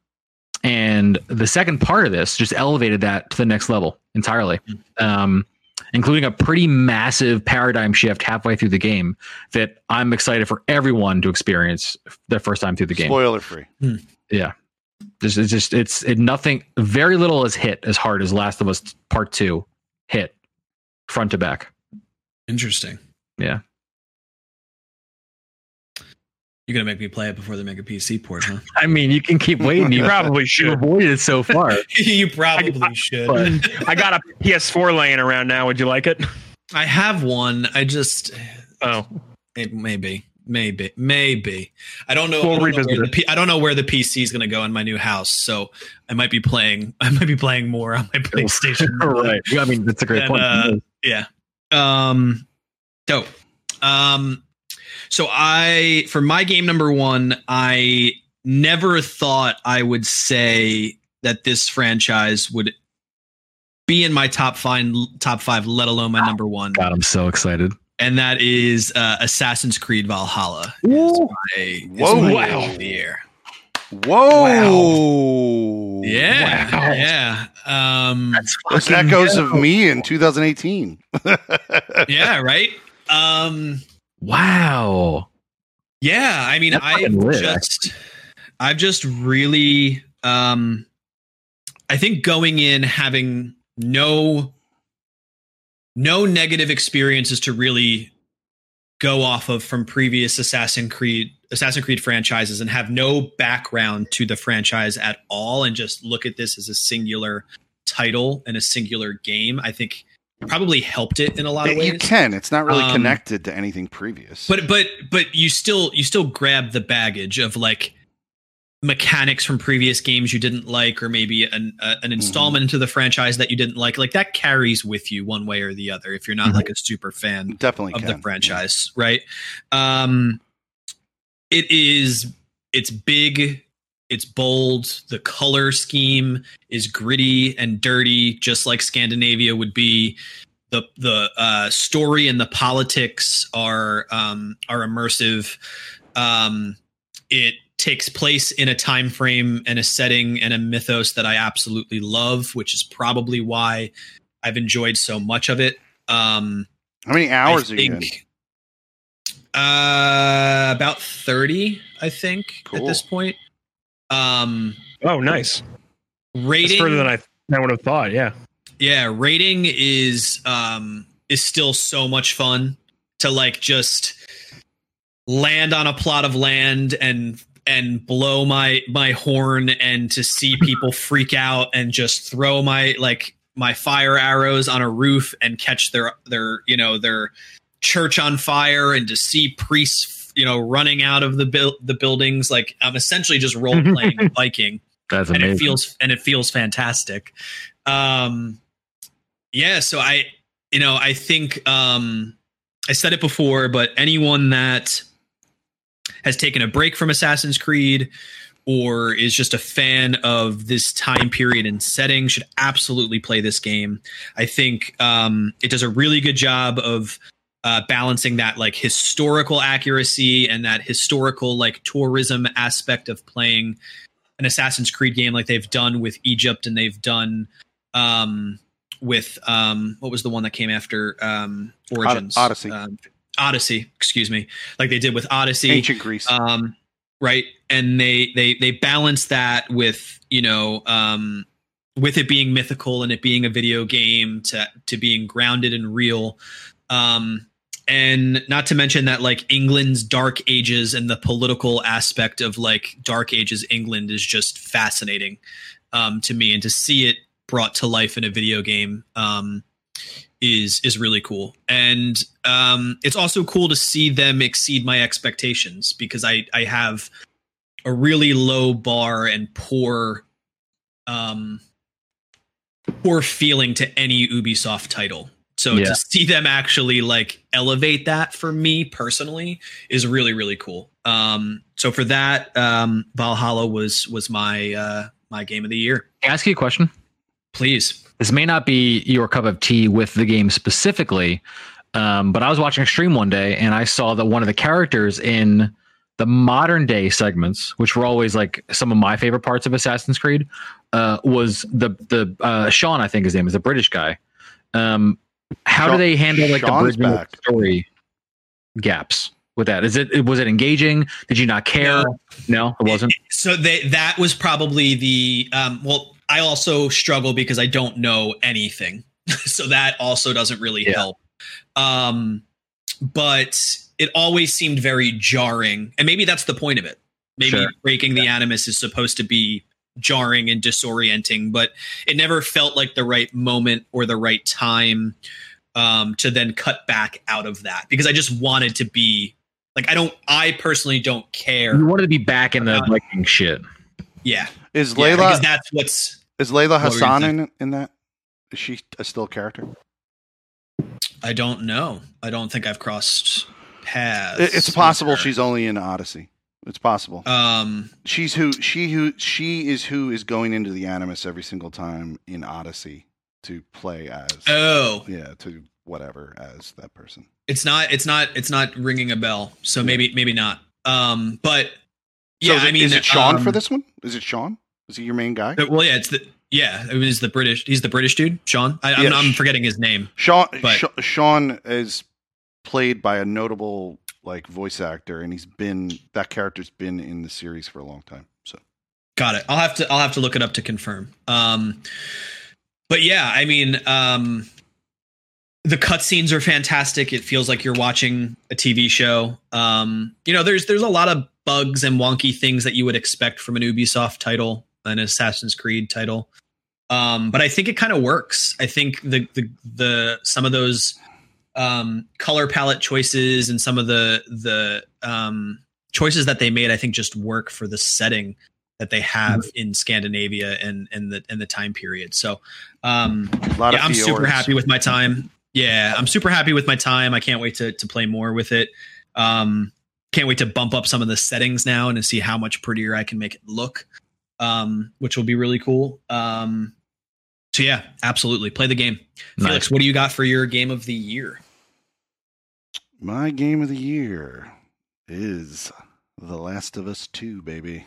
S4: and the second part of this just elevated that to the next level entirely. Um, including a pretty massive paradigm shift halfway through the game that I'm excited for everyone to experience their first time through the game.
S2: Spoiler free.
S4: This is just it's it nothing very little has hit as hard as Last of Us Part Two hit front to back.
S3: Interesting.
S4: Yeah.
S3: You're gonna make me play it before they make a PC port, huh?
S4: I mean, you can keep waiting.
S1: You
S4: You
S1: probably should.
S4: avoided it so far.
S3: you probably should.
S4: But-
S1: I got a PS4 laying around now. Would you like it?
S3: I have one. I just
S1: Oh,
S3: Maybe, maybe. Maybe, maybe. I don't know.
S1: We'll
S3: I, don't know the I don't know where the PC is going to go in my new house, so I might be playing. I might be playing more on my PlayStation.
S4: right. Yeah, I mean, that's a great
S3: And,
S4: point.
S3: uh, yeah. Um, dope. Um, so I, for my game number one, I never thought I would say that this franchise would be in my top five, top five, let alone my number one,
S4: God, I'm so excited.
S3: And that is uh, Assassin's Creed Valhalla. Is my,
S2: Whoa.
S1: Wow.
S3: game of the year.
S2: Whoa!
S3: Yeah,
S1: Wow.
S3: yeah, um,
S4: That's
S2: Those echoes
S4: dope.
S2: of me in 2018.
S3: yeah, right. Um,
S4: Wow.
S3: Yeah, I mean, I just, I've just really, um, I think going in having no, no negative experiences to really go off of from previous Assassin Creed, Assassin Creed franchises, and have no background to the franchise at all, and just look at this as a singular title and a singular game. I think probably helped it in a lot of ways.
S2: you can. It's not really
S3: Um,
S2: connected to anything previous.
S3: but but but you still you still grab the baggage of like mechanics from previous games you didn't like or maybe an uh, an installment into the franchise that you didn't like like that carries with you one way or the other if you're not
S4: Mhm.
S3: like a super fan
S2: definitely
S3: of
S2: can.
S3: the franchise right um it is it's big it's bold the color scheme is gritty and dirty just like scandinavia would be the the uh, story and the politics are um, are immersive um, it takes place in a time frame and a setting and a mythos that i absolutely love which is probably why i've enjoyed so much of it um,
S2: How many hours
S3: I
S2: are you in?
S3: think, Uh, about thirty, I think,
S2: Cool.
S3: at this point. Um,
S1: Oh, nice. That's
S3: rating
S1: further than I, I would have thought. Yeah.
S3: yeah rating is um is still so much fun to like just land on a plot of land and and blow my my horn and to see people freak out and just throw my like my fire arrows on a roof and catch their their you know their church on fire and to see priests you know running out of the buil- the buildings like I'm essentially just role playing Viking
S4: That's amazing.
S3: and it feels and it feels fantastic. Um, yeah, so I, you know, I think um, I said it before, but anyone that has taken a break from Assassin's Creed or is just a fan of this time period and setting should absolutely play this game. I think um, it does a really good job of uh, balancing that like historical accuracy and that historical like tourism aspect of playing an Assassin's Creed game like they've done with Egypt and they've done um, with um, what was the one that came after um, Origins
S2: Odyssey.
S3: Odyssey excuse me like they did with Odyssey
S2: Ancient Greece.
S3: um, right? And they they they balance that with you know um, with it being mythical and it being a video game to to being grounded and real. Um, and not to mention that like England's dark ages and the political aspect of like dark ages England is just fascinating um, to me. And to see it brought to life in a video game um, is is really cool and um, it's also cool to see them exceed my expectations because I I have a really low bar and poor um poor feeling to any Ubisoft title. So
S4: Yeah.
S3: to see them actually like elevate that for me personally is really really cool. Um so for that um Valhalla was was my uh my game of the year.
S4: Can I ask you a question?
S3: Please.
S4: This may not be your cup of tea with the game specifically, um, but I was watching a stream one day and I saw that one of the characters in the modern day segments, which were always like some of my favorite parts of Assassin's Creed, uh, was the the uh, Sean. I think his name is a British guy. Um, how do they handle like
S2: Sean's
S4: the bridging
S2: back.
S4: story gaps with that? Is it was it engaging? Did you not care?
S3: No.
S4: No, it wasn't.
S3: So they that was probably the um well I also struggle because I don't know anything. so that also doesn't really
S4: Yeah.
S3: help. Um but it always seemed very jarring. And maybe that's the point of it. Maybe
S4: Sure.
S3: breaking the animus is supposed to be jarring and disorienting, but it never felt like the right moment or the right time um, to then cut back out of that because I just wanted to be Like I don't. I personally don't care.
S4: You wanted to be back in the Viking shit.
S3: Yeah,
S2: Is
S3: yeah,
S2: Layla
S3: that's what's.
S2: is Layla
S3: What were you
S2: Hassan in in that? Is she a still character?
S3: I don't know. I don't think I've crossed paths.
S2: It- it's possible she's only in Odyssey. It's possible.
S3: Um.
S2: She's who she who she is who is going into the Animus every single time in Odyssey to play as
S3: Oh,
S2: yeah to whatever as that person.
S3: it's not. It's not. It's not ringing a bell. So maybe. Maybe not. Um. But yeah,
S2: is it,
S3: I mean,
S2: is it Sean for
S3: um,
S2: this one? Is it Sean? Is he your main guy?
S3: Well, yeah, it's the yeah. It was the British. He's the British dude, Sean. I,
S2: Yeah,
S3: I'm forgetting his name.
S2: Sean
S3: But-
S2: Sean is played by a notable like voice actor, and he's been that character's been in the series for a long time. So
S3: Got it. I'll have to. I'll have to look it up to confirm. Um. But yeah, I mean, um, the cutscenes are fantastic. It feels like you're watching a TV show. Um, you know, there's there's a lot of bugs and wonky things that you would expect from an Ubisoft title, an Assassin's Creed title. Um, but I think it kind of works. I think the the the some of those um, color palette choices and some of the the um, choices that they made, I think, just work for the setting that they have in Scandinavia and and the and the time period. So, um, yeah, I'm super happy with my time. Yeah, I'm super happy with my time. I can't wait to to play more with it. Um, can't wait to bump up some of the settings now and to see how much prettier I can make it look, um, which will be really cool. Um, so yeah, absolutely play the game.
S4: Nice.
S3: Felix, what do you got for your game of the year?
S2: My game of the year is The Last of Us 2, baby.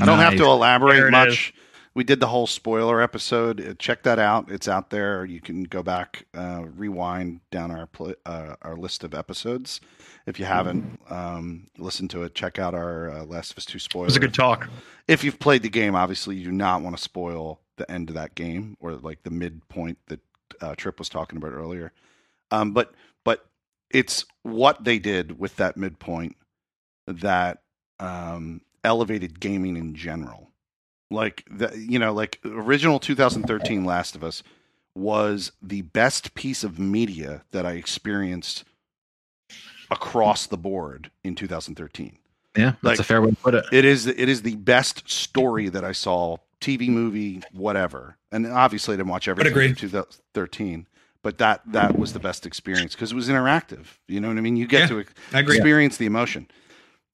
S2: I don't have to elaborate
S1: it
S2: much. We did the whole spoiler episode. Uh, Check that out. It's out there. You can go back, uh, rewind down our pl- uh, our list of episodes. If you haven't um, listened to it, check out our uh, Last of Us 2 spoiler.
S1: It was a good talk.
S2: if you've played the game, obviously you do not want to spoil the end of that game or like the midpoint that uh, Trip was talking about earlier. Um, but but it's what they did with that midpoint that um, elevated gaming in general. Like the you know like original 2013 Last of Us was the best piece of media that I experienced across the board in 2013
S4: Yeah, that's
S2: like-
S4: a fair way to put it.
S2: it is it is the best story that I saw, TV, movie, whatever. And obviously, I didn't watch everything
S3: agree.
S2: in 2013, but that that was the best experience because it was interactive. You know what I mean? You get
S3: Yeah,
S2: to ex-
S3: I agree.
S2: experience the emotion.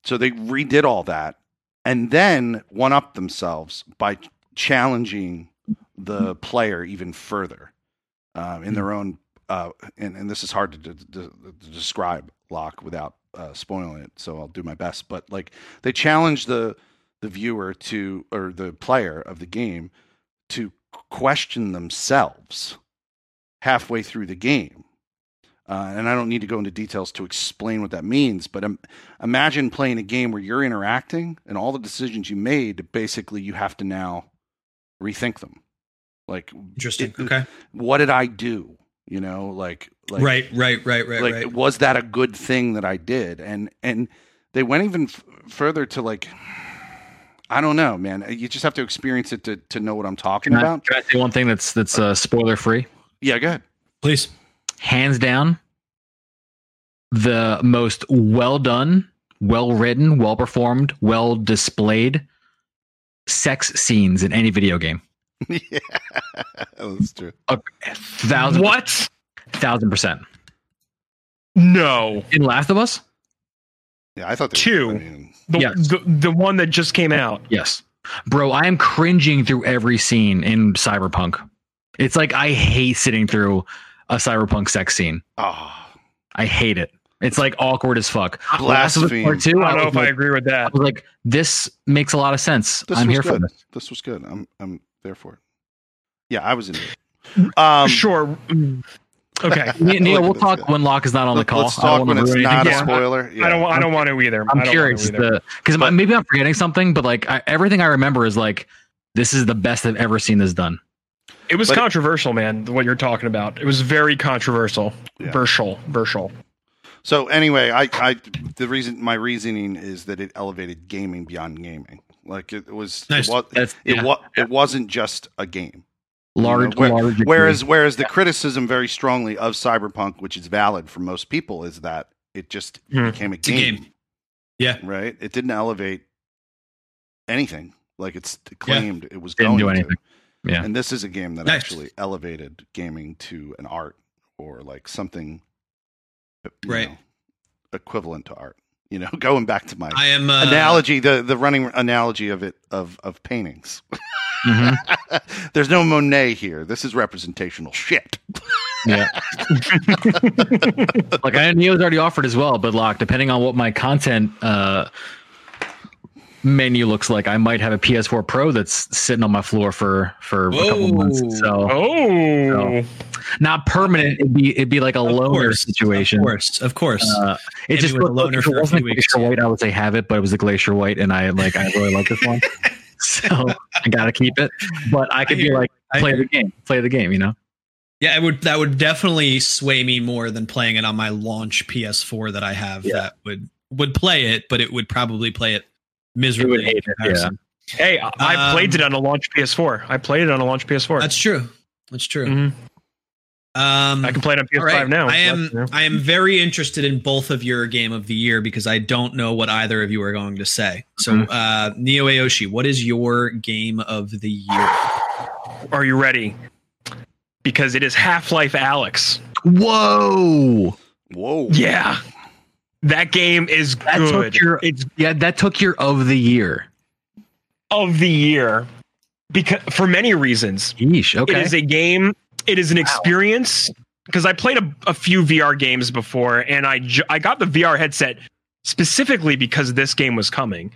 S2: So they redid all that, and then one up themselves by challenging the player even further uh, in their own. Uh, and, and this is hard to, de- de- to describe Locke without uh, spoiling it, so I'll do my best. But like they challenge the the viewer to or the player of the game to question themselves halfway through the game. Uh, and I don't need to go into details to explain what that means, but um, imagine playing a game where you're interacting and all the decisions you made, basically, you have to now rethink them. Like,
S3: Interesting.
S2: it-
S3: okay.
S2: what did I do? You know, like, like
S3: right. Right. Right. Right.
S2: like
S3: right.
S2: was that a good thing that I did? And and they went even f- further to like I don't know, man. You just have to experience it to to know what I'm talking
S4: Can I,
S2: about.
S4: can I say one thing that's that's uh, spoiler free?
S2: Yeah, go ahead.
S3: Please.
S4: Hands down, the most well done, well written, well performed, well displayed sex scenes in any video game.
S2: yeah, that's true.
S4: A Thousand
S1: What?
S4: thousand percent.
S1: No.
S4: In Last of Us,
S2: Yeah, I thought they
S1: Two.
S2: I mean,
S1: The,
S4: Yes.
S1: the the one that just came out.
S4: yes, bro. I am cringing through every scene in Cyberpunk. It's like I hate sitting through a Cyberpunk sex scene.
S2: oh,
S4: I hate it. It's like awkward as fuck. Last of Us
S2: blaspheme.
S4: Part Two.
S1: I don't know
S4: was
S1: if I agree with
S4: I
S1: that.
S4: was like, this makes a lot of sense.
S2: This
S4: I'm
S2: was
S4: here
S2: good.
S4: for this.
S2: This was good. I'm I'm there for it. Yeah, I was in it. Um,
S1: sure. Okay.
S4: Ne- Neil, we'll talk
S2: guy.
S4: when Locke is not on the call.
S2: Let's
S4: I don't
S2: talk
S4: wanna
S2: when it's
S4: ruin
S2: not a
S4: anything.
S1: Yeah.
S2: spoiler. Yeah.
S1: I don't. I don't want to either.
S4: I'm curious
S1: Want to either.
S4: because maybe I'm forgetting something, but like I, everything I remember is like this is the best I've ever seen this done.
S1: It was
S2: But-
S1: controversial, man. What you're talking about. It was very controversial.
S2: Yeah.
S1: Versal. Versal.
S2: So anyway, I, I the reason my reasoning is that it elevated gaming beyond gaming. Like it was,
S3: Nice.
S2: it was,
S4: That's
S2: it,
S4: yeah,
S2: wa- it wasn't just a game.
S4: large,
S2: where-
S4: large.
S2: Whereas, whereas the criticism very strongly of Cyberpunk, which is valid for most people, is that It just
S1: Hmm.
S2: became a
S3: a
S2: game,
S3: game. Yeah.
S2: right? It didn't elevate anything like it's claimed it was
S4: Didn't
S2: going
S4: do
S2: to.
S4: Yeah.
S2: And this is a game that
S3: Nice.
S2: actually elevated gaming to an art or like something
S3: Right.
S2: know, equivalent to art. You know, going back to my
S3: I am uh,
S2: analogy, the the running analogy of it of of paintings.
S4: Mhm.
S2: There's no Monet here. This is representational shit.
S4: Yeah. like I know Neo's already offered as well, but Locke, depending on what my content uh menu looks like, I might have a PS4 Pro that's sitting on my floor for for a couple months. So
S1: Oh,
S4: not permanent. It'd be it'd be like a
S3: of
S4: loaner
S3: course,
S4: situation.
S3: Of course, of course.
S4: Uh, it
S3: Maybe
S4: just
S3: a
S4: looked-
S3: loaner
S4: if
S3: for
S4: it
S3: a
S4: wasn't
S3: few weeks,
S4: glacier white. I would say have it, but it was a glacier white, and I like I really like this one, so I gotta keep it. But I could be
S3: hear-
S4: like play the game, play the game, you know.
S3: yeah, it would that would definitely sway me more than playing it on my launch PS4 that I have.
S4: Yeah.
S3: That would would play it, but it would probably play it miserably.
S4: It would hate it,
S3: comparison.
S1: hey, I, I played
S3: Um,
S1: it on a launch PS4. I played it on a launch PS4.
S3: That's true. That's true.
S1: Mhm.
S3: Um,
S1: I can play it on PS5
S3: all right.
S1: now.
S3: I am
S1: That's- yeah.
S3: I am very interested in both of your game of the year because I don't know what either of you are going to say. So,
S1: Mm-hmm.
S3: uh, Neo Aoshi, what is your game of the year?
S1: Are you ready? Because it is Half Life Alyx.
S4: Whoa!
S2: Whoa.
S1: Yeah, that game is
S4: That
S1: good.
S4: took your
S1: it's
S4: yeah. That took your of the year.
S1: of the year because for many reasons.
S4: Yeesh. Okay.
S1: It is a game. It is an experience because I played a, a few VR games before, and I ju- I got the VR headset specifically because this game was coming.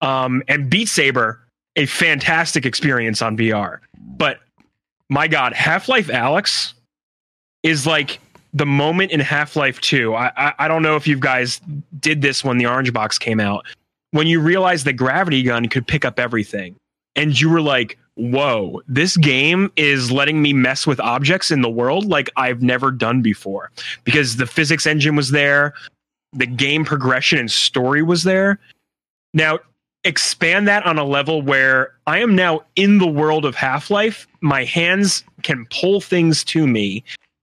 S1: Um, and Beat Saber, a fantastic experience on VR. But my God, Half Life Alyx is like the moment in Half Life Two. I, I I don't know if you guys did this when the Orange Box came out. When you realized the gravity gun could pick up everything, and you were like, whoa, this game is letting me mess with objects in the world like I've never done before. Because the physics engine was there, the game progression and story was there. Now, expand that on a level where I am now in the world of Half Life. My hands can pull things to me.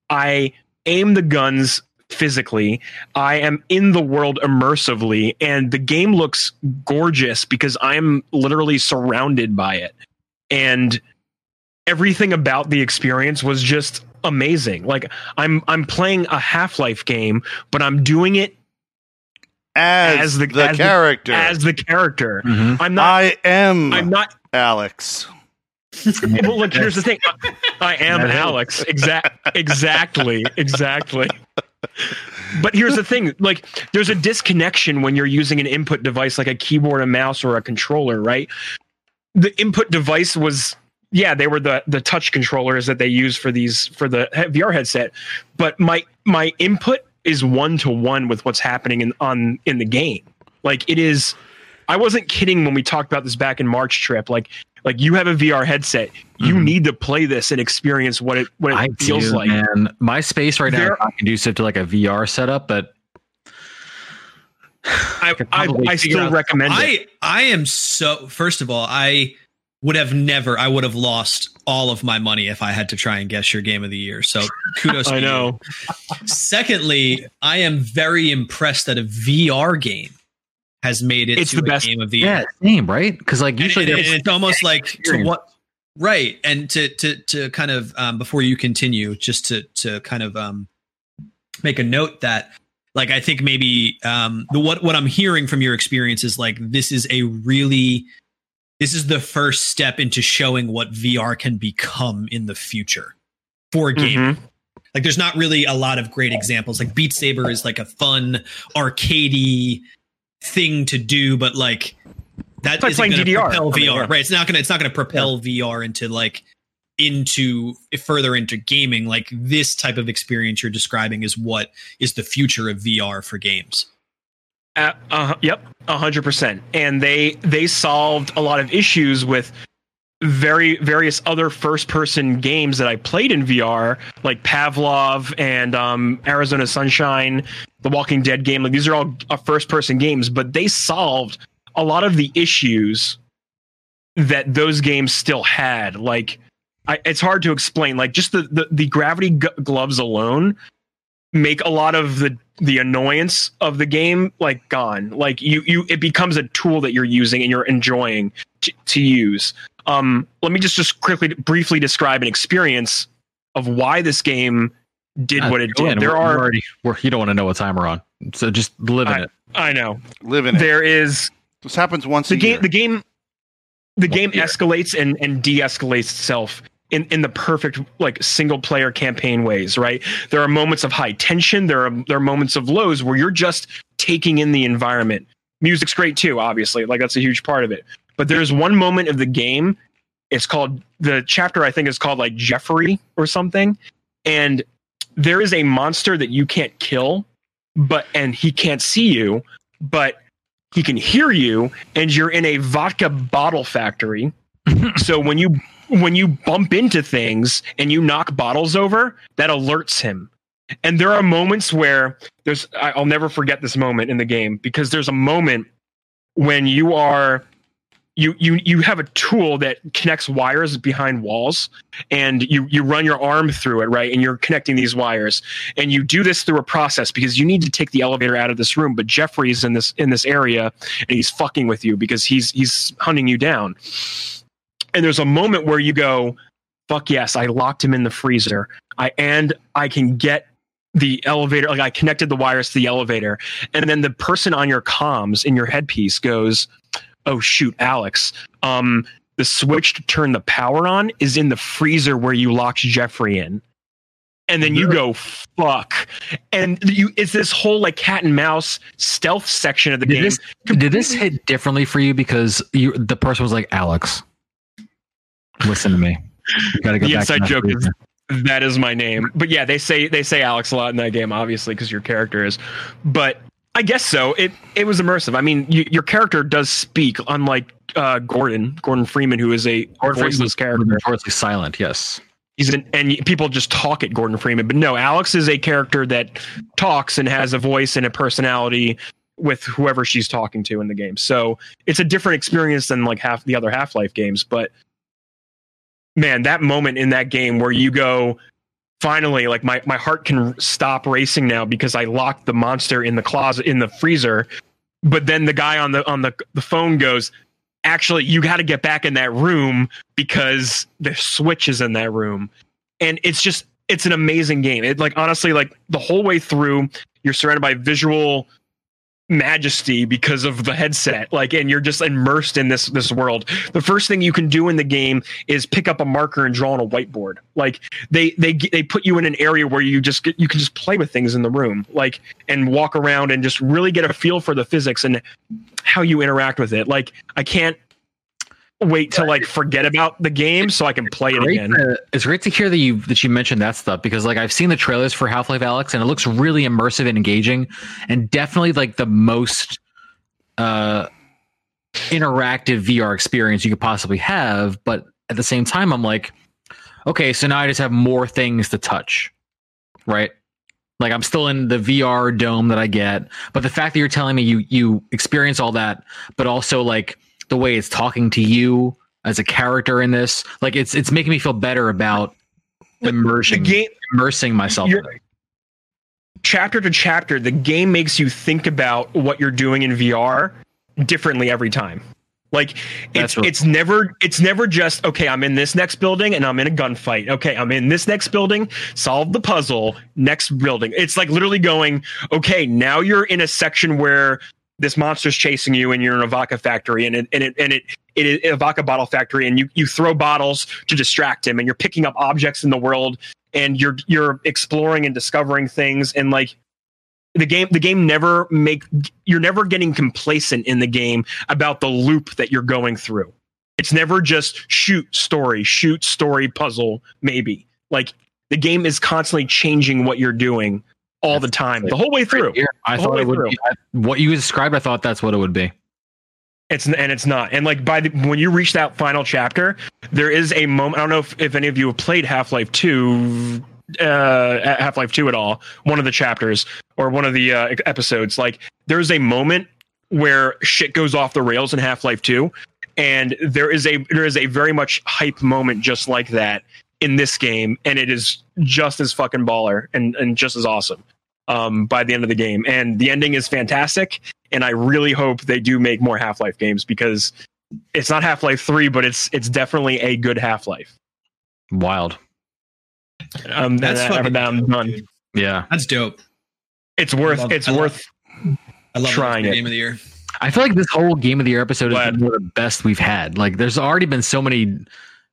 S1: I aim the guns physically. I am in the world immersively, and the game looks gorgeous because I'm literally surrounded by it and everything about the experience was just amazing like i'm i'm playing a half-life game but i'm doing it
S2: As,
S1: As the-
S2: the,
S1: as the-
S2: character.
S1: as the character
S4: Mhm.
S1: i'm not
S2: I am
S1: i'm not
S2: Alex.
S1: well look here's the thing. I, I am alex. Exact exactly exactly. But here's the thing like there's a disconnection when you're using an input device like a keyboard a mouse or a controller right? The input device was yeah they were the the touch controllers that they use for these for the vr headset but my my input is one to one with what's happening in on in the game. Like it is i wasn't kidding when we talked about this back in march trip. Like like you have a vr headset you
S4: Mhm.
S1: need to play this and experience what it what it
S4: I
S1: feels
S4: do,
S1: like
S4: man. My space right now
S1: There-
S4: is not conducive to like a VR setup, but
S1: i
S4: could
S1: i, I still
S4: out-
S1: recommend it
S3: I I am so first of all, I would have never I would have lost all of my money if I had to try and guess your game of the year. So kudos to
S1: i
S3: you.
S1: know
S3: Secondly, I am very impressed that a VR game has made it
S1: It's
S3: to
S1: the
S3: a
S1: best-
S3: game of the year.
S4: yeah, same, right? Because like
S3: And-
S4: usually
S3: and,
S4: there's
S3: and it's almost like to what right and to to to kind of um before you continue just to to kind of um make a note that like i think maybe um the what what i'm hearing from your experience is like this is a really this is the first step into showing what vr can become in the future for a game
S1: Mhm.
S3: like there's not really a lot of great examples like beat saber is like a fun arcadey thing to do but like that
S1: It's like
S3: isn't
S1: playing DDR.
S3: propel
S1: I mean,
S3: VR,
S1: yeah.
S3: right? It's not gonna it's not gonna propel VR into like into further into gaming. Like this type of experience you're describing is what is the future of VR for games.
S1: Uh, uh, yep, a hundred percent. And they they solved a lot of issues with very various other first person games that I played in VR, like Pavlov and um, Arizona Sunshine, the Walking Dead game. Like these are all uh, first person games, but they solved a lot of the issues that those games still had. Like I, it's hard to explain. Like just the the, the gravity g- gloves alone make a lot of the the annoyance of the game like gone like you you it becomes a tool that you're using and you're enjoying to, to use um let me just just quickly briefly describe an experience of why this game did uh, what it did. there
S4: We're-
S1: are
S4: already, we're, you don't want to know what time we're on, so just live in it.
S1: i know.
S2: Live in it.
S1: there is
S2: This happens once
S1: the
S2: a
S1: game
S2: year.
S1: the game the
S4: Once
S1: game
S4: year.
S1: escalates and and de-escalates itself in, in the perfect like single player campaign ways right? There are moments of high tension. There are there are moments of lows where you're just taking in the environment. Music's great too obviously. Like that's a huge part of it. But there's one moment of the game. It's called the chapter i think is called like jeffrey or something. And there is a monster that you can't kill but and he can't see you but he can hear you and you're in a vodka bottle factory. So when you when you bump into things and you knock bottles over that alerts him. And there are moments where there's i'll never forget this moment in the game because there's a moment when you are you you you have a tool that connects wires behind walls and you you run your arm through it right? And you're connecting these wires. And you do this through a process because you need to take the elevator out of this room but jeffrey's in this in this area and he's fucking with you because he's he's hunting you down. And there's a moment where you go fuck yes i locked him in the freezer. I and i can get the elevator like i connected the wires to the elevator. And then the person on your comms in your headpiece goes oh shoot alex. Um the switch to turn the power on is in the freezer where you locked jeffrey in. And then you go fuck. And you it's this whole like cat and mouse stealth section of the
S4: Did
S1: game.
S4: this, did this hit differently for you because you the person was like Alex? Listen to me. You gotta go
S1: The
S4: back to
S1: inside joke. is-
S4: freezer.
S1: that is my name. But yeah they say they say alex a lot in that game obviously because your character is. But i guess so it it was immersive i mean you, your character does speak unlike uh gordon gordon freeman who is a
S4: Gordon
S1: voiceless character
S4: notoriously silent. Yes.
S1: he's an and people just talk at gordon freeman but no alex is a character that talks and has a voice and a personality with whoever she's talking to in the game so it's a different experience than like half the other half-life games but man that moment in that game where you go finally like my, my heart can stop racing now because i locked the monster in the closet in the freezer. But then the guy on the on the, the phone goes actually you got to get back in that room because the switch is in that room. And it's just it's an amazing game. It like honestly like the whole way through you're surrounded by visual majesty because of the headset. Like and you're just immersed in this this world. The first thing you can do in the game is pick up a marker and draw on a whiteboard. Like they they they put you in an area where you just you can just play with things in the room like and walk around and just really get a feel for the physics and how you interact with it. Like i can't wait to like forget about the game so i can play it again
S4: to- it's great to hear that you that you mentioned that stuff because like I've seen the trailers for Half Life Alyx and it looks really immersive and engaging and definitely like the most uh interactive VR experience you could possibly have. But at the same time, I'm like, okay, so now I just have more things to touch, right? Like I'm still in the VR dome that I get, but the fact that you're telling me you you experience all that, but also like the way it's talking to you as a character in this, like it's it's making me feel better about
S1: the game
S4: immersing myself.
S1: chapter to chapter, the game makes you think about what you're doing in VR differently every time. Like it's
S4: really-
S1: it's never it's never just okay. I'm in this next building and I'm in a gunfight. Okay, I'm in this next building. Solve the puzzle. Next building. It's like literally going. Okay, now you're in a section where this monster's chasing you and you're in a vodka factory and it and it and it it is a vodka bottle factory and you you throw bottles to distract him and you're picking up objects in the world and you're you're exploring and discovering things and like the game the game never make you're never getting complacent in the game about the loop that you're going through. It's never just shoot story shoot story puzzle maybe. Like the game is constantly changing what you're doing all the time the whole way through
S4: Yeah, I thought it would
S1: through.
S4: be I, what you described. I thought that's what it would be.
S1: It's and it's not. And like by the when you reach that final chapter, there is a moment. I don't know if, if any of you have played Half Life Two, uh, Half Life Two at all. One of the chapters or one of the uh, episodes. Like there's a moment where shit goes off the rails in Half Life Two, and there is a there is a very much hype moment just like that in this game, and it is just as fucking baller and and just as awesome. um, by the end of the game. And the ending is fantastic. And I really hope they do make more Half Life games because it's not Half Life Three, but it's it's definitely a good Half Life.
S4: Wild.
S1: Um,
S3: That's
S1: and
S3: fucking
S1: that, I'm
S3: dope,
S1: done.
S3: dude.
S4: Yeah.
S3: That's dope.
S1: It's worth
S3: love-
S1: it's
S3: I love-
S1: worth
S3: I love
S1: Trying
S3: the
S1: it.
S3: game of the year.
S4: I feel like this whole game of the year episode is one of the best we've had. Like, there's already been so many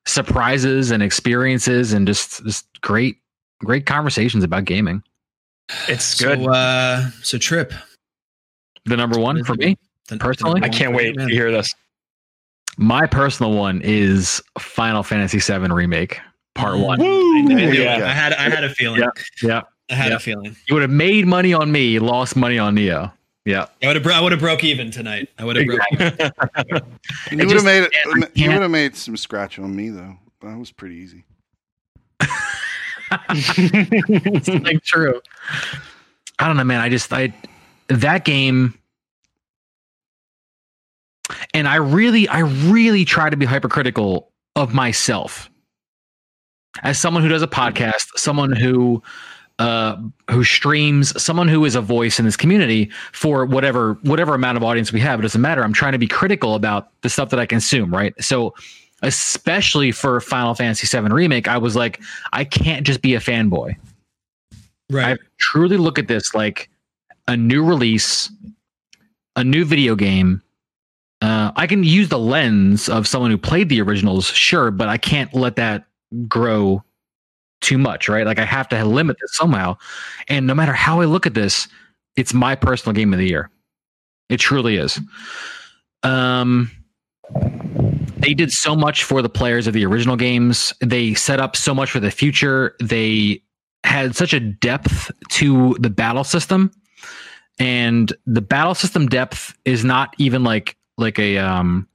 S4: surprises and experiences, and just just great, great conversations about gaming.
S1: it's good.
S3: So, uh, so trip.
S4: The number one for me,
S3: The- the
S4: Personally?
S3: number
S1: I can't wait
S3: man.
S1: to hear this.
S4: my personal one is Final Fantasy VII Remake Part. One.
S3: I knew.
S2: Yeah.
S3: I had I had a feeling.
S4: Yeah. Yeah,
S3: I had
S4: Yeah.
S3: a feeling.
S4: you would have made money on me, lost money on Neo. Yeah,
S3: I would have bro- I would have broke even tonight. I would have broke. Even.
S2: You would have made it.
S4: I
S2: You would have made some scratch on me though. That was pretty easy.
S4: it's like true. I don't know, man. I just I that game, and I really, I really try to be hypercritical of myself as someone who does a podcast, someone who uh who streams, someone who is a voice in this community for whatever whatever amount of audience we have. It doesn't matter. I'm trying to be critical about the stuff that I consume, right? So especially for Final Fantasy VII remake, I was like, I can't just be a fanboy.
S3: Right.
S4: I truly look at this like a new release, a new video game. Uh, I can use the lens of someone who played the originals, sure, but I can't let that grow too much, right? Like I have to limit this somehow. And no matter how I look at this, it's my personal game of the year. It truly is. Um, they did so much for the players of the original games. They set up so much for the future. They had such a depth to the battle system and the battle system depth is not even like like a um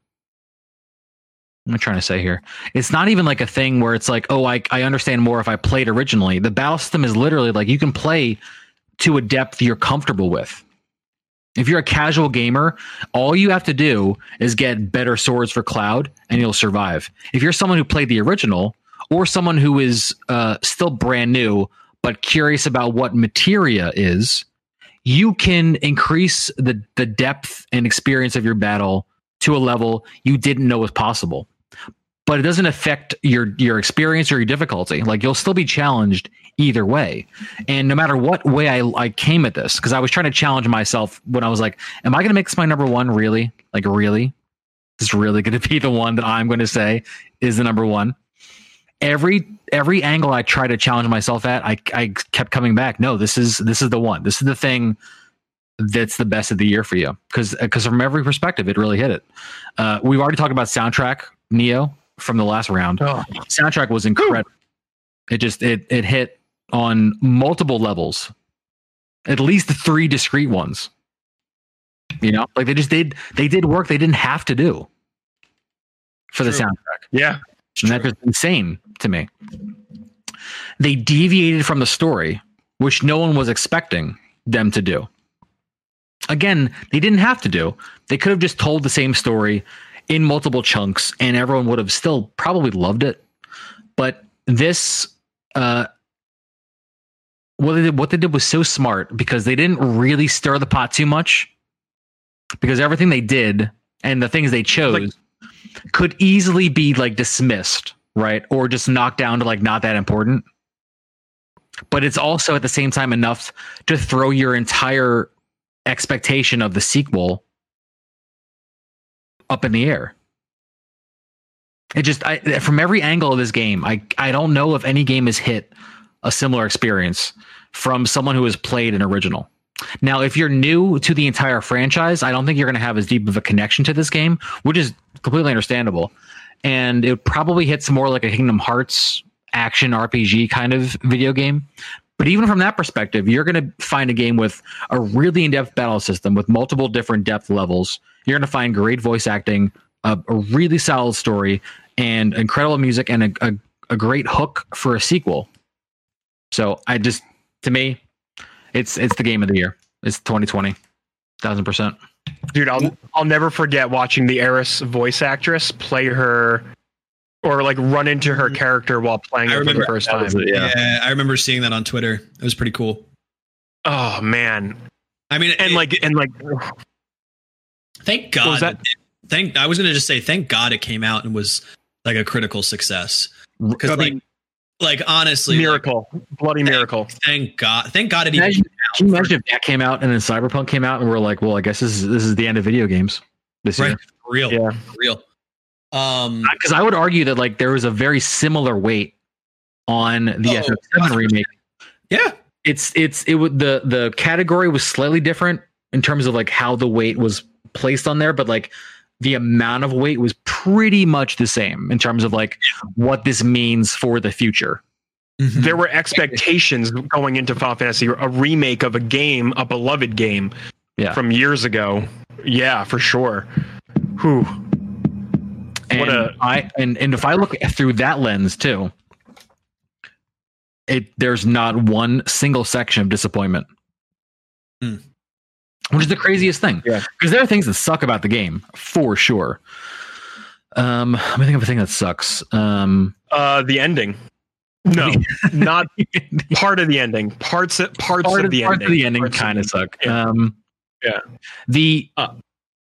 S4: I'm trying to say here. It's not even like a thing where it's like, oh, I, I understand more if I played originally. The battle system is literally like you can play to a depth you're comfortable with. If you're a casual gamer, all you have to do is get better swords for Cloud and you'll survive. If you're someone who played the original or someone who is uh, still brand new but curious about what materia is, you can increase the, the depth and experience of your battle to a level you didn't know was possible. But it doesn't affect your your experience or your difficulty. Like you'll still be challenged either way. And no matter what way I, I came at this, because I was trying to challenge myself when I was like, am I going to make this my number one? Really? Like, really? Is really going to be the one that I'm going to say is the number one? Every every angle I try to challenge myself at, I I kept coming back. No, this is this is the one. This is the thing that's the best of the year for you because because from every perspective, it really hit it. Uh, we've already talked about soundtrack Neo from the last round.
S1: Oh,
S4: Soundtrack was incredible. It just it it hit on multiple levels, at least three discrete ones. You know, like they just did they did work they didn't have to do for the soundtrack.
S1: yeah.
S4: And that's just insane to me. They deviated from the story, which no one was expecting them to do. Again, they didn't have to do. They could have just told the same story in multiple chunks, and everyone would have still probably loved it. But this, uh, what they did, what they did was so smart because they didn't really stir the pot too much. Because everything they did and the things they chose
S1: Like-
S4: could easily be like dismissed, right? Or just knocked down to like not that important. But it's also at the same time enough to throw your entire expectation of the sequel up in the air. It just I, from every angle of this game, I I don't know if any game has hit a similar experience from someone who has played an original. Now, if you're new to the entire franchise, I don't think you're going to have as deep of a connection to this game, which is completely understandable. And it probably hits more like a Kingdom Hearts action RPG kind of video game. But even from that perspective, you're going to find a game with a really in depth battle system with multiple different depth levels. You're going to find great voice acting, a, a really solid story, and incredible music, and a, a, a great hook for a sequel. So I just, to me, it's it's the game of the year. It's 2020, thousand percent.
S1: Dude, I'll I'll never forget watching the Aeris voice actress play her or like run into her character while playing
S3: I
S1: it for the first time.
S4: it, yeah.
S3: Yeah, I remember seeing that on Twitter. It was pretty cool.
S1: Oh man,
S3: I mean,
S1: and
S3: it-
S1: like and like
S3: thank God.
S1: that?
S3: Thank. I was gonna just say thank God it came out and was like a critical success. Because
S4: I
S3: like,
S4: mean,
S3: like honestly, like,
S1: miracle, bloody miracle.
S3: thank God, thank God it even
S4: imagine,
S3: came
S4: can you imagine if that came out and then Cyberpunk came out and we're like, well, I guess this is this is the end of video games this
S3: Right.
S4: year.
S3: Real,
S1: Yeah.
S3: real. Um,
S4: Because I would argue that like there was a very similar weight on the
S3: Oh,
S4: FF7
S3: 100%.
S4: remake.
S3: yeah,
S4: It's it's it would the the category was slightly different in terms of like how the weight was placed on there, but like the amount of weight was pretty much the same in terms of like what this means for the future.
S1: There were expectations going into Final Fantasy, a remake of a game, a beloved game
S4: Yeah.
S1: from years ago. Yeah, for sure. Whew.
S4: And
S1: What a-
S4: I and and if I look through that lens too, it there's not one single section of disappointment.
S3: Hmm.
S4: Which is the craziest thing.
S1: Yeah.
S4: Because there are things that suck about the game, for sure. Um, let me think of a thing that sucks. Um,
S1: Uh, the ending. No, not part of the ending. Parts parts
S4: part
S1: of
S4: of
S1: the
S4: parts
S1: ending.
S4: of the ending kind of suck.
S1: yeah.
S4: Um,
S1: Yeah.
S4: The
S1: Uh,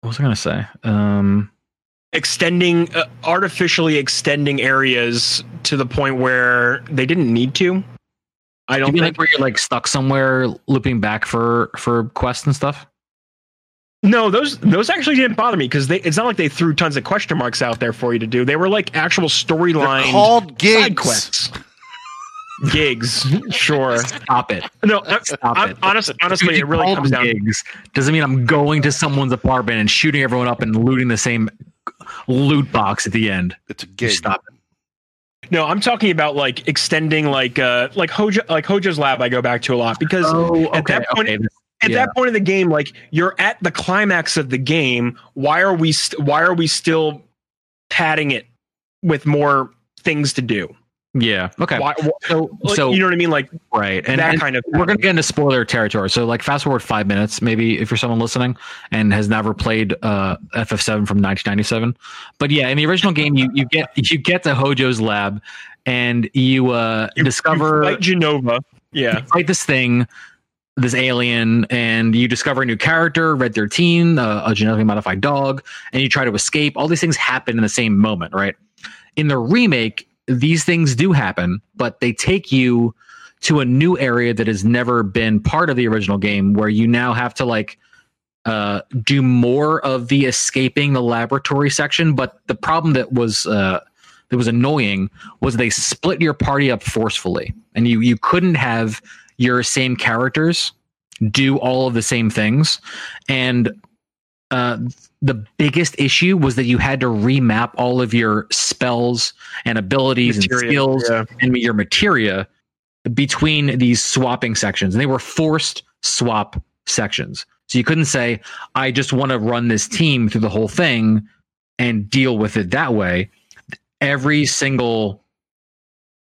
S4: what was I gonna say? Um,
S1: extending uh, artificially extending areas to the point where they didn't need to. I
S4: do you
S1: don't
S4: mean
S1: think.
S4: like where you're like stuck somewhere, looping back for for quests and stuff?
S1: No, those those actually didn't bother me because they. It's not like they threw tons of question marks out there for you to do. They were like actual storyline
S2: called gigs.
S1: side quests. Gigs, sure.
S4: Stop it.
S1: No, I,
S4: Stop
S1: I'm,
S4: it.
S1: honest, honestly, it really comes down.
S4: gigs doesn't mean I'm going to someone's apartment and shooting everyone up and looting the same loot box at the end.
S2: It's a gig.
S4: Stop it.
S1: No, I'm talking about like extending, like uh, like Hojo, like Hojo's lab. I go back to a lot because
S4: Oh,
S1: at that point,
S4: okay.
S1: At
S4: Yeah.
S1: that point of the game, like you're at the climax of the game. Why are we? St- why are we still padding it with more things to do?
S4: Yeah. Okay.
S1: Why? wh-
S4: So, so
S1: you know what I mean? Like
S4: right, and,
S1: that
S4: and
S1: kind of.
S4: we're gonna get into spoiler territory. So, like, fast forward five minutes, maybe if you're someone listening and has never played uh, FF7 from 1997. But yeah, in the original game, you you get you get to Hojo's lab, and you uh,
S1: You-
S4: discover
S1: you fight Jenova. Yeah.
S4: you fight this thing, this alien, and you discover a new character, Red 13, uh, a genetically modified dog, and you try to escape. All these things happen in the same moment, right? In the remake, these things do happen, but they take you to a new area that has never been part of the original game where you now have to like uh, do more of the escaping the laboratory section. But the problem that was uh, that was annoying was they split your party up forcefully, and you you couldn't have your same characters do all of the same things. And uh, the biggest issue was that you had to remap all of your spells and abilities and skills
S1: yeah.
S4: and your materia between these swapping sections. And they were forced swap sections. So you couldn't say, I just want to run this team through the whole thing and deal with it that way. Every single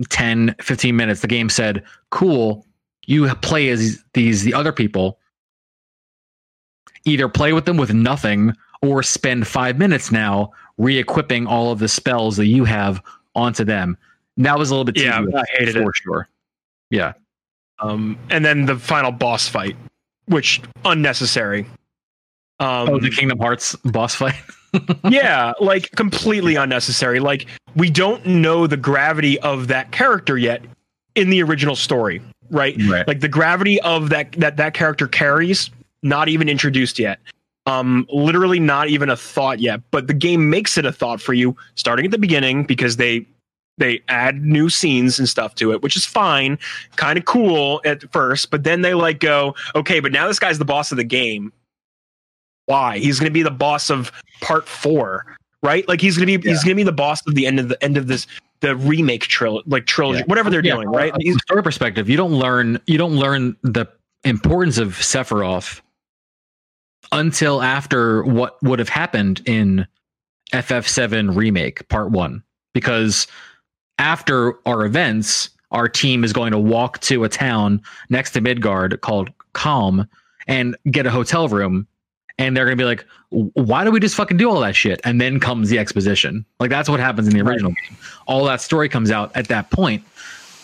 S4: 10, 15 minutes, the game said, cool, you play as these, the other people. Either play with them with nothing or spend five minutes now re equipping all of the spells that you have onto them. That was a little bit
S1: Yeah, I hated it.
S4: for sure. Yeah.
S1: Um, and then the final boss fight, which unnecessary. Um,
S4: Oh, the Kingdom Hearts boss fight.
S1: yeah, like completely unnecessary. Like we don't know the gravity of that character yet in the original story, right?
S4: Right.
S1: Like the gravity of that that that character carries, not even introduced yet. Um, literally not even a thought yet. But the game makes it a thought for you starting at the beginning because they they add new scenes and stuff to it, which is fine, kind of cool at first. But then they like go, okay, but now this guy's the boss of the game. Why? He's going to be the boss of part four, right? Like he's going to be he's going to be the boss of the end of the end of this the remake trilogy, like trilogy,
S4: Yeah.
S1: whatever they're
S4: Yeah,
S1: doing, right?
S4: uh, From story perspective, you don't learn you don't learn the importance of Sephiroth until after what would have happened in FF7 remake part 1 because after our events our team is going to walk to a town next to Midgar called Kalm and get a hotel room and they're going to be like why do we just fucking do all that shit and then comes the exposition like that's what happens in the
S1: Right.
S4: original game all that story comes out at that point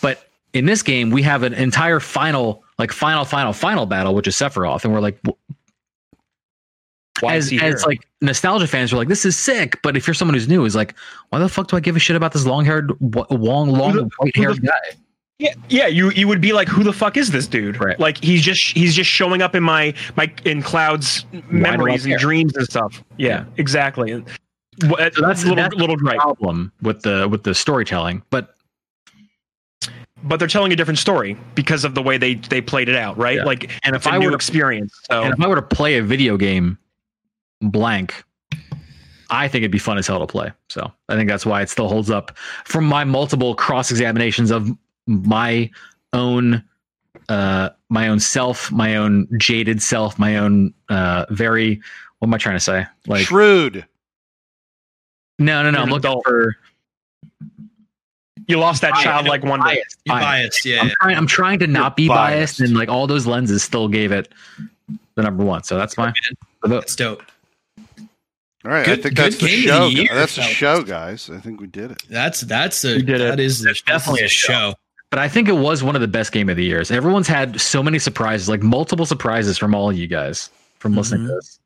S4: but in this game we have an entire final like final, final, final battle, which is Sephiroth, and we're like,
S1: Why
S4: as
S1: is he
S4: as like nostalgia fans, we're like, this is sick. But if you're someone who's new, is like, why the fuck do I give a shit about this long haired, long, long, white haired guy?
S1: Yeah, yeah, you you would be like, who the fuck is this dude?
S4: Right.
S1: Like he's just he's just showing up in my my in Cloud's memories and dreams and stuff. Yeah, exactly. What,
S4: So uh, that's-
S1: little
S4: that's
S1: little gripe,
S4: Problem with the with the storytelling, but
S1: but they're telling a different story because of the way they they played it out, right?
S4: Yeah.
S1: Like,
S4: And
S1: it's
S4: if
S1: a
S4: I
S1: new
S4: were to-
S1: experience. So
S4: and if I were to play a video game blank, I think it'd be fun as hell to play. So I think that's why it still holds up from my multiple cross examinations of my own uh my own self, my own jaded self, my own uh very what am I trying to say? Like
S2: Shrewd.
S4: no no no,
S1: You're
S4: I'm looking
S1: adult.
S4: for
S1: you lost that
S4: Bias.
S1: childlike wonder.
S4: biased. Biased.
S3: biased, yeah.
S4: I'm trying I'm trying to not be biased.
S2: biased.
S4: and like all those lenses still gave it the number one. So that's my the.
S3: That's dope.
S2: All right, I think that's the show.
S3: the year,
S2: that's the
S3: fellas.
S2: show, guys. I think we did it.
S3: That's that's a
S1: We did it.
S3: that is
S4: That's definitely a show.
S3: show.
S4: But I think it was one of the best game of the years. Everyone's had so many surprises, like multiple surprises from all of you guys from listening to this.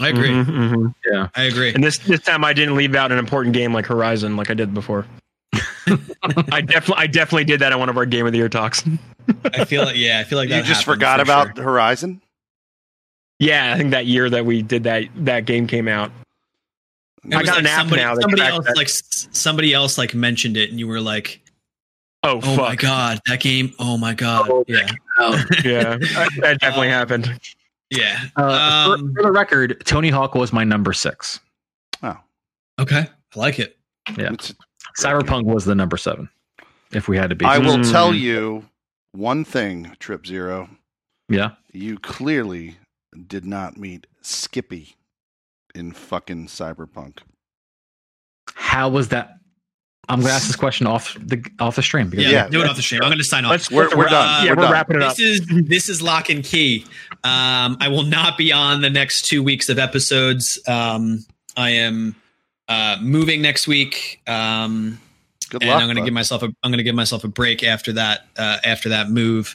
S3: I agree.
S1: Mhm, mhm.
S4: Yeah.
S3: I agree.
S1: And this this time I didn't leave out an important game like Horizon like I did before. I definitely I definitely did that on one of our game of the year talks.
S3: I feel like yeah, I feel like
S2: You
S3: that
S2: just forgot
S3: for
S2: about
S3: sure.
S2: Horizon.
S1: Yeah, I think that year that we did that that game came out.
S3: It
S1: I got
S3: like
S1: an app
S3: somebody,
S1: now that
S3: somebody else
S1: that.
S3: like somebody else like mentioned it, and you were like,
S1: Oh,
S3: "Oh my god, that game! Oh my god,
S4: Oh,
S3: yeah,
S1: Yeah, that, that definitely happened.
S3: yeah."
S4: Uh, for-
S3: Um,
S4: for, the record, Tony Hawk was my number six.
S3: Oh, okay, I like it.
S4: Yeah.
S2: It's-
S4: Cyberpunk was the number seven. If we had to be,
S2: I will
S1: Mm.
S2: tell you one thing, Trip Zero.
S4: yeah.
S2: You clearly did not meet Skippy in fucking Cyberpunk.
S4: How was that? I'm gonna ask this question off the off the stream
S3: Yeah,
S2: Yeah,
S3: do it off the stream. I'm going to sign off.
S1: Let's
S2: We're- we're done.
S1: Yeah,
S2: We're
S1: we're,
S2: done.
S1: wrapping it up.
S3: This is this is lock and key. Um, I will not be on the next two weeks of episodes. Um, I am uh, moving next week. Um,
S2: Good
S3: and
S2: luck.
S3: I'm going to give myself a I'm going to give myself a break after that uh, after that move.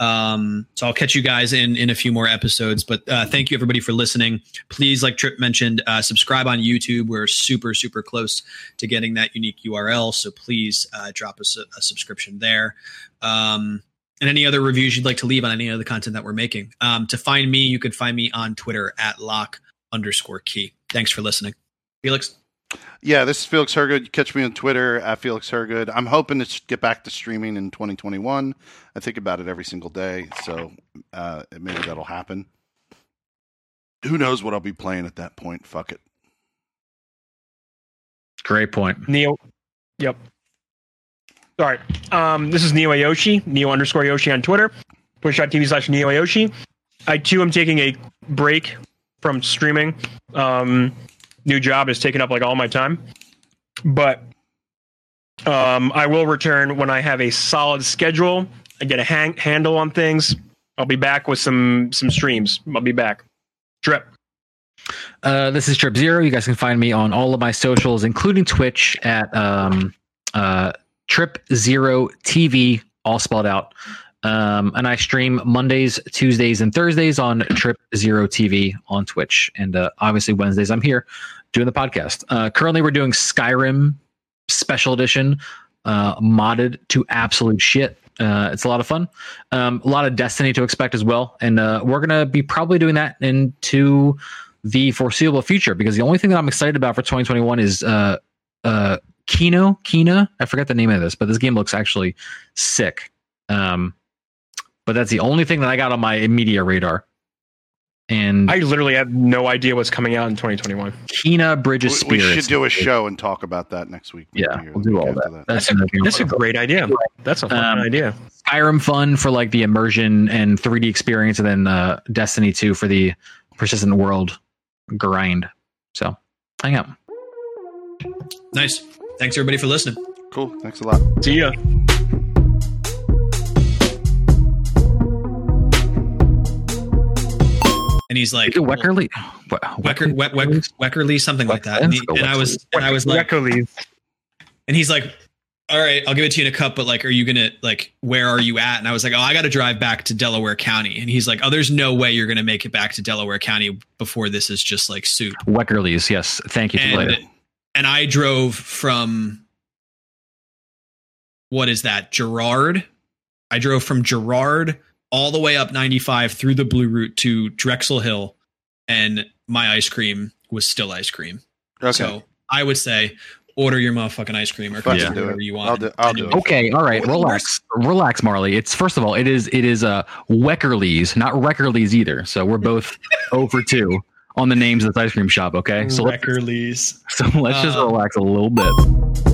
S3: Um, so I'll catch you guys in in a few more episodes. But uh, thank you everybody for listening. Please, like Trip mentioned, uh, subscribe on YouTube. We're super super close to getting that unique URL. So please uh, drop us a, a subscription there. Um, and any other reviews you'd like to leave on any of the content that we're making. Um, to find me, you could find me on Twitter at lock underscore key. Thanks for listening, Felix.
S2: Yeah, this is Felix Hergood. You catch me on Twitter at Felix Hergood. I'm hoping to get back to streaming in 2021. I think about it every single day, so uh, maybe that'll happen. Who knows what I'll be playing at that point? Fuck it.
S4: great point.
S1: Neo. Yep. All right. Um, this is Neo Ayoshi, Neo underscore Yoshi on Twitter, twitch.tv slash Neo Ayoshi. I too am taking a break from streaming. Um, new job is taking up like all my time, but um, I will return when I have a solid schedule. I get a hang- handle on things. I'll be back with some some streams. I'll be back. Trip.
S4: Uh, this is Trip Zero. You guys can find me on all of my socials, including Twitch at um, uh, Trip Zero TV, all spelled out. Um, and I stream Mondays, Tuesdays, and Thursdays on Trip Zero TV on Twitch. And uh, obviously, Wednesdays, I'm here doing the podcast. Uh, currently, we're doing Skyrim Special Edition, uh, modded to absolute shit. Uh, it's a lot of fun. Um, a lot of Destiny to expect as well. And uh, we're going to be probably doing that into the foreseeable future because the only thing that I'm excited about for 2021 is uh uh Kino Kena I forget the name of this but this game looks actually sick um but that's the only thing that I got on my immediate radar and
S1: I literally have no idea what's coming out in 2021.
S4: Kena Bridges
S2: We, we should do a show and talk about that next week.
S4: yeah we'll do all
S2: after
S4: that that's,
S1: That's a great idea. That's a fun
S4: Um,
S1: idea.
S4: Skyrim fun for like the immersion and 3D experience and then uh Destiny 2 for the persistent world grind so hang out
S3: Nice. Thanks everybody for listening.
S2: Cool. Thanks a lot.
S1: See ya.
S3: And he's like,
S4: Weckerly
S3: Wecker, Weck, Weck, Weckerly, something like that. And, he, and I was, and I was like,
S1: Weckerly.
S3: and he's like, all right, I'll give it to you in a cup, but like, are you gonna like, where are you at? And I was like, oh, I got to drive back to Delaware County. And he's like, oh, there's no way you're gonna make it back to Delaware County before this is just like soup.
S4: Weckerly's, yes. Thank you
S3: And and I drove from what is that, Girard? I drove from Girard all the way up 95 through the Blue Route to Drexel Hill, and my ice cream was still ice cream.
S2: Okay.
S3: So I would say order your motherfucking ice cream or
S2: Fucking
S3: consider
S2: do it.
S3: whatever you want.
S2: I'll do- I'll do it.
S4: Okay, all right, relax, relax, Marley. It's first of all, it is it is uh Weckerly's, not Wreckerly's either. So we're both over two on the names of this ice cream shop. Okay, so let's so let's just
S3: Um,
S4: relax a little bit.